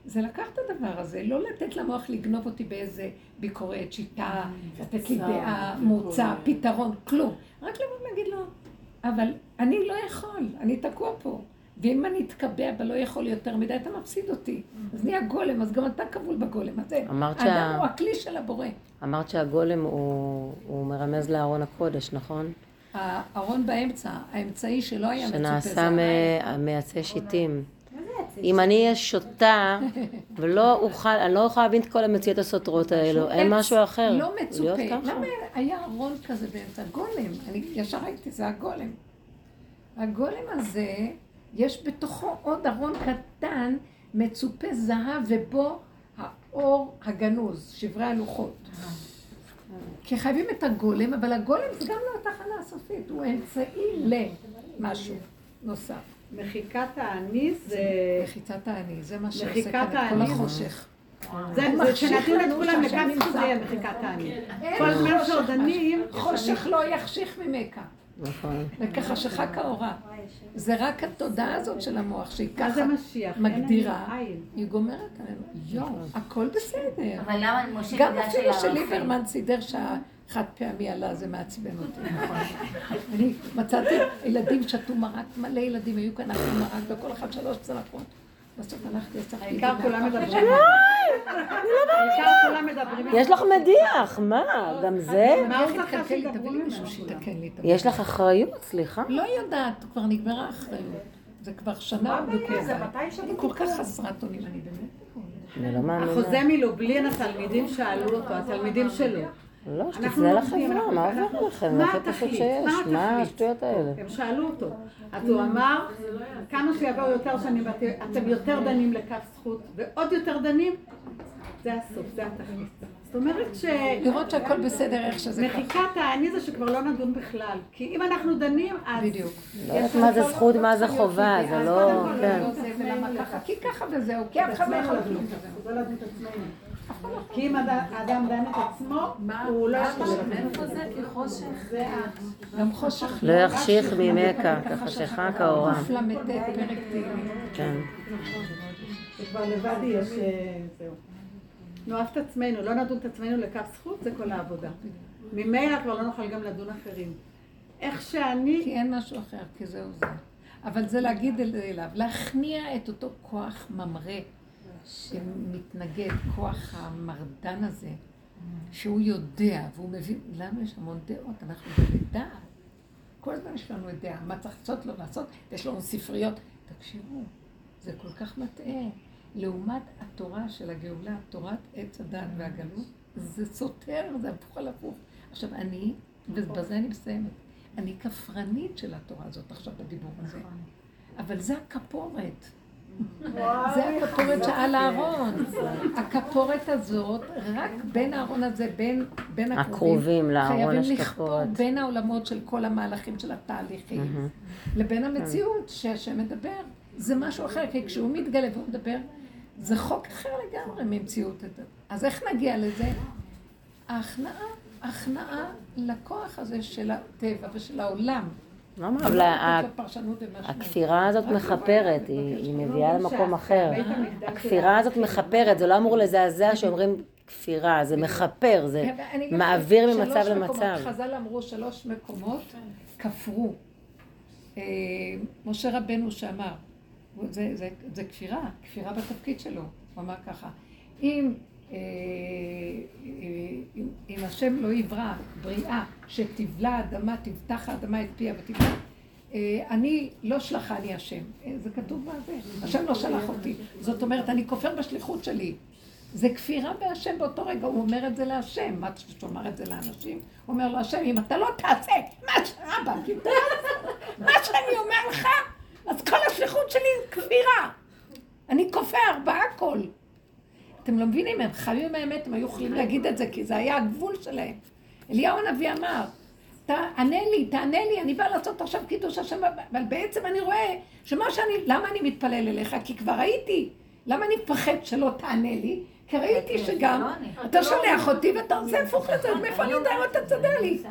Speaker 2: זה לקחת את הדבר הזה, לא לתת למוח לגנוב אותי באיזה ביקורת, שיטה, לתת לי דעה, מוצא, פתרון, כלום. רק לבוא ולהגיד לו, אבל אני לא יכול, אני תקוע פה. ואם אני אתקבע ולא יכול יותר מדי, אתה מפסיד אותי. אז נהיה גולם, אז גם אתה כבול בגולם הזה.
Speaker 4: אמרת
Speaker 2: האדם
Speaker 4: שה-
Speaker 2: הוא הכלי של הבורא.
Speaker 4: אמרת שהגולם הוא, הוא מרמז לארון הקודש, נכון?
Speaker 2: הארון באמצע, האמצעי שלא היה מצופה
Speaker 4: שנעשה מעצי שיטים. אם אני אהיה שוטה ולא אוכל, אני לא אוכל להבין את כל המציאות הסותרות האלו, אין משהו אחר.
Speaker 2: לא מצופה. למה היה ארון כזה באמצע? גולם. אני ישר ראיתי, זה הגולם. הגולם הזה, יש בתוכו עוד ארון קטן, מצופה זהב, ובו האור הגנוז, שברי הלוחות. כי חייבים את הגולם, אבל הגולם זה גם לא התחנה הסופית, הוא אמצעי למשהו נוסף.
Speaker 3: מחיקת האני זה...
Speaker 2: מחיצת האני, זה מה שעושה כאן את כל. החושך.
Speaker 3: זה
Speaker 2: הוא
Speaker 3: זה
Speaker 2: מחשיך
Speaker 3: שנתנו את כולם לקו זה יהיה. מחיקת האני.
Speaker 2: אין
Speaker 3: כל זמן
Speaker 2: חושך,
Speaker 3: שעוד דנים,
Speaker 2: חושך לא יחשיך ממך.
Speaker 4: נכון.
Speaker 2: וכחשיכה כאורה. זה רק התודעה הזאת של המוח, שהיא ככה
Speaker 3: זה משיח? אין
Speaker 2: מגדירה. היא גומרת עלינו. יואו, הכל בסדר.
Speaker 8: אבל למה משה
Speaker 2: גם אפילו? שליברמן סידר שהחד פעמי עלה, זה מעצבן אותי, נכון. אני מצאתי, ילדים שתו מרק, מלא ילדים היו כאן אחרי מרק, וכל אחד שלוש צלחות. בסוף הלכתי, יצאתי.
Speaker 3: העיקר כולם מדברים. העיקר כולם מדברים.
Speaker 4: יש לך מדיח, מה? גם זה?
Speaker 3: מה הוא
Speaker 2: איך
Speaker 3: צריך
Speaker 2: התקלקל לי,
Speaker 3: שידברו
Speaker 2: תביא לי
Speaker 3: ממנו
Speaker 2: מישהו שיתקן לי את המוח.
Speaker 4: יש לך אחריות, סליחה.
Speaker 2: לא יודעת, כבר נגמרה האחריות. זה כבר שנה.
Speaker 9: מתי
Speaker 2: אני? כל כך חסרת אונים, אני באמת...
Speaker 4: אני לא מאמינה.
Speaker 3: החוזה מלובלין, התלמידים שאלו אותו, התלמידים שלו.
Speaker 4: לא, שתפנה
Speaker 3: לא
Speaker 4: לחברה, מה עובר לכם?
Speaker 3: מה התכלית? מה?
Speaker 4: השטויות האלה?
Speaker 3: הם שאלו אותו. אז הוא אמר, כמה שיבואו יותר שנים, אתם יותר דנים לכף זכות, ועוד יותר דנים, זה הסוף, זה התכלית. זאת אומרת ש...
Speaker 2: לראות שהכל בסדר איך שזה ככה.
Speaker 3: מחיקת האני זה שכבר לא נדון בכלל. כי אם אנחנו דנים, אז...
Speaker 2: בדיוק.
Speaker 4: לא יודעת מה זה זכות, מה זה חובה, זה
Speaker 3: אז
Speaker 4: לא...
Speaker 3: קודם כל,
Speaker 4: כן.
Speaker 2: לא זה כי ככה וזהו, כי אף אחד לא יכול כלום.
Speaker 3: לא. כי אם אדם- האדם דן את עצמו, הוא לא יכול.
Speaker 1: מאיפה זה? כי חושך.
Speaker 3: זה ה-
Speaker 2: גם חושך
Speaker 4: לא יחשיך ממך, כחשיכה כאורה.
Speaker 2: ל"ט פרק תהילים.
Speaker 4: כן.
Speaker 3: שכבר לבד יש... אה, זהו. נאהב את עצמנו, לא נדון את עצמנו לכף זכות, זה כל העבודה. ממילא כבר לא נוכל גם לדון אחרים. איך שאני...
Speaker 2: כי אין משהו אחר, כי זהו זה. אבל זה להגיד אל- אליו, להכניע את אותו כוח ממרא שמתנגד, כוח המרדן הזה, שהוא יודע, והוא מבין, לנו יש המון דעות, אנחנו בלידה. כל הזמן יש לנו דעה, מה צריך לעשות, לא לעשות, יש לנו ספריות. תקשיבו, זה כל כך מטעה. לעומת התורה של הגאולה, תורת עץ הדת והגלות, זה סותר, זה הפוך על הפוך. עכשיו, אני, ובזה אני מסיימת, אני כפרנית של התורה הזאת עכשיו בדיבור הזה. אבל זה הכפורת. זה הכפורת שעל הארון. הכפורת הזאת, רק בין הארון הזה, בין, בין הקרובים,
Speaker 4: הקרובים לארון
Speaker 2: חייבים לכפור. בין העולמות של כל המהלכים של התהליכים, לבין המציאות שהשם מדבר. זה משהו אחר, כי כשהוא מתגלה והוא מדבר, זה חוק אחר לגמרי ממציאות. אז איך נגיע לזה? ההכנעה, הכנעה לכוח הזה של הטבע ושל העולם. לא
Speaker 4: אבל ה-
Speaker 2: לתת לו פרשנות ומשמעות.
Speaker 4: הכפירה הזאת מכפרת, היא היא מביאה למקום אחר. הכפירה הזאת מכפרת, זה לא אמור לזעזע שאומרים כפירה, זה מכפר, זה מעביר ממצב למצב.
Speaker 2: חז"ל אמרו שלוש מקומות כפרו. אה, משה רבנו שאמר, זה, זה, זה כפירה, כפירה בתפקיד שלו. הוא אמר ככה, אם, אם, אם השם לא יברא בריאה שתבלע האדמה, תפתח האדמה את פיה ותבלע, אה, אני לא שלחה אני השם. אה, זה כתוב בזה. השם לא שלח אותי. זאת אומרת, אני כופר בשליחות שלי. זה כפירה בהשם באותו רגע, הוא אומר את זה להשם. מה שהוא אמר את זה לאנשים? הוא אומר לו, השם, אם אתה לא תעשה מה כי אתה לא מה שאני אומר לך, אז כל השליחות שלי היא כפירה. אני כופר בהכל. אתם לא מבינים, הם חיו עם האמת, הם היו יכולים להגיד את זה, כי זה היה הגבול שלהם. אליהו הנביא אמר, תענה לי, תענה לי, אני באה לעשות עכשיו קידוש השם, אבל בעצם אני רואה שמה שאני, למה אני מתפלל אליך? כי כבר הייתי. למה אני מפחד שלא תענה לי? כי ראיתי שגם,
Speaker 8: לא.
Speaker 2: אתה שולח אותי ואתה עושה הפוך לזה, אז מאיפה אני אדע אם אתה תסדר לי?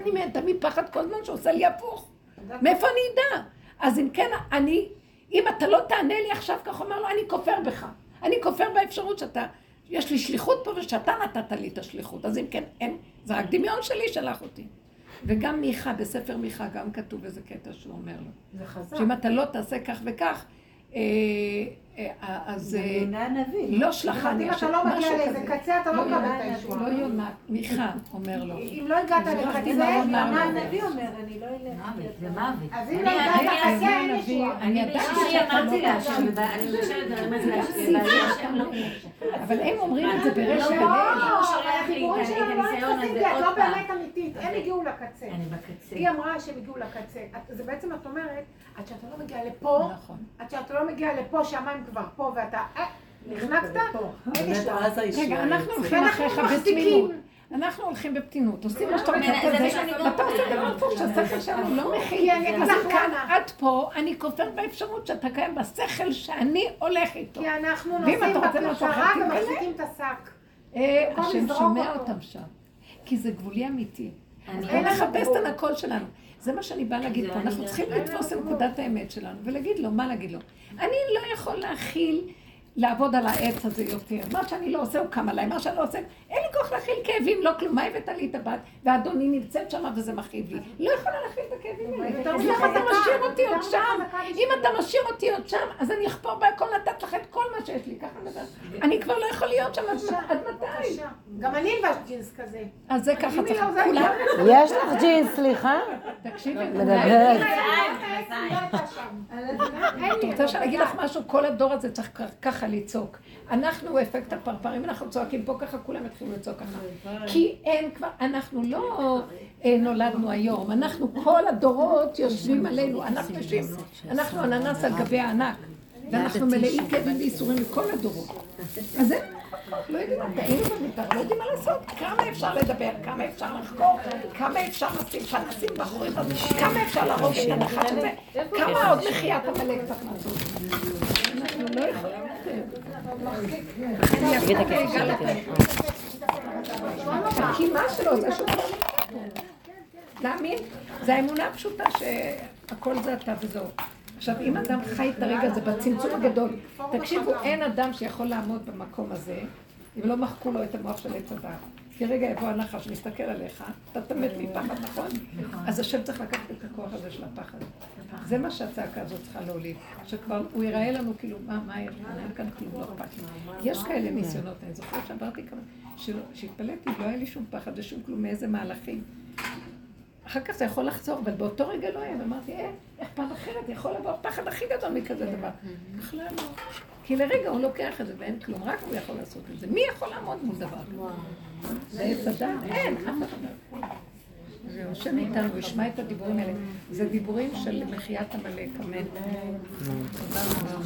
Speaker 2: אני מתה מפחד כל הזמן שעושה לי הפוך. מאיפה אני אדע? אז אם כן, אני, אם אתה לא תענה לי עכשיו, כך אומר לו, אני כופר בך. אני כופר באפשרות שאתה, יש לי שליחות פה ושאתה נתת לי את השליחות. אז אם כן, אין, זה רק דמיון שלי שלח אותי. וגם מיכה, בספר מיכה גם כתוב איזה קטע שהוא אומר לו.
Speaker 9: זה חזק.
Speaker 2: שאם אתה לא תעשה כך וכך, אה, אז
Speaker 5: זה
Speaker 2: אה,
Speaker 5: יונה הנביא.
Speaker 2: לא שלחני
Speaker 9: אם
Speaker 2: עכשיו,
Speaker 9: אתה לא מגיע
Speaker 2: משהו
Speaker 9: לאיזה
Speaker 2: כזה.
Speaker 9: קצה, אתה לא
Speaker 2: לא
Speaker 9: מקבל את הישועה.
Speaker 2: לא יונה, מיכה אומר לו.
Speaker 9: אם לא הגעת לקצה,
Speaker 5: יונה. הנביא אומר, אני לא אלך.
Speaker 8: מוות, זה מוות.
Speaker 9: אז אם
Speaker 8: אני-
Speaker 9: לא הגעת
Speaker 8: אני-
Speaker 9: לקצה,
Speaker 8: אני-
Speaker 9: אין ישועה.
Speaker 2: אני ידעתי
Speaker 8: אני
Speaker 2: שאתה לא
Speaker 8: השם לא
Speaker 2: אבל הם אומרים את זה בריש
Speaker 9: לא,
Speaker 2: גלי.
Speaker 8: לי
Speaker 9: החיבורים שלנו לא נתפסים, כי את לא. באמת אמיתית, הם הגיעו לקצה.
Speaker 8: אני בקצה.
Speaker 9: היא אמרה שהם הגיעו לקצה. זה בעצם את אומרת, עד שאתה לא מגיע לפה,
Speaker 2: נכון.
Speaker 9: עד שאתה לא מגיע לפה, שהמים כבר פה, ואתה אה, נחנקת.
Speaker 2: רגע, אנחנו הולכים אחריך
Speaker 9: מחזיקים.
Speaker 2: בתמימות. אנחנו הולכים בפתינות, עושים מה שאתה
Speaker 8: מה
Speaker 2: כזה, ואתה עושה. דבר הפוך שהשכל שלנו לא מכיל.
Speaker 9: כי אני אגיד
Speaker 2: אז כאן. עד פה, אני כופר באפשרות שאתה קיים בשכל שאני הולך איתו.
Speaker 9: כי אנחנו נוסעים
Speaker 2: תתגלה.
Speaker 9: ומחזיקים את השק.
Speaker 2: אה, השם שומע. אותם שם. כי זה גבולי אמיתי.
Speaker 8: אני-
Speaker 2: בוא נחפש את. הנקול שלנו. זה מה שאני באה להגיד פה. אנחנו
Speaker 8: גם-
Speaker 2: צריכים לתפוס את נקודת האמת שלנו ולהגיד לו, מה להגיד לו? אני לא יכול להכיל לעבוד על העץ הזה יותר. מה שאני לא עושה הוא קם עליי, מה שאני לא עושה, אין לי כוח להכיל כאבים, לא כלום. מה הבאת לי את הבת, ואדוני נמצאת שם וזה מכאיב לי. לא יכולה להכיל את הכאבים האלה. אז למה אתה משאיר אותי עוד שם? אם אתה משאיר אותי עוד שם, אז אני אחפור בהכל לתת לך את כל מה שיש לי. ככה נדבר. אני כבר לא יכול להיות שם, עד מתי?
Speaker 9: גם אני אלבש ג'ינס כזה.
Speaker 2: אז זה ככה צריך,
Speaker 9: לא,
Speaker 2: כולם,
Speaker 4: יש לך ג'ינס, סליחה?
Speaker 2: תקשיבי,
Speaker 4: מדברת.
Speaker 2: את רוצה שאני אגיד לך משהו? כל הדור הזה צריך ככה לצעוק. אנחנו אפקט הפרפר, אם אנחנו צועקים פה ככה, כולם יתחילו לצעוק ככה. כי אין כבר, אנחנו לא אה, נולדנו היום, אנחנו כל הדורות יושבים עלינו, אנחנו יושבים, אנחנו אננס על גבי הענק. ואנחנו מלאים כאבים וייסורים מכל הדורות. אז אין לא יודעים מה, טעינו במטר, לא יודעים מה לעשות. כמה אפשר לדבר, כמה אפשר לחקור, כמה אפשר לשים פנסים בחורים, כמה אפשר להרוג את הנחש הזה, כמה עוד מחיית עמלק צריך לעשות. אנחנו לא יכולים הקימה שלו זה להאמין, זה האמונה הפשוטה שהכל זה אתה וזהו. עכשיו, אם אדם חי את הרגע הזה בצמצום הגדול, תקשיבו, אין אדם שיכול לעמוד במקום הזה, אם לא מחקו לו את המוח של עץ הדעת. כי רגע יבוא הנחש, מסתכל עליך, אתה תמת מפחד, נכון? אז השם צריך לקחת את הכוח הזה של הפחד. זה מה שהצעקה הזאת צריכה להוליד. שכבר הוא ייראה לנו כאילו, מה, מה יש כאן? אין כאן כלום, לא אכפת לי. יש כאלה ניסיונות, אני זוכרת שעברתי כמה, שהתפלאתי, לא היה לי שום פחד ושום כלום מאיזה מהלכים. אחר כך זה יכול לחזור, אבל באותו רגע לא היה, ואמרתי, אה, איך פעם אחרת יכול לבוא הפחד הכי גדול מכזה דבר. בכלל לא. כי לרגע הוא לוקח את זה ואין כלום, רק הוא יכול לעשות את זה. מי יכול לעמוד מול דבר כזה? זה עץ הדת? אין, אף אחד לא. זהו, השם איתנו, הוא ישמע את הדיבורים האלה. זה דיבורים של מחיית עמלק, אמן. תודה רבה.